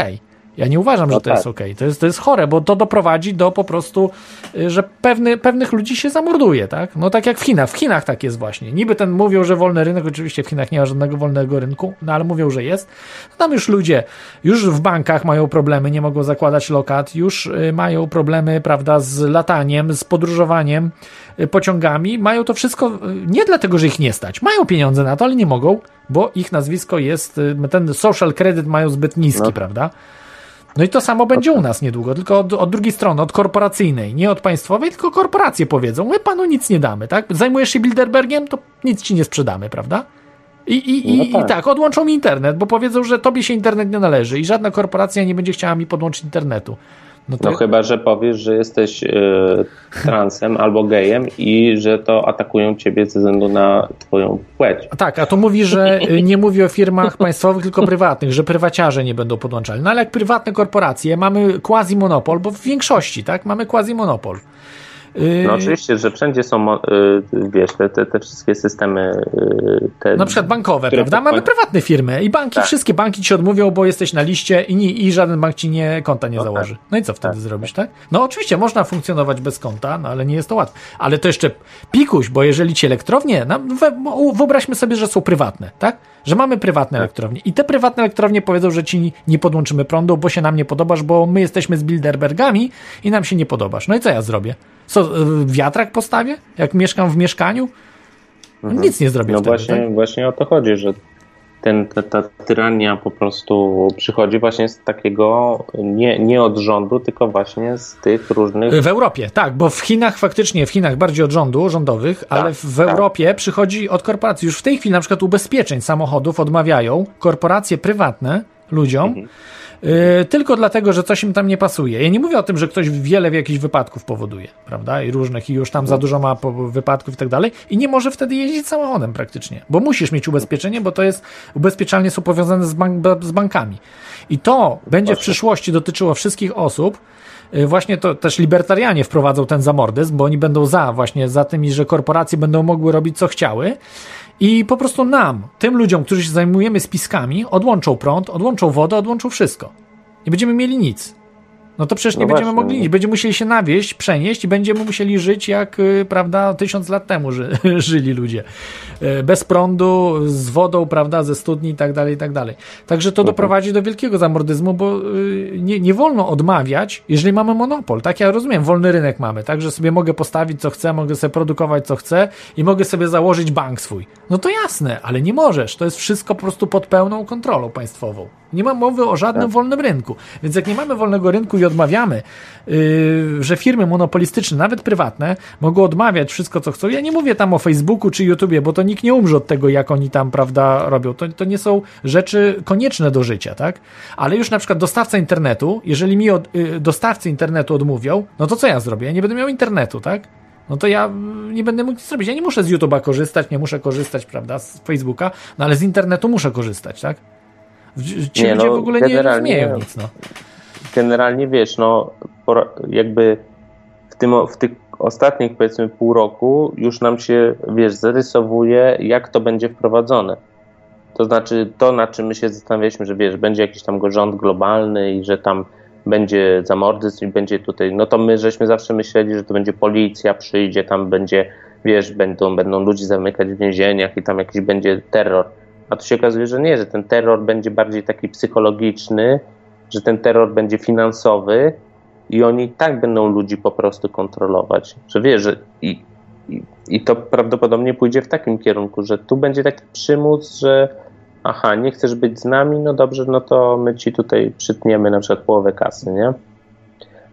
Ja nie uważam, że No to jest tak. okej. To, jest, to jest chore, bo to doprowadzi do po prostu, y, że pewny, pewnych ludzi się zamorduje, tak? No tak jak w Chinach. W Chinach tak jest właśnie. Niby ten mówią, że wolny rynek, oczywiście w Chinach nie ma żadnego wolnego rynku, no ale mówią, że jest. No tam już ludzie, już w bankach mają problemy, nie mogą zakładać lokat, już y, mają problemy, prawda, z lataniem, z podróżowaniem y, pociągami. Mają to wszystko nie dlatego, że ich nie stać. Mają pieniądze na to, ale nie mogą, bo ich nazwisko jest, ten social credit mają zbyt niski, No. prawda? No i to samo będzie u nas niedługo, tylko od, od drugiej strony, od korporacyjnej, nie od państwowej, tylko korporacje powiedzą, my panu nic nie damy, tak? Zajmujesz się Bilderbergiem, to nic ci nie sprzedamy, prawda? I, i, i, No i tak. tak, odłączą mi internet, bo powiedzą, że tobie się internet nie należy i żadna korporacja nie będzie chciała mi podłączyć internetu. No to No chyba, że powiesz, że jesteś y, transem albo gejem i że to atakują ciebie ze względu na twoją płeć. Tak, a to mówi, że y, nie mówi o firmach państwowych, tylko prywatnych, że prywaciarze nie będą podłączali. No ale jak prywatne korporacje, mamy quasi-monopol, bo w większości, tak, mamy quasi-monopol. Y, No oczywiście, że wszędzie są, mo- y, wiesz, te, te, te wszystkie systemy. y, Te, Na przykład bankowe, prawda? Mamy prywatne firmy i banki, Tak. wszystkie banki ci odmówią, bo jesteś na liście i, ni- i żaden bank ci nie, konta nie No założy. tak. No i co wtedy Tak, zrobisz, tak? No oczywiście można funkcjonować bez konta, no ale nie jest to łatwe. Ale to jeszcze pikuś, bo jeżeli ci elektrownie, no, wyobraźmy sobie, że są prywatne, tak? Że mamy prywatne Tak. elektrownie i te prywatne elektrownie powiedzą, że ci nie podłączymy prądu, bo się nam nie podobasz, bo my jesteśmy z Bilderbergami i nam się nie podobasz. No i co ja zrobię? Co, y, wiatrak postawię? Jak mieszkam w mieszkaniu? Nic nie zrobię No wtedy, właśnie, tak? właśnie o to chodzi, że ten, ta, ta tyrania po prostu przychodzi właśnie z takiego nie, nie od rządu, tylko właśnie z tych różnych. W Europie, tak, bo w Chinach faktycznie, w Chinach bardziej od rządu, rządowych, ale w, w tak. Europie przychodzi od korporacji. Już w tej chwili na przykład ubezpieczeń samochodów odmawiają korporacje prywatne ludziom, Mhm. Y, tylko dlatego, że coś im tam nie pasuje. Ja nie mówię o tym, że ktoś wiele w jakichś wypadków powoduje, prawda, i różnych, i już tam za dużo ma wypadków i tak dalej, i nie może wtedy jeździć samochodem praktycznie, bo musisz mieć ubezpieczenie, bo to jest, ubezpieczalnie są powiązane z, bank, z bankami. I to będzie w przyszłości dotyczyło wszystkich osób, Y, Właśnie to też libertarianie wprowadzą ten zamordyzm, bo oni będą za właśnie za tymi, że korporacje będą mogły robić co chciały i po prostu nam, tym ludziom, którzy się zajmujemy spiskami, odłączą prąd, odłączą wodę, odłączą wszystko. Nie będziemy mieli nic. No to przecież nie No będziemy właśnie. mogli nic. Będziemy musieli się nawieść, przenieść i będziemy musieli żyć jak, y, prawda, tysiąc lat temu ży, żyli ludzie. Y, Bez prądu, z wodą, prawda, ze studni i tak dalej, i tak dalej. Także to doprowadzi do wielkiego zamordyzmu, bo y, nie, nie wolno odmawiać, jeżeli mamy monopol. Tak ja rozumiem, wolny rynek mamy, tak, że sobie mogę postawić co chcę, mogę sobie produkować co chcę i mogę sobie założyć bank swój. No to jasne, ale nie możesz. To jest wszystko po prostu pod pełną kontrolą państwową. Nie ma mowy o żadnym wolnym rynku. Więc jak nie mamy wolnego rynku i odmawiamy, yy, że firmy monopolistyczne, nawet prywatne, mogą odmawiać wszystko, co chcą. Ja nie mówię tam o Facebooku czy YouTubie, bo to nikt nie umrze od tego, jak oni tam, prawda, robią. To, to nie są rzeczy konieczne do życia, tak? Ale już na przykład dostawca internetu, jeżeli mi od, yy, dostawcy internetu odmówią, no to co ja zrobię? Ja nie będę miał internetu, tak? No to ja mm, nie będę mógł nic zrobić. Ja nie muszę z YouTube'a korzystać, nie muszę korzystać, prawda, z Facebooka, no ale z internetu muszę korzystać, tak? Ci Nie, ludzie no, w ogóle nie rozumieją nic, no. Generalnie wiesz, no jakby w, tym, w tych ostatnich powiedzmy pół roku już nam się, wiesz, zarysowuje, jak to będzie wprowadzone. To znaczy to, na czym my się zastanawialiśmy, że wiesz, będzie jakiś tam rząd globalny i że tam będzie zamordyzm i będzie tutaj, no to my żeśmy zawsze myśleli, że to będzie policja, przyjdzie, tam będzie, wiesz, będą, będą ludzi zamykać w więzieniach i tam jakiś będzie terror. A tu się okazuje, że nie, że ten terror będzie bardziej taki psychologiczny, że ten terror będzie finansowy i oni tak będą ludzi po prostu kontrolować. Że wiesz, że i, i, i to prawdopodobnie pójdzie w takim kierunku, że tu będzie taki przymus, że aha, nie chcesz być z nami, no dobrze, no to my ci tutaj przytniemy na przykład połowę kasy, nie?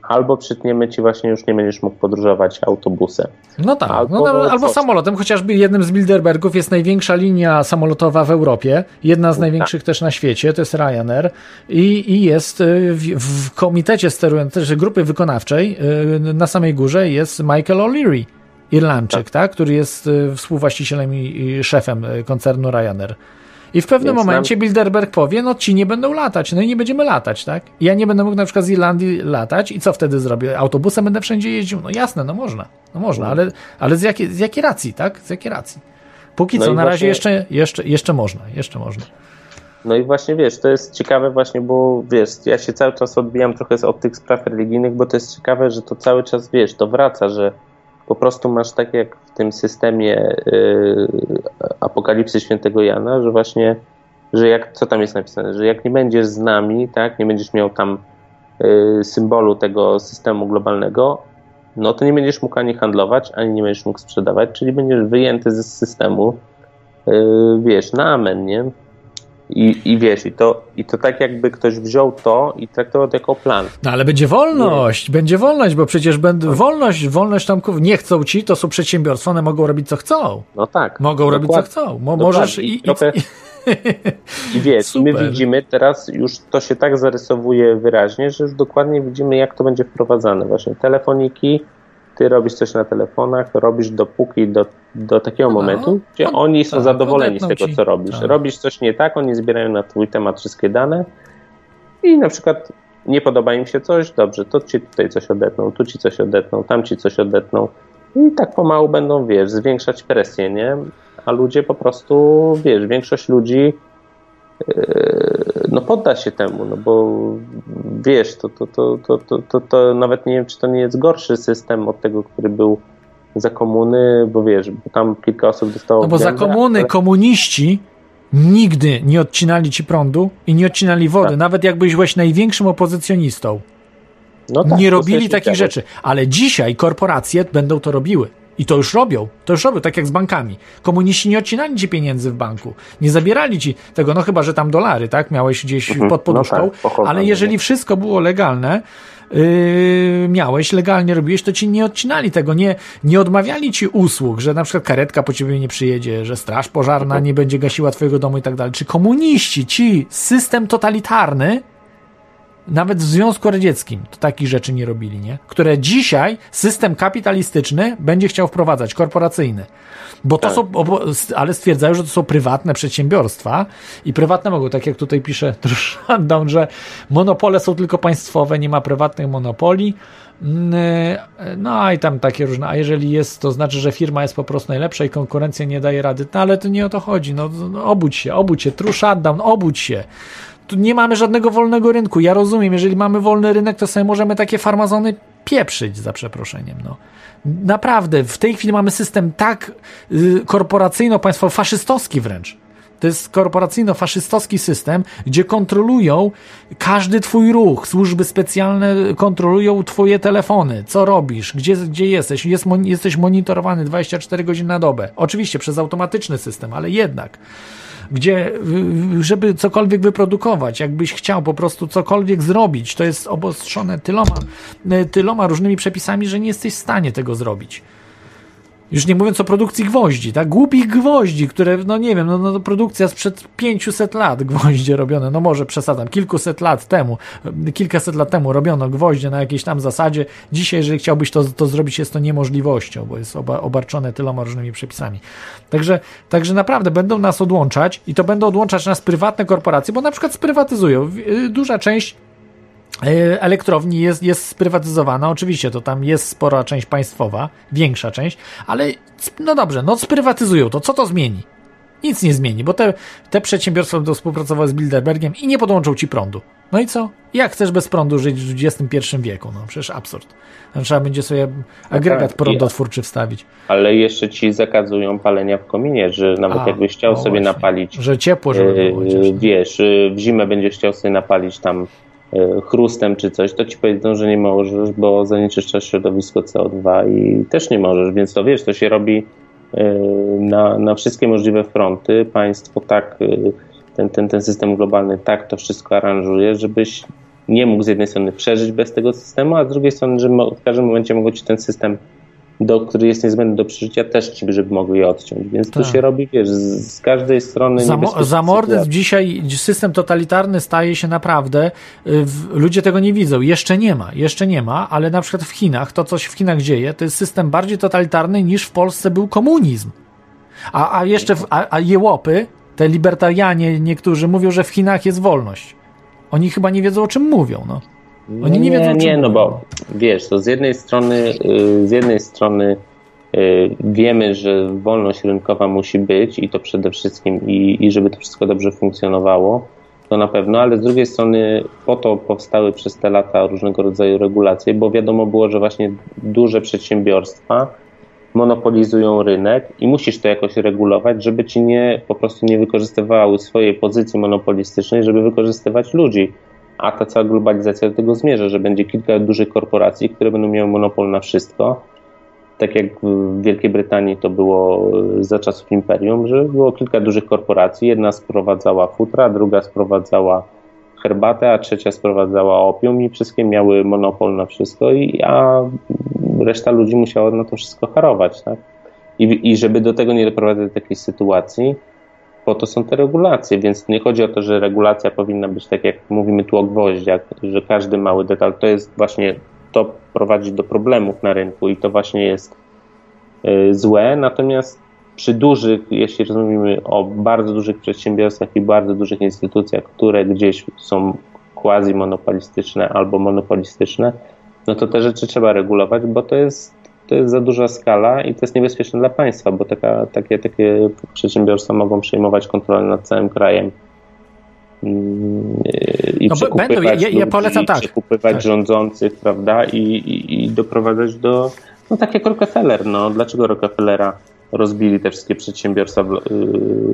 Albo przytniemy ci właśnie już nie będziesz mógł podróżować autobusem. No tak, Albo no, no, albo samolotem, chociażby jednym z Bilderbergów jest największa linia samolotowa w Europie, jedna z Tak. największych też na świecie, to jest Ryanair i, i jest y, w, w komitecie sterującym, też grupy wykonawczej y, na samej górze jest Michael O'Leary, Irlandczyk, tak. który jest y, współwłaścicielem i, szefem koncernu Ryanair. I w pewnym Więc momencie Bilderberg powie, no ci nie będą latać, no i nie będziemy latać, tak? Ja nie będę mógł na przykład z Irlandii latać i co wtedy zrobię? Autobusem będę wszędzie jeździł? No jasne, no można, no można, ale, ale z, jakiej, z jakiej racji, tak? Z jakiej racji? Póki No co, na razie właśnie- jeszcze, jeszcze, jeszcze można, jeszcze można. No i właśnie wiesz, to jest ciekawe właśnie, bo wiesz, ja się cały czas odbijam trochę od tych spraw religijnych, bo to jest ciekawe, że to cały czas wiesz, to wraca, że po prostu masz tak jak w tym systemie yy, apokalipsy świętego Jana, że właśnie, że jak, co tam jest napisane, że jak nie będziesz z nami, tak, nie będziesz miał tam yy, symbolu tego systemu globalnego, no to nie będziesz mógł ani handlować, ani nie będziesz mógł sprzedawać, czyli będziesz wyjęty ze systemu, yy, wiesz, na amen, nie? I, I wiesz, i to, i to tak jakby ktoś wziął to i traktował to jako plan. No ale będzie wolność, nie. będzie wolność, bo przecież będą wolność, wolność tam nie chcą ci, to są przedsiębiorstwa, one mogą robić co chcą. No tak. Mogą robić co chcą. Mo, możesz i, i, trochę, i, i wiesz, my widzimy teraz, już to się tak zarysowuje wyraźnie, że już dokładnie widzimy, jak to będzie wprowadzane. Właśnie telefoniki, ty robisz coś na telefonach, robisz dopóki do, do takiego no, momentu, gdzie no, oni są tak, zadowoleni z tego, ci. co robisz. Tak. Robisz coś nie tak, oni zbierają na twój temat wszystkie dane i na przykład nie podoba im się coś, dobrze, to ci tutaj coś odetną, tu ci coś odetną, tam ci coś odetną i tak pomału będą, wiesz, zwiększać presję, nie? A ludzie po prostu, wiesz, większość ludzi Yy, no podda się temu, no bo wiesz, to, to, to, to, to, to, to nawet nie wiem, czy to nie jest gorszy system od tego, który był za komuny, bo wiesz, bo tam kilka osób dostało... No bo za komuny ale... komuniści nigdy nie odcinali ci prądu i nie odcinali wody, tak. nawet jak byłeś największym opozycjonistą. No tak, nie robili takich rzeczy, ale dzisiaj korporacje będą to robiły. I to już robią, to już robią, tak jak z bankami. Komuniści nie odcinali ci pieniędzy w banku, nie zabierali ci tego, no chyba, że tam dolary, tak, miałeś gdzieś mhm. pod poduszką, no tak, ale jeżeli wszystko było legalne, Yy, miałeś, legalnie robiłeś, to ci nie odcinali tego, nie, nie odmawiali ci usług, że na przykład karetka po ciebie nie przyjedzie, że straż pożarna mhm. nie będzie gasiła twojego domu i tak dalej. Czy komuniści, ci, system totalitarny nawet w Związku Radzieckim to takich rzeczy nie robili, nie? Które dzisiaj system kapitalistyczny będzie chciał wprowadzać, korporacyjny. Bo to tak. są, ale stwierdzają, że to są prywatne przedsiębiorstwa i prywatne mogą, tak jak tutaj pisze Shutdown, że monopole są tylko państwowe, nie ma prywatnych monopoli. Mm, no i tam takie różne, a jeżeli jest, to znaczy, że firma jest po prostu najlepsza i konkurencja nie daje rady, no ale to nie o to chodzi, no, no obudź się, obudź się, true shutdown, obudź się tu nie mamy żadnego wolnego rynku. Ja rozumiem, jeżeli mamy wolny rynek, to sobie możemy takie farmazony pieprzyć, za przeproszeniem. No. Naprawdę, w tej chwili mamy system tak y, korporacyjno-państwowy, faszystowski wręcz. To jest korporacyjno-faszystowski system, gdzie kontrolują każdy twój ruch. Służby specjalne kontrolują twoje telefony, co robisz, gdzie, gdzie jesteś. Jest, jesteś monitorowany 24 godziny na dobę. Oczywiście przez automatyczny system, ale jednak gdzie, żeby cokolwiek wyprodukować, jakbyś chciał po prostu cokolwiek zrobić, to jest obostrzone tyloma, tyloma różnymi przepisami, że nie jesteś w stanie tego zrobić. Już nie mówiąc o produkcji gwoździ, tak? Głupich gwoździ, które, no nie wiem, no, no produkcja sprzed 500 lat gwoździe robione, no może przesadzam, kilkuset lat temu, kilkaset lat temu robiono gwoździe na jakiejś tam zasadzie. Dzisiaj, jeżeli chciałbyś to, to zrobić, jest to niemożliwością, bo jest oba, obarczone tyloma różnymi przepisami. Także, także naprawdę będą nas odłączać i to będą odłączać nas prywatne korporacje, bo na przykład sprywatyzują. Y, duża część E, elektrowni jest, jest sprywatyzowana. Oczywiście to tam jest spora część państwowa, większa część, ale no dobrze, no sprywatyzują to. Co to zmieni? Nic nie zmieni, bo te, te przedsiębiorstwa będą współpracowały z Bilderbergiem i nie podłączą ci prądu. No i co? Jak chcesz bez prądu żyć w XXI wieku? No przecież absurd. Tam trzeba będzie sobie agregat prądotwórczy wstawić. Ale jeszcze ci zakazują palenia w kominie, że nawet A, jakbyś chciał sobie właśnie. napalić. Że ciepło, żeby było. Yy, wiesz, w zimę będziesz chciał sobie napalić tam E, chrustem czy coś, to ci powiedzą, że nie możesz, bo zanieczyszczasz środowisko CO2 i też nie możesz, więc to wiesz, to się robi e, na, na wszystkie możliwe fronty. Państwo tak, e, ten, ten, ten system globalny tak to wszystko aranżuje, żebyś nie mógł z jednej strony przeżyć bez tego systemu, a z drugiej strony, że w każdym momencie mogło ci ten system do, który jest niezbędny do przeżycia, też ci, żeby mogli je odciąć. Więc tak. tu się robi, wiesz, z, z każdej strony. Za, za mordyzm dzisiaj system totalitarny staje się naprawdę. Y, ludzie tego nie widzą. Jeszcze nie ma, jeszcze nie ma, ale na przykład w Chinach, to coś w Chinach dzieje, to jest system bardziej totalitarny niż w Polsce był komunizm. A, a jeszcze w, a, a jełopy, te libertarianie niektórzy mówią, że w Chinach jest wolność. Oni chyba nie wiedzą, o czym mówią. No. Oni nie, nie wiedzą, Nie, no bo wiesz, to z jednej strony, y, z jednej strony y, wiemy, że wolność rynkowa musi być i to przede wszystkim, i, i żeby to wszystko dobrze funkcjonowało, to na pewno, ale z drugiej strony po to powstały przez te lata różnego rodzaju regulacje, bo wiadomo było, że właśnie duże przedsiębiorstwa monopolizują rynek i musisz to jakoś regulować, żeby ci nie po prostu nie wykorzystywały swojej pozycji monopolistycznej, żeby wykorzystywać ludzi. A ta cała globalizacja do tego zmierza, że będzie kilka dużych korporacji, które będą miały monopol na wszystko. Tak jak w Wielkiej Brytanii to było za czasów imperium, że było kilka dużych korporacji. Jedna sprowadzała futra, druga sprowadzała herbatę, a trzecia sprowadzała opium i wszystkie miały monopol na wszystko, i, a reszta ludzi musiała na to wszystko harować. Tak? I, I żeby do tego nie doprowadzić do takiej sytuacji, po to są te regulacje, więc nie chodzi o to, że regulacja powinna być tak jak mówimy tu o gwoździach, że każdy mały detal, to jest właśnie, to prowadzi do problemów na rynku i to właśnie jest y, złe, natomiast przy dużych, jeśli rozmawiamy o bardzo dużych przedsiębiorstwach i bardzo dużych instytucjach, które gdzieś są quasi monopolistyczne albo monopolistyczne, no to te rzeczy trzeba regulować, bo to jest, to jest za duża skala i to jest niebezpieczne dla państwa, bo taka, takie, takie przedsiębiorstwa mogą przejmować kontrolę nad całym krajem mm, i no, przekupywać będą, ja, ja polecam tak. przekupywać tak. rządzących, prawda, i, i, i doprowadzać do, no tak jak Rockefeller, no dlaczego Rockefellera rozbili te wszystkie przedsiębiorstwa yy,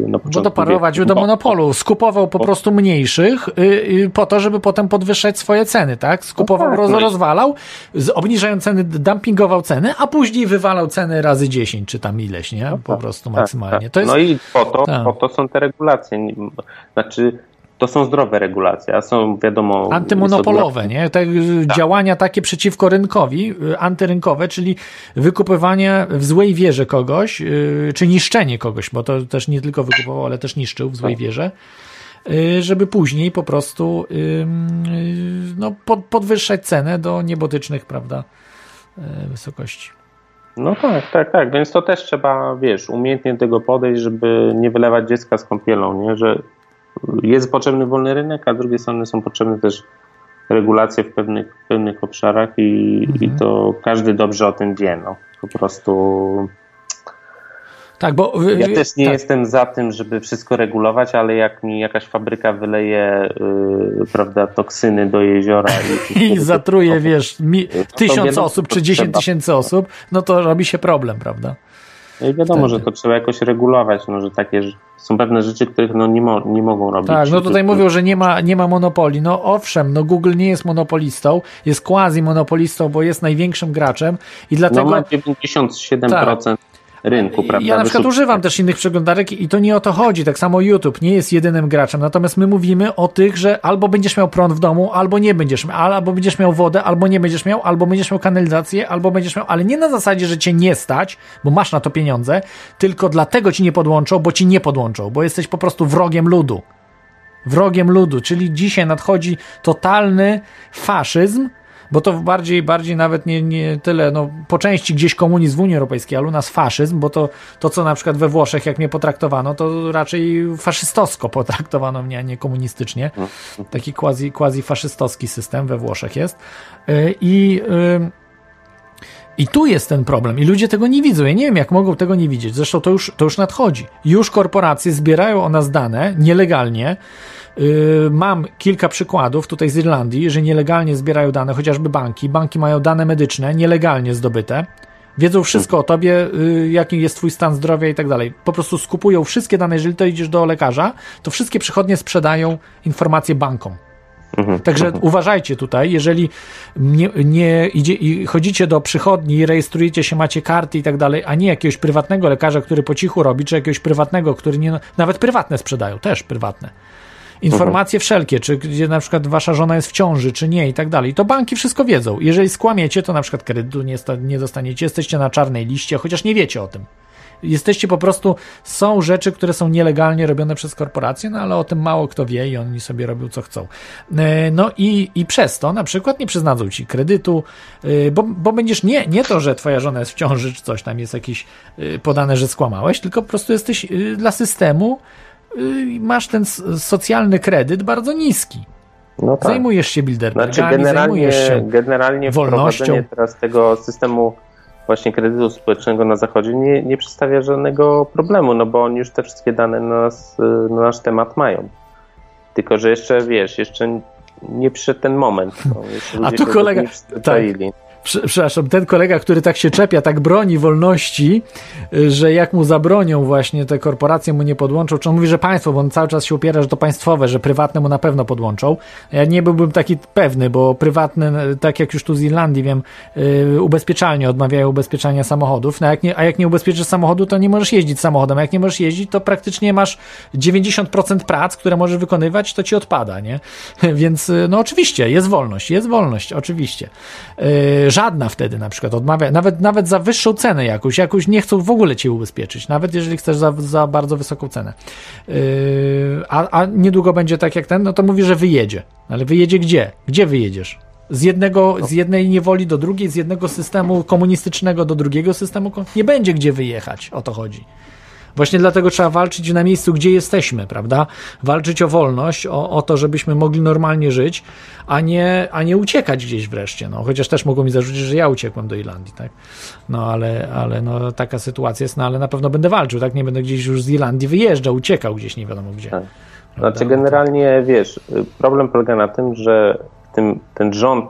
na początku. Bo doparować do monopolu. Skupował po prostu mniejszych yy, po to, żeby potem podwyższać swoje ceny, tak? Skupował, no tak, roz, no rozwalał, obniżając ceny, dumpingował ceny, a później wywalał ceny razy 10, czy tam ileś, nie? No po tak, prostu tak, maksymalnie. Tak. Jest... No i po to, po to są te regulacje. Znaczy, to są zdrowe regulacje, a są wiadomo. Antymonopolowe, nie? Te tak. działania takie przeciwko rynkowi, y, antyrynkowe, czyli wykupywanie w złej wierze kogoś, y, czy niszczenie kogoś, bo to też nie tylko wykupował, ale też niszczył w złej tak. wierze, y, żeby później po prostu no, podwyższać cenę do niebotycznych, prawda, wysokości. No tak, tak, tak, więc to też trzeba, wiesz, umiejętnie do tego podejść, żeby nie wylewać dziecka z kąpielą, nie? że jest potrzebny wolny rynek, a z drugiej strony są potrzebne też regulacje w pewnych, w pewnych obszarach i, mhm. i to każdy dobrze o tym wie. No. Po prostu. Tak, bo. Ja też nie tak. jestem za tym, żeby wszystko regulować, ale jak mi jakaś fabryka wyleje, yy, prawda, toksyny do jeziora i, i zatruje, wiesz, mi, tysiąc osób czy dziesięć tysięcy osób, no to robi się problem, prawda? No i wiadomo, Wtedy. że to trzeba jakoś regulować, no, że takie są pewne rzeczy, których no, nie, mo nie mogą robić. Tak, no tutaj mówią, że nie ma, nie ma monopoli. No owszem, no Google nie jest monopolistą, jest quasi monopolistą, bo jest największym graczem i dlatego... No ma 97% tak rynku, prawda? Ja na przykład używam też innych przeglądarek i to nie o to chodzi. Tak samo YouTube nie jest jedynym graczem. Natomiast my mówimy o tych, że albo będziesz miał prąd w domu, albo nie będziesz miał, albo będziesz miał wodę, albo nie będziesz miał, albo będziesz miał kanalizację, albo będziesz miał, ale nie na zasadzie, że cię nie stać, bo masz na to pieniądze, tylko dlatego ci nie podłączą, bo ci nie podłączą, bo jesteś po prostu wrogiem ludu. Wrogiem ludu, czyli dzisiaj nadchodzi totalny faszyzm, bo to bardziej, bardziej nawet nie, nie tyle, no po części gdzieś komunizm w Unii Europejskiej, ale u nas faszyzm, bo to, to co na przykład we Włoszech, jak mnie potraktowano, to raczej faszystowsko potraktowano mnie, a nie komunistycznie. Taki quasi, quasi faszystowski system we Włoszech jest. Y, I y, i tu jest ten problem i ludzie tego nie widzą. Ja nie wiem, jak mogą tego nie widzieć. Zresztą to już, to już nadchodzi. Już korporacje zbierają o nas dane nielegalnie, mam kilka przykładów tutaj z Irlandii, że nielegalnie zbierają dane, chociażby banki. Banki mają dane medyczne nielegalnie zdobyte. Wiedzą wszystko o tobie, yy, jaki jest twój stan zdrowia i tak dalej. Po prostu skupują wszystkie dane. Jeżeli to idziesz do lekarza, to wszystkie przychodnie sprzedają informacje bankom. Mhm. Także mhm. uważajcie tutaj, jeżeli nie, nie idzie, chodzicie do przychodni, rejestrujecie się, macie karty i tak dalej, a nie jakiegoś prywatnego lekarza, który po cichu robi, czy jakiegoś prywatnego, który nie, nawet prywatne sprzedają, też prywatne Informacje wszelkie, czy gdzie na przykład wasza żona jest w ciąży, czy nie i tak dalej. To banki wszystko wiedzą. Jeżeli skłamiecie, to na przykład kredytu nie, nie dostaniecie, jesteście na czarnej liście, chociaż nie wiecie o tym. Jesteście po prostu, są rzeczy, które są nielegalnie robione przez korporacje, no ale o tym mało kto wie i oni sobie robią co chcą. E, no i, i przez to na przykład nie przyznadzą ci kredytu, e, bo, bo będziesz nie, nie to, że twoja żona jest w ciąży, czy coś tam jest jakieś e, podane, że skłamałeś, tylko po prostu jesteś dla systemu masz ten socjalny kredyt bardzo niski. No tak. Zajmujesz się Bilderbergami, znaczy generalnie, zajmujesz się generalnie wolnością. teraz tego systemu właśnie kredytu społecznego na Zachodzie nie, nie przedstawia żadnego problemu, no bo oni już te wszystkie dane na, nas, na nasz temat mają. Tylko, że jeszcze wiesz, jeszcze nie przyszedł ten moment. No, A tu kolega. Tak. Przepraszam, ten kolega, który tak się czepia, tak broni wolności, y, że jak mu zabronią właśnie te korporacje mu nie podłączą, czy on mówi, że państwo, bo on cały czas się upiera, że to państwowe, że prywatne mu na pewno podłączą. Ja nie byłbym taki pewny, bo prywatne, y, tak jak już tu z Irlandii wiem, yy, ubezpieczalnie odmawiają ubezpieczania samochodów, no jak nie, a jak nie ubezpieczysz samochodu, to nie możesz jeździć samochodem, a jak nie możesz jeździć, to praktycznie masz 90% prac, które możesz wykonywać, to ci odpada, nie? Więc y, no oczywiście, jest wolność, jest wolność, oczywiście. Żadna wtedy na przykład odmawia, nawet, nawet za wyższą cenę jakąś, jakąś nie chcą w ogóle cię ubezpieczyć, nawet jeżeli chcesz za, za bardzo wysoką cenę. Yy, a, a niedługo będzie tak jak ten, no to mówi, że wyjedzie. Ale wyjedzie gdzie? Gdzie wyjedziesz? Z, jednego, z jednej niewoli do drugiej, z jednego systemu komunistycznego do drugiego systemu. Nie będzie gdzie wyjechać, o to chodzi. Właśnie dlatego trzeba walczyć na miejscu, gdzie jesteśmy, prawda? Walczyć o wolność, o, o to, żebyśmy mogli normalnie żyć, a nie, a nie uciekać gdzieś wreszcie. No, chociaż też mogą mi zarzucić, że ja uciekłem do Irlandii, tak? No ale, ale no, taka sytuacja jest, no ale na pewno będę walczył, tak? Nie będę gdzieś już z Irlandii wyjeżdżał, uciekał gdzieś nie wiadomo gdzie. Tak. Znaczy generalnie, wiesz, problem polega na tym, że tym, ten rząd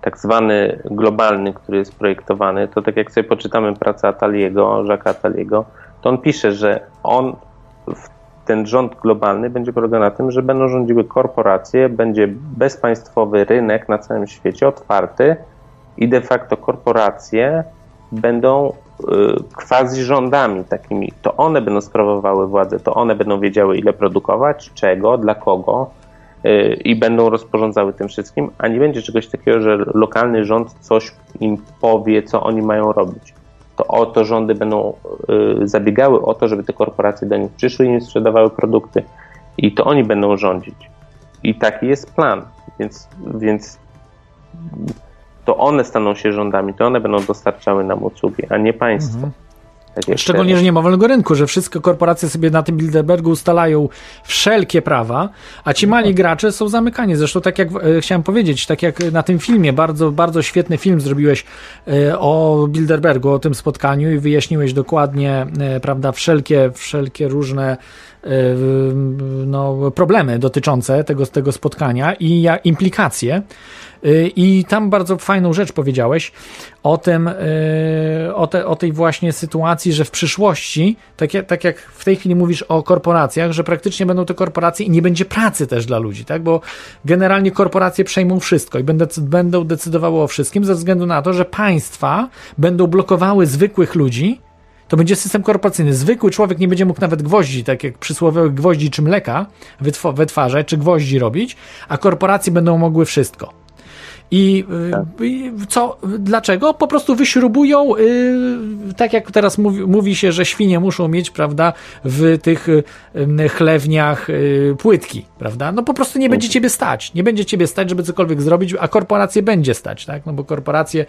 tak zwany globalny, który jest projektowany, to tak jak sobie poczytamy pracę Ataliego, Jacques'a Ataliego, to on pisze, że on, ten rząd globalny będzie polegał na tym, że będą rządziły korporacje, będzie bezpaństwowy rynek na całym świecie otwarty i de facto korporacje będą y, quasi rządami takimi. To one będą sprawowały władzę, to one będą wiedziały ile produkować, czego, dla kogo y, i będą rozporządzały tym wszystkim, a nie będzie czegoś takiego, że lokalny rząd coś im powie, co oni mają robić to o to rządy będą y, zabiegały o to, żeby te korporacje do nich przyszły i im sprzedawały produkty. I to oni będą rządzić. I taki jest plan. Więc, więc to one staną się rządami, to one będą dostarczały nam usługi, a nie państwo. Mhm. Tak Szczególnie, że nie ma wolnego rynku, że wszystkie korporacje sobie na tym Bilderbergu ustalają wszelkie prawa, a ci mali gracze są zamykani. Zresztą tak jak e, chciałem powiedzieć, tak jak na tym filmie, bardzo, bardzo świetny film zrobiłeś e, o Bilderbergu, o tym spotkaniu i wyjaśniłeś dokładnie, e, prawda, wszelkie, wszelkie różne no, problemy dotyczące tego, tego spotkania i implikacje. Y, I tam bardzo fajną rzecz powiedziałeś o tym, y, o, te, o tej właśnie sytuacji, że w przyszłości, tak jak, tak jak w tej chwili mówisz o korporacjach, że praktycznie będą te korporacje i nie będzie pracy też dla ludzi, tak? Bo generalnie korporacje przejmą wszystko i będą, będą decydowały o wszystkim ze względu na to, że państwa będą blokowały zwykłych ludzi, to będzie system korporacyjny. Zwykły człowiek nie będzie mógł nawet gwoździ, tak jak przysłowiowych gwoździ czy mleka wytwarzać, czy gwoździ robić, a korporacje będą mogły wszystko. I tak. Y, co, dlaczego? Po prostu wyśrubują, y, tak jak teraz mówi, mówi, się, że świnie muszą mieć, prawda, w tych y, chlewniach płytki, prawda? No po prostu nie będzie mhm. ciebie stać. Nie będzie ciebie stać, żeby cokolwiek zrobić, a korporacje będzie stać, tak? No bo korporacje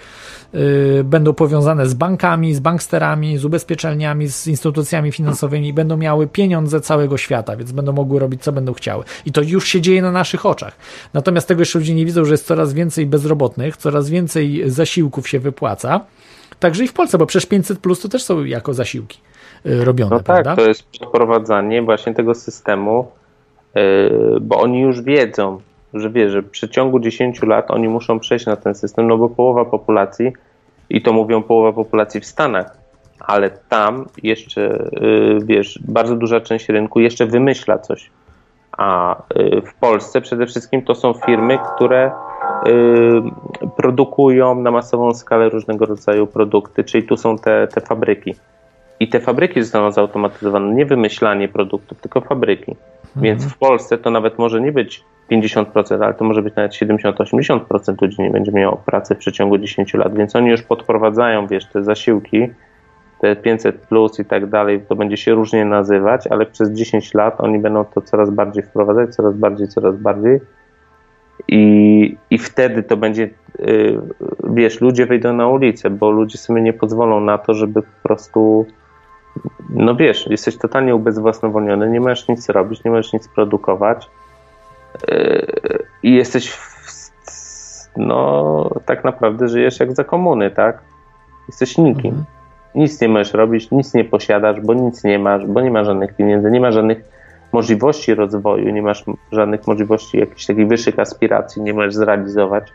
będą powiązane z bankami, z banksterami, z ubezpieczelniami, z instytucjami finansowymi, będą miały pieniądze całego świata, więc będą mogły robić, co będą chciały. I to już się dzieje na naszych oczach. Natomiast tego jeszcze ludzie nie widzą, że jest coraz więcej bezrobotnych, coraz więcej zasiłków się wypłaca. Także i w Polsce, bo przecież 500 plus to też są jako zasiłki y, robione. No tak, prawda? to jest wprowadzanie właśnie tego systemu, y, bo oni już wiedzą, że wie, że w przeciągu 10 lat oni muszą przejść na ten system, no bo połowa populacji, i to mówią połowa populacji w Stanach, ale tam jeszcze, y, wiesz, bardzo duża część rynku jeszcze wymyśla coś. A w Polsce przede wszystkim to są firmy, które produkują na masową skalę różnego rodzaju produkty, czyli tu są te, te fabryki. I te fabryki zostaną zautomatyzowane, nie wymyślanie produktów, tylko fabryki. Mhm. Więc w Polsce to nawet może nie być 50%, ale to może być nawet 70-80% ludzi nie będzie miało pracy w przeciągu 10 lat, więc oni już podprowadzają, wiesz, te zasiłki, te 500 plus i tak dalej, to będzie się różnie nazywać, ale przez 10 lat oni będą to coraz bardziej wprowadzać, coraz bardziej, coraz bardziej i, I wtedy to będzie, y, wiesz, ludzie wyjdą na ulicę, bo ludzie sobie nie pozwolą na to, żeby po prostu, no wiesz, jesteś totalnie ubezwłasnowolniony, nie możesz nic robić, nie możesz nic produkować y, i jesteś, w, no tak naprawdę żyjesz jak za komuny, tak? Jesteś nikim. Mhm. Nic nie możesz robić, nic nie posiadasz, bo nic nie masz, bo nie ma żadnych pieniędzy, nie ma żadnych możliwości rozwoju, nie masz żadnych możliwości jakichś takich wyższych aspiracji, nie możesz zrealizować.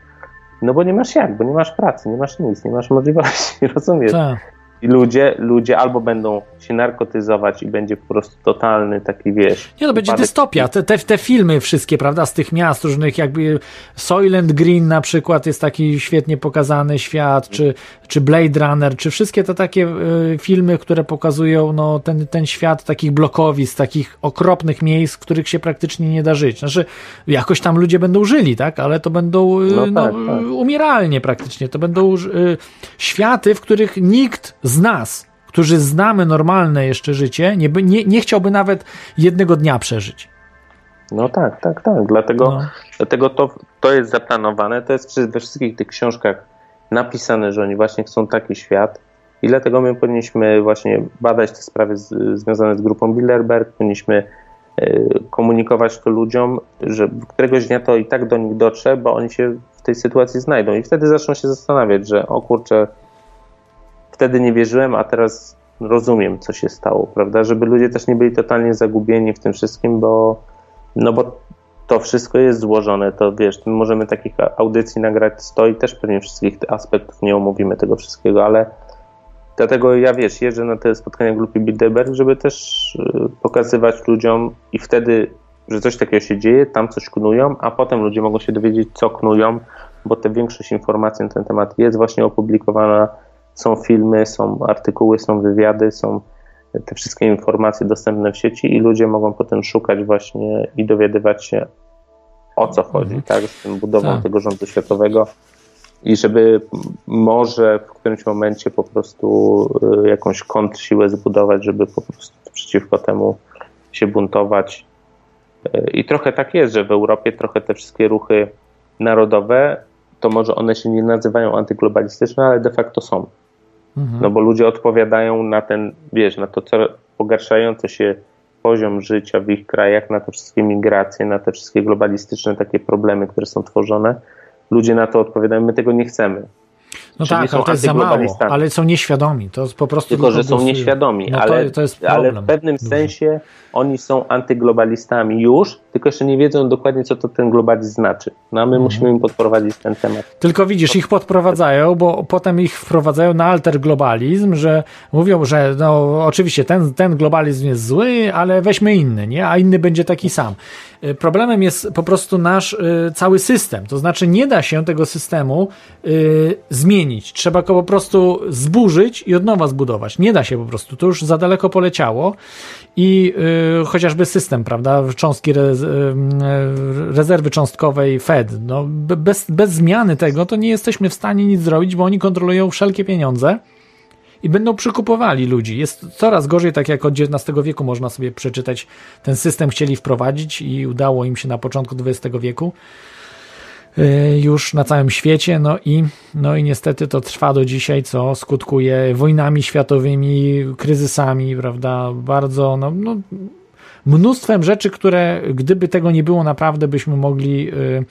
No bo nie masz jak, bo nie masz pracy, nie masz nic, nie masz możliwości, rozumiesz? Tak. I ludzie, ludzie albo będą się narkotyzować i będzie po prostu totalny taki, wiesz... Nie, no będzie dystopia. Te, te, te filmy wszystkie, prawda, z tych miast różnych, jakby Soylent Green na przykład jest taki świetnie pokazany świat, czy, czy Blade Runner, czy wszystkie te takie y, filmy, które pokazują no, ten, ten świat takich blokowisk, takich okropnych miejsc, w których się praktycznie nie da żyć. Znaczy, jakoś tam ludzie będą żyli, tak, ale to będą y, No no, tak, tak. umieralnie praktycznie. To będą y, światy, w których nikt z nas, którzy znamy normalne jeszcze życie, nie, nie, nie chciałby nawet jednego dnia przeżyć. No tak, tak, tak. Dlatego, No. dlatego to, to jest zaplanowane, to jest we wszystkich tych książkach napisane, że oni właśnie chcą taki świat i dlatego my powinniśmy właśnie badać te sprawy z, związane z grupą Bilderberg, powinniśmy e, komunikować to ludziom, że któregoś dnia to i tak do nich dotrze, bo oni się w tej sytuacji znajdą i wtedy zaczną się zastanawiać, że o kurczę, wtedy nie wierzyłem, a teraz rozumiem, co się stało, prawda? Żeby ludzie też nie byli totalnie zagubieni w tym wszystkim, bo no bo to wszystko jest złożone, to wiesz, możemy takich audycji nagrać 100 i też pewnie wszystkich aspektów nie omówimy tego wszystkiego, ale dlatego ja wiesz, jeżdżę na te spotkania grupy Bilderberg, żeby też y, pokazywać ludziom i wtedy, że coś takiego się dzieje, tam coś knują, a potem ludzie mogą się dowiedzieć, co knują, bo te większość informacji na ten temat jest właśnie opublikowana, są filmy, są artykuły, są wywiady, są te wszystkie informacje dostępne w sieci i ludzie mogą potem szukać właśnie i dowiadywać się o co chodzi, tak, z tym budową Tak. tego rządu światowego i żeby może w którymś momencie po prostu y, jakąś kontrsiłę zbudować, żeby po prostu przeciwko temu się buntować. Y, I trochę tak jest, że w Europie trochę te wszystkie ruchy narodowe, to może one się nie nazywają antyglobalistyczne, ale de facto są. Mhm. No bo ludzie odpowiadają na ten, wiesz, na to co pogarszający się poziom życia w ich krajach, na te wszystkie migracje, na te wszystkie globalistyczne takie problemy, które są tworzone. Ludzie na to odpowiadają, my tego nie chcemy. No czyli tak, ale to jest za mało, ale są nieświadomi, to po prostu Tylko, że są nieświadomi, No to, ale, to jest ale w pewnym duży. sensie oni są antyglobalistami już, tylko jeszcze nie wiedzą dokładnie, co to ten globalizm znaczy. No a Mhm. my musimy im podprowadzić ten temat. Tylko widzisz, ich podprowadzają, bo potem ich wprowadzają na alter globalizm, że mówią, że no oczywiście ten, ten globalizm jest zły, ale weźmy inny, nie? A inny będzie taki sam. Y, Problemem jest po prostu nasz y, cały system. To znaczy nie da się tego systemu y, zmienić. Trzeba go po prostu zburzyć i od nowa zbudować. Nie da się po prostu. To już za daleko poleciało i y, chociażby system, prawda, cząstki rez, y, y, rezerwy cząstkowej Fed, no, be- bez, bez zmiany tego to nie jesteśmy w stanie nic zrobić, bo oni kontrolują wszelkie pieniądze i będą przykupowali ludzi. Jest coraz gorzej, tak jak od XIX wieku można sobie przeczytać, ten system chcieli wprowadzić i udało im się na początku XX wieku już na całym świecie, no i, no i niestety to trwa do dzisiaj, co skutkuje wojnami światowymi, kryzysami, prawda, bardzo, no, no mnóstwem rzeczy, które gdyby tego nie było, naprawdę byśmy mogli y,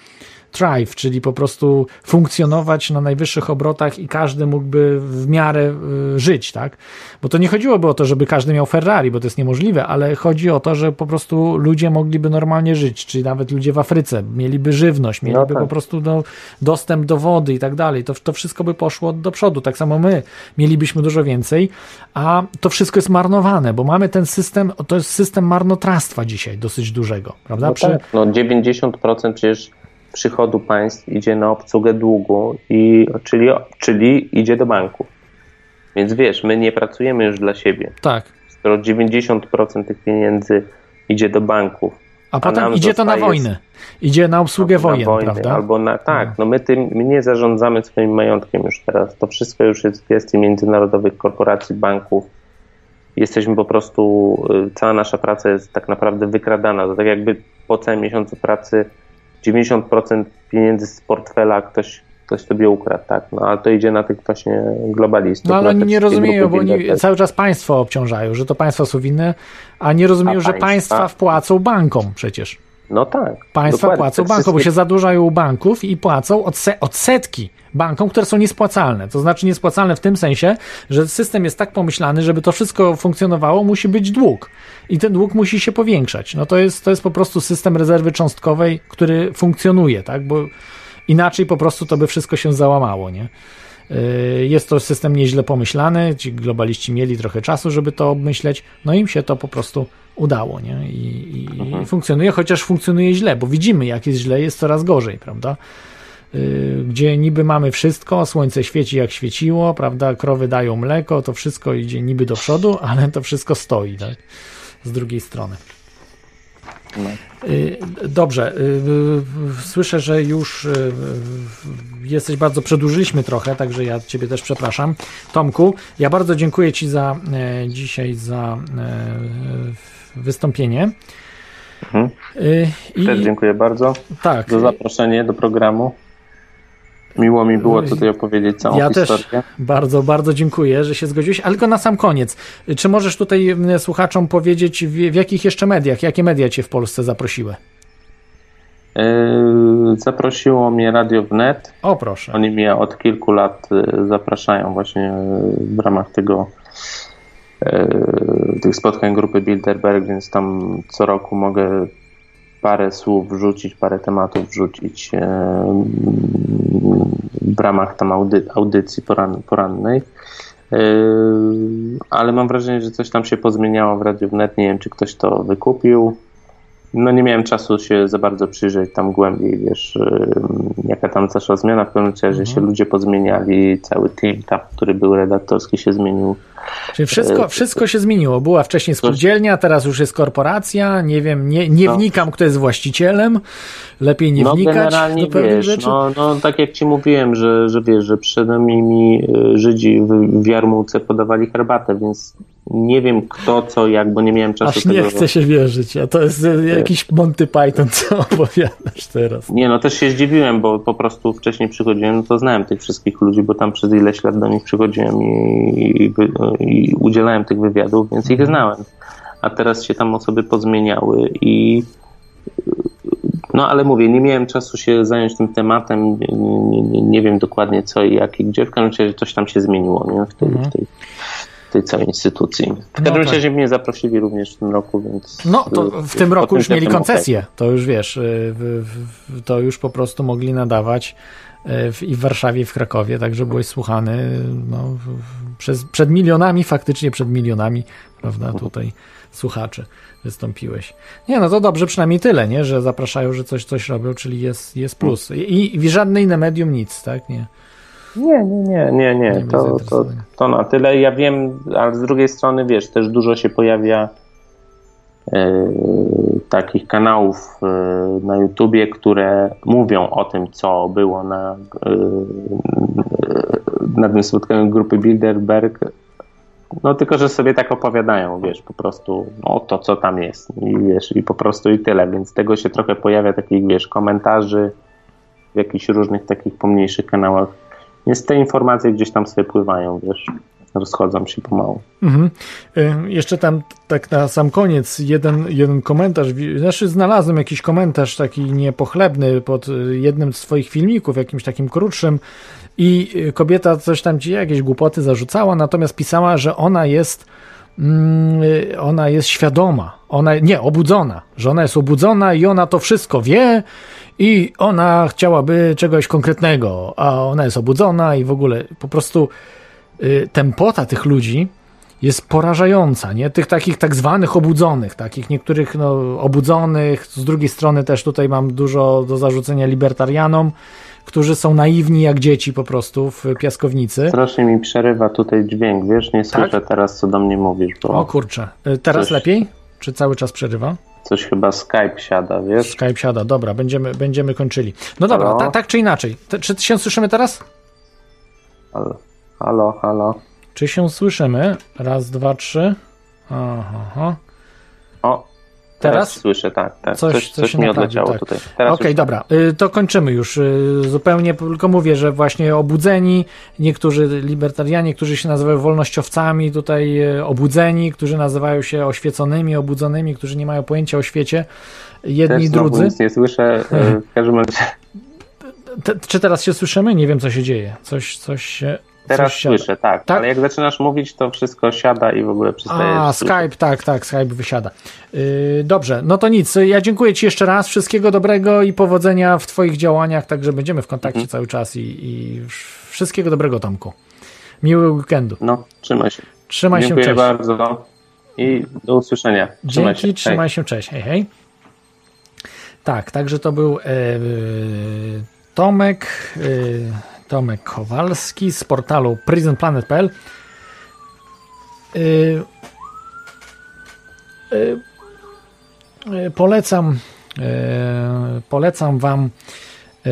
thrive, czyli po prostu funkcjonować na najwyższych obrotach i każdy mógłby w miarę y, żyć, tak? Bo to nie chodziłoby o to, żeby każdy miał Ferrari, bo to jest niemożliwe, ale chodzi o to, że po prostu ludzie mogliby normalnie żyć, czyli nawet ludzie w Afryce mieliby żywność, mieliby tak. po prostu no, dostęp do wody i tak dalej. To, to wszystko by poszło do przodu. Tak samo my mielibyśmy dużo więcej, a to wszystko jest marnowane, bo mamy ten system, to jest system marnotrawstwa dzisiaj dosyć dużego, prawda? No Przy, tak, no 90% przecież przychodu państw idzie na obsługę długu, i, czyli, czyli idzie do banków. Więc wiesz, my nie pracujemy już dla siebie. tak. Skoro 90% tych pieniędzy idzie do banków, A potem nam idzie to na wojnę. Idzie na obsługę na wojen, wojny, prawda? Albo na, tak, no my, tym, my nie zarządzamy swoim majątkiem już teraz. To wszystko już jest w gestii międzynarodowych korporacji, banków. Jesteśmy po prostu, y, cała nasza praca jest tak naprawdę wykradana. To tak jakby po całym miesiącu pracy 90% pieniędzy z portfela ktoś, ktoś sobie ukradł, tak. No ale to idzie na tych właśnie globalistów. No ale oni nie rozumieją, bo oni cały czas państwo obciążają, że to państwa są winne, a nie rozumieją, A że państwa? państwa wpłacą bankom przecież. No tak. Państwa dokładnie. płacą Tak bankom, bo się zadłużają u banków i płacą odse- odsetki bankom, które są niespłacalne. To znaczy niespłacalne w tym sensie, że system jest tak pomyślany, żeby to wszystko funkcjonowało, musi być dług. I ten dług musi się powiększać. No to jest, to jest po prostu system rezerwy cząstkowej, który funkcjonuje, tak? Bo inaczej po prostu to by wszystko się załamało, nie? Yy, Jest to system nieźle pomyślany, ci globaliści mieli trochę czasu, żeby to obmyśleć, no im się to po prostu udało, nie? I, i, i funkcjonuje, chociaż funkcjonuje źle, bo widzimy, jak jest źle, jest coraz gorzej, prawda? Yy, Gdzie niby mamy wszystko, słońce świeci jak świeciło, prawda? Krowy dają mleko, to wszystko idzie niby do przodu, ale to wszystko stoi, tak? Z drugiej strony. Y, Dobrze. y, y, Słyszę, że już y, y, jesteś bardzo przedłużyliśmy trochę, także ja Ciebie też przepraszam. Tomku, ja bardzo dziękuję Ci za e, dzisiaj za e, wystąpienie. Mhm. Y, I Też dziękuję bardzo tak, za zaproszenie do programu. Miło mi było tutaj opowiedzieć całą ja też historię. bardzo, bardzo dziękuję, że się zgodziłeś, ale tylko na sam koniec. Czy możesz tutaj słuchaczom powiedzieć, w, w jakich jeszcze mediach, jakie media Cię w Polsce zaprosiły? Yy, Zaprosiło mnie Radio Wnet. O proszę. Oni mnie od kilku lat y, zapraszają właśnie y, w ramach tego tych spotkań grupy Bilderberg, więc tam co roku mogę parę słów wrzucić, parę tematów wrzucić w ramach tam audy, audycji poran, porannej. Y, Ale mam wrażenie, że coś tam się pozmieniało w Radiu Wnet. Nie wiem, czy ktoś to wykupił. No nie miałem czasu się za bardzo przyjrzeć tam głębiej, wiesz, jaka tam zaszła zmiana. W pewnym razie się ludzie pozmieniali, cały team tam, który był redaktorski się zmienił. Czyli wszystko, E, wszystko się zmieniło. Była wcześniej spółdzielnia, teraz już jest korporacja. Nie wiem, nie, nie No. wnikam, kto jest właścicielem. Lepiej nie no wnikać generalnie do pewnych wiesz, rzeczy. no, no tak jak ci mówiłem, że, że wiesz, że przed nimi y, Żydzi w, w Jarmułce podawali herbatę, więc nie wiem kto, co, jak, bo nie miałem czasu Aż nie tego... chce się wierzyć. A to jest e, jakiś Monty Python, co opowiadasz teraz. Nie, no też się zdziwiłem, bo po prostu wcześniej przychodziłem, no to znałem tych wszystkich ludzi, bo tam przez ileś lat do nich przychodziłem i, i, i udzielałem tych wywiadów, więc ich znałem. A teraz się tam osoby pozmieniały i no ale mówię, nie miałem czasu się zająć tym tematem, nie, nie, nie, wiem dokładnie co i jak i gdzie, w każdym razie coś tam się zmieniło nie? W, tej, w, tej, w tej całej instytucji. W każdym tak. razie mnie zaprosili również w tym roku, więc... No to w tym roku już mieli koncesję. To już wiesz, y, to już po prostu mogli nadawać y, w, i w Warszawie, i w Krakowie, także byłeś słuchany no, przez, przed milionami, faktycznie przed milionami, prawda, tutaj słuchaczy wystąpiłeś. Nie, no to dobrze, przynajmniej tyle, nie, że zapraszają, że coś, coś robią, czyli jest, jest plus. I, i żadne inne medium nic, tak, nie? Nie, nie, nie, nie, nie. To, to, to na tyle. Ja wiem, ale z drugiej strony, wiesz, też dużo się pojawia e, takich kanałów e, na YouTubie, które mówią o tym, co było na, e, na tym spotkaniu grupy Bilderberg. No tylko, że sobie tak opowiadają, wiesz, po prostu o to, co tam jest i wiesz, i po prostu i tyle, więc tego się trochę pojawia takich, wiesz, komentarzy w jakichś różnych takich pomniejszych kanałach więc te informacje gdzieś tam sobie pływają, wiesz, rozchodzą się pomału. Mhm. Y, Jeszcze tam tak na sam koniec jeden, jeden komentarz, znaczy znalazłem jakiś komentarz taki niepochlebny pod y, jednym z swoich filmików, jakimś takim krótszym i y, kobieta coś tam ci jakieś głupoty zarzucała, natomiast pisała, że ona jest mm, ona jest świadoma, ona, nie, obudzona, że ona jest obudzona i ona to wszystko wie i ona chciałaby czegoś konkretnego, a ona jest obudzona i w ogóle po prostu y, tempota tych ludzi jest porażająca, nie? Tych takich tak zwanych obudzonych, takich niektórych no, obudzonych, z drugiej strony też tutaj mam dużo do zarzucenia libertarianom, którzy są naiwni jak dzieci po prostu w piaskownicy. Strasznie mi przerywa tutaj dźwięk, wiesz, nie słyszę teraz, co do mnie mówisz, bo O kurczę, Y, teraz Coś- lepiej? Czy cały czas przerywa? Coś chyba Skype siada, wiesz? Skype siada, dobra, będziemy, będziemy kończyli. No dobra, ta, tak czy inaczej, Te, czy się słyszymy teraz? Halo, halo, halo. Czy się słyszymy? Raz, dwa, trzy. Aha, aha. O, Teraz? słyszę, tak. tak. Coś- Coś, coś coś, się mi naprawił, odleciało tak. tutaj. Teraz Okej, już- dobra, y, to kończymy już. y, Zupełnie tylko mówię, że właśnie obudzeni, niektórzy libertarianie, którzy się nazywają wolnościowcami, tutaj y, obudzeni, którzy nazywają się oświeconymi, obudzonymi, którzy nie mają pojęcia o świecie, jedni Też drudzy. nic nie słyszę. W każdym razie Te, czy teraz się słyszymy? Nie wiem, co się dzieje. Coś, coś się. Teraz słyszę, tak. Tak? Ale jak zaczynasz mówić, to wszystko siada i w ogóle przestajesz A, słyszeć. Skype, tak, tak, Skype wysiada. Yy, dobrze, no to nic. Ja dziękuję Ci jeszcze raz. Wszystkiego dobrego i powodzenia w Twoich działaniach. Także będziemy w kontakcie Mhm. cały czas i, i wszystkiego dobrego, Tomku. Miłego weekendu. No, trzymaj się. Trzymaj Dziękuję się, cześć. bardzo i do usłyszenia. Trzymaj Dzięki, się. trzymaj Hej. się, cześć. Hej, hej. Tak, także to był e, Tomek, e, Tomek Kowalski z portalu prisonplanet.pl. E, e, e, polecam, e, polecam Wam e,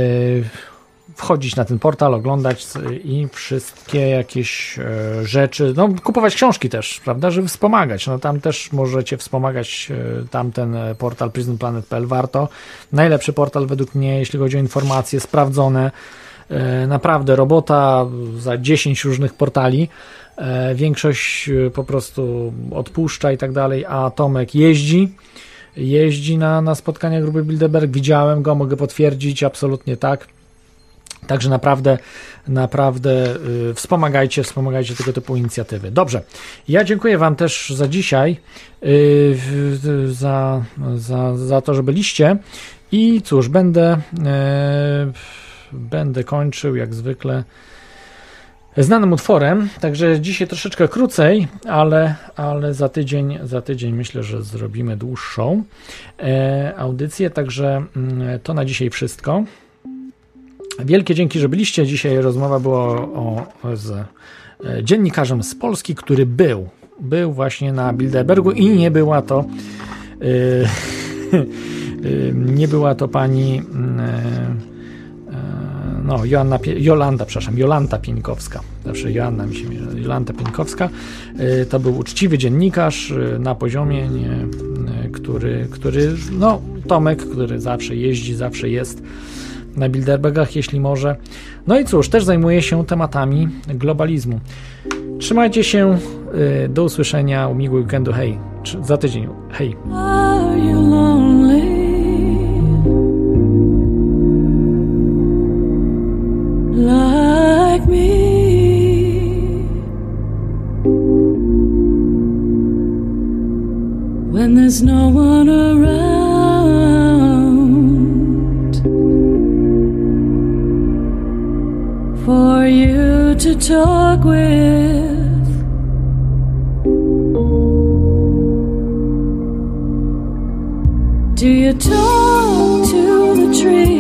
wchodzić na ten portal, oglądać i wszystkie jakieś e, rzeczy, no kupować książki też, prawda, żeby wspomagać, no tam też możecie wspomagać tamten e, portal prisonplanet.pl, warto, najlepszy portal według mnie, jeśli chodzi o informacje sprawdzone, naprawdę robota za 10 różnych portali, e, większość e, po prostu odpuszcza i tak dalej, a Tomek jeździ, jeździ na, na spotkania grupy Bilderberg, widziałem go, mogę potwierdzić, absolutnie tak, Także naprawdę, naprawdę y, wspomagajcie, wspomagajcie tego typu inicjatywy. Dobrze, ja dziękuję Wam też za dzisiaj, y, za, za, za to, że byliście. I cóż, będę, y, będę kończył jak zwykle znanym utworem, także dzisiaj troszeczkę krócej, ale, ale za tydzień, za tydzień myślę, że zrobimy dłuższą e, audycję, także mm, to na dzisiaj wszystko. Wielkie dzięki, że byliście. Dzisiaj rozmowa była o, o, z e, dziennikarzem z Polski, który był, był właśnie na Bilderbergu i nie była to e, e, nie była to pani mm, no, Joanna, Jolanda, przepraszam, Jolanta Pieńkowska. Zawsze Joanna mi się. Jolanta Pieńkowska. E, To był uczciwy dziennikarz e, na poziomie, nie, e, który, który, no, Tomek, który zawsze jeździ, zawsze jest na Bilderbergach, jeśli może. No i cóż, też zajmuje się tematami globalizmu. Trzymajcie się, y, do usłyszenia, miłego weekendu, hej, za tydzień, hej. There's no one around for you to talk with. Do you talk to the trees?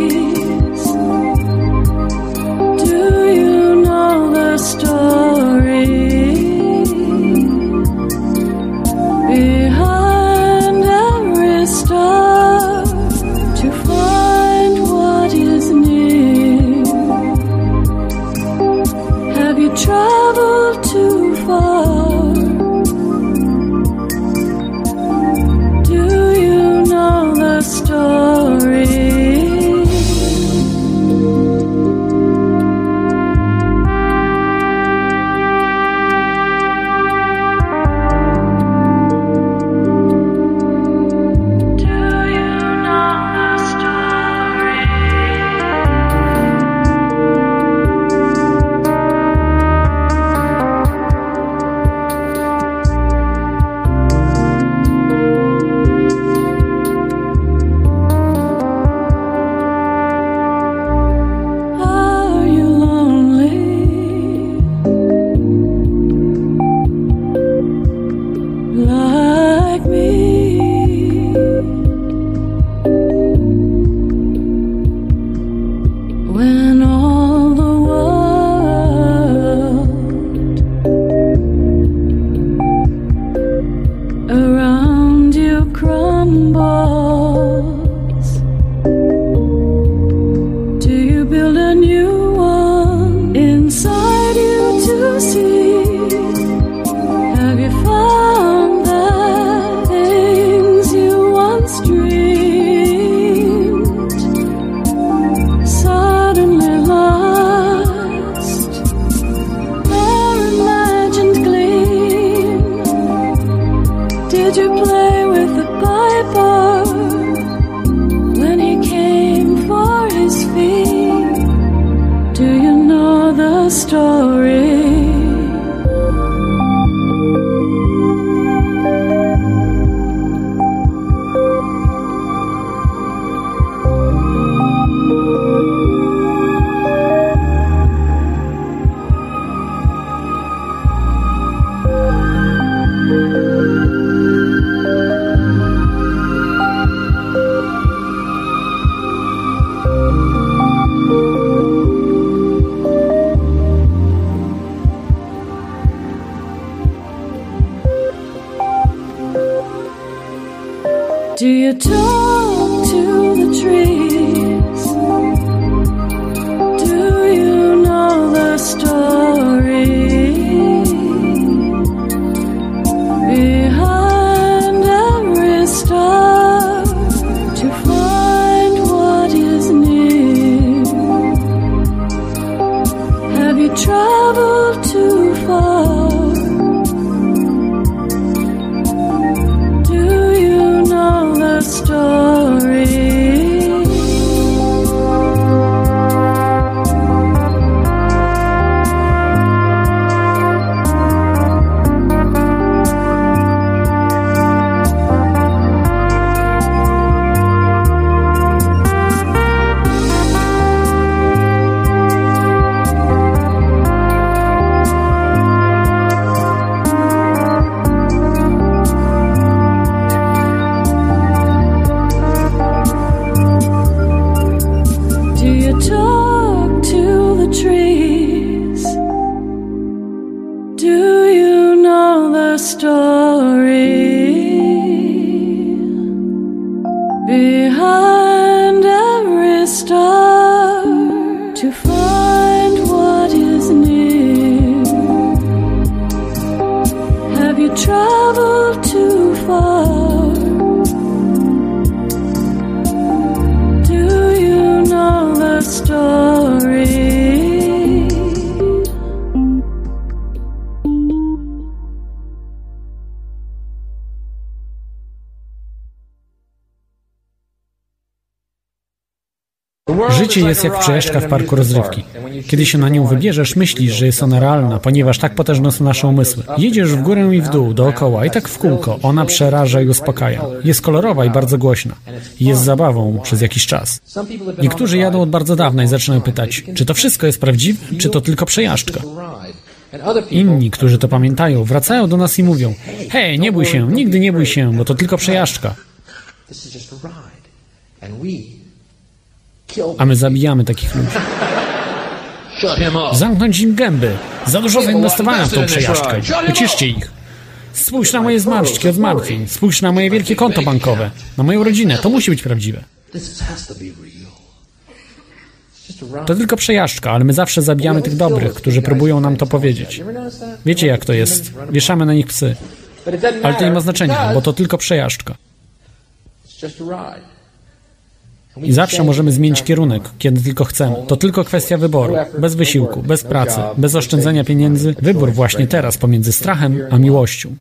Życie jest jak przejażdżka w parku rozrywki. Kiedy się na nią wybierzesz, myślisz, że jest ona realna, ponieważ tak potężne są nasze umysły. Jedziesz w górę i w dół, dookoła i tak w kółko. Ona przeraża i uspokaja. Jest kolorowa i bardzo głośna. Jest zabawą przez jakiś czas. Niektórzy jadą od bardzo dawna i zaczynają pytać, czy to wszystko jest prawdziwe, czy to tylko przejażdżka. Inni, którzy to pamiętają, wracają do nas i mówią: Hej, nie bój się, nigdy nie bój się, bo to tylko przejażdżka. A my zabijamy takich ludzi. Zamknąć im gęby. Za dużo zainwestowałem w tą przejażdżkę. Uciszcie ich. Spójrz na moje zmarszczki od martwień. Spójrz na moje wielkie konto bankowe. Na moją rodzinę. To musi być prawdziwe. To tylko przejażdżka, ale my zawsze zabijamy tych dobrych, którzy próbują nam to powiedzieć. Wiecie jak to jest. Wieszamy na nich psy. Ale to nie ma znaczenia, bo to tylko przejażdżka. I zawsze możemy zmienić kierunek, kiedy tylko chcemy. To tylko kwestia wyboru. Bez wysiłku, bez pracy, bez oszczędzania pieniędzy. Wybór właśnie teraz pomiędzy strachem a miłością.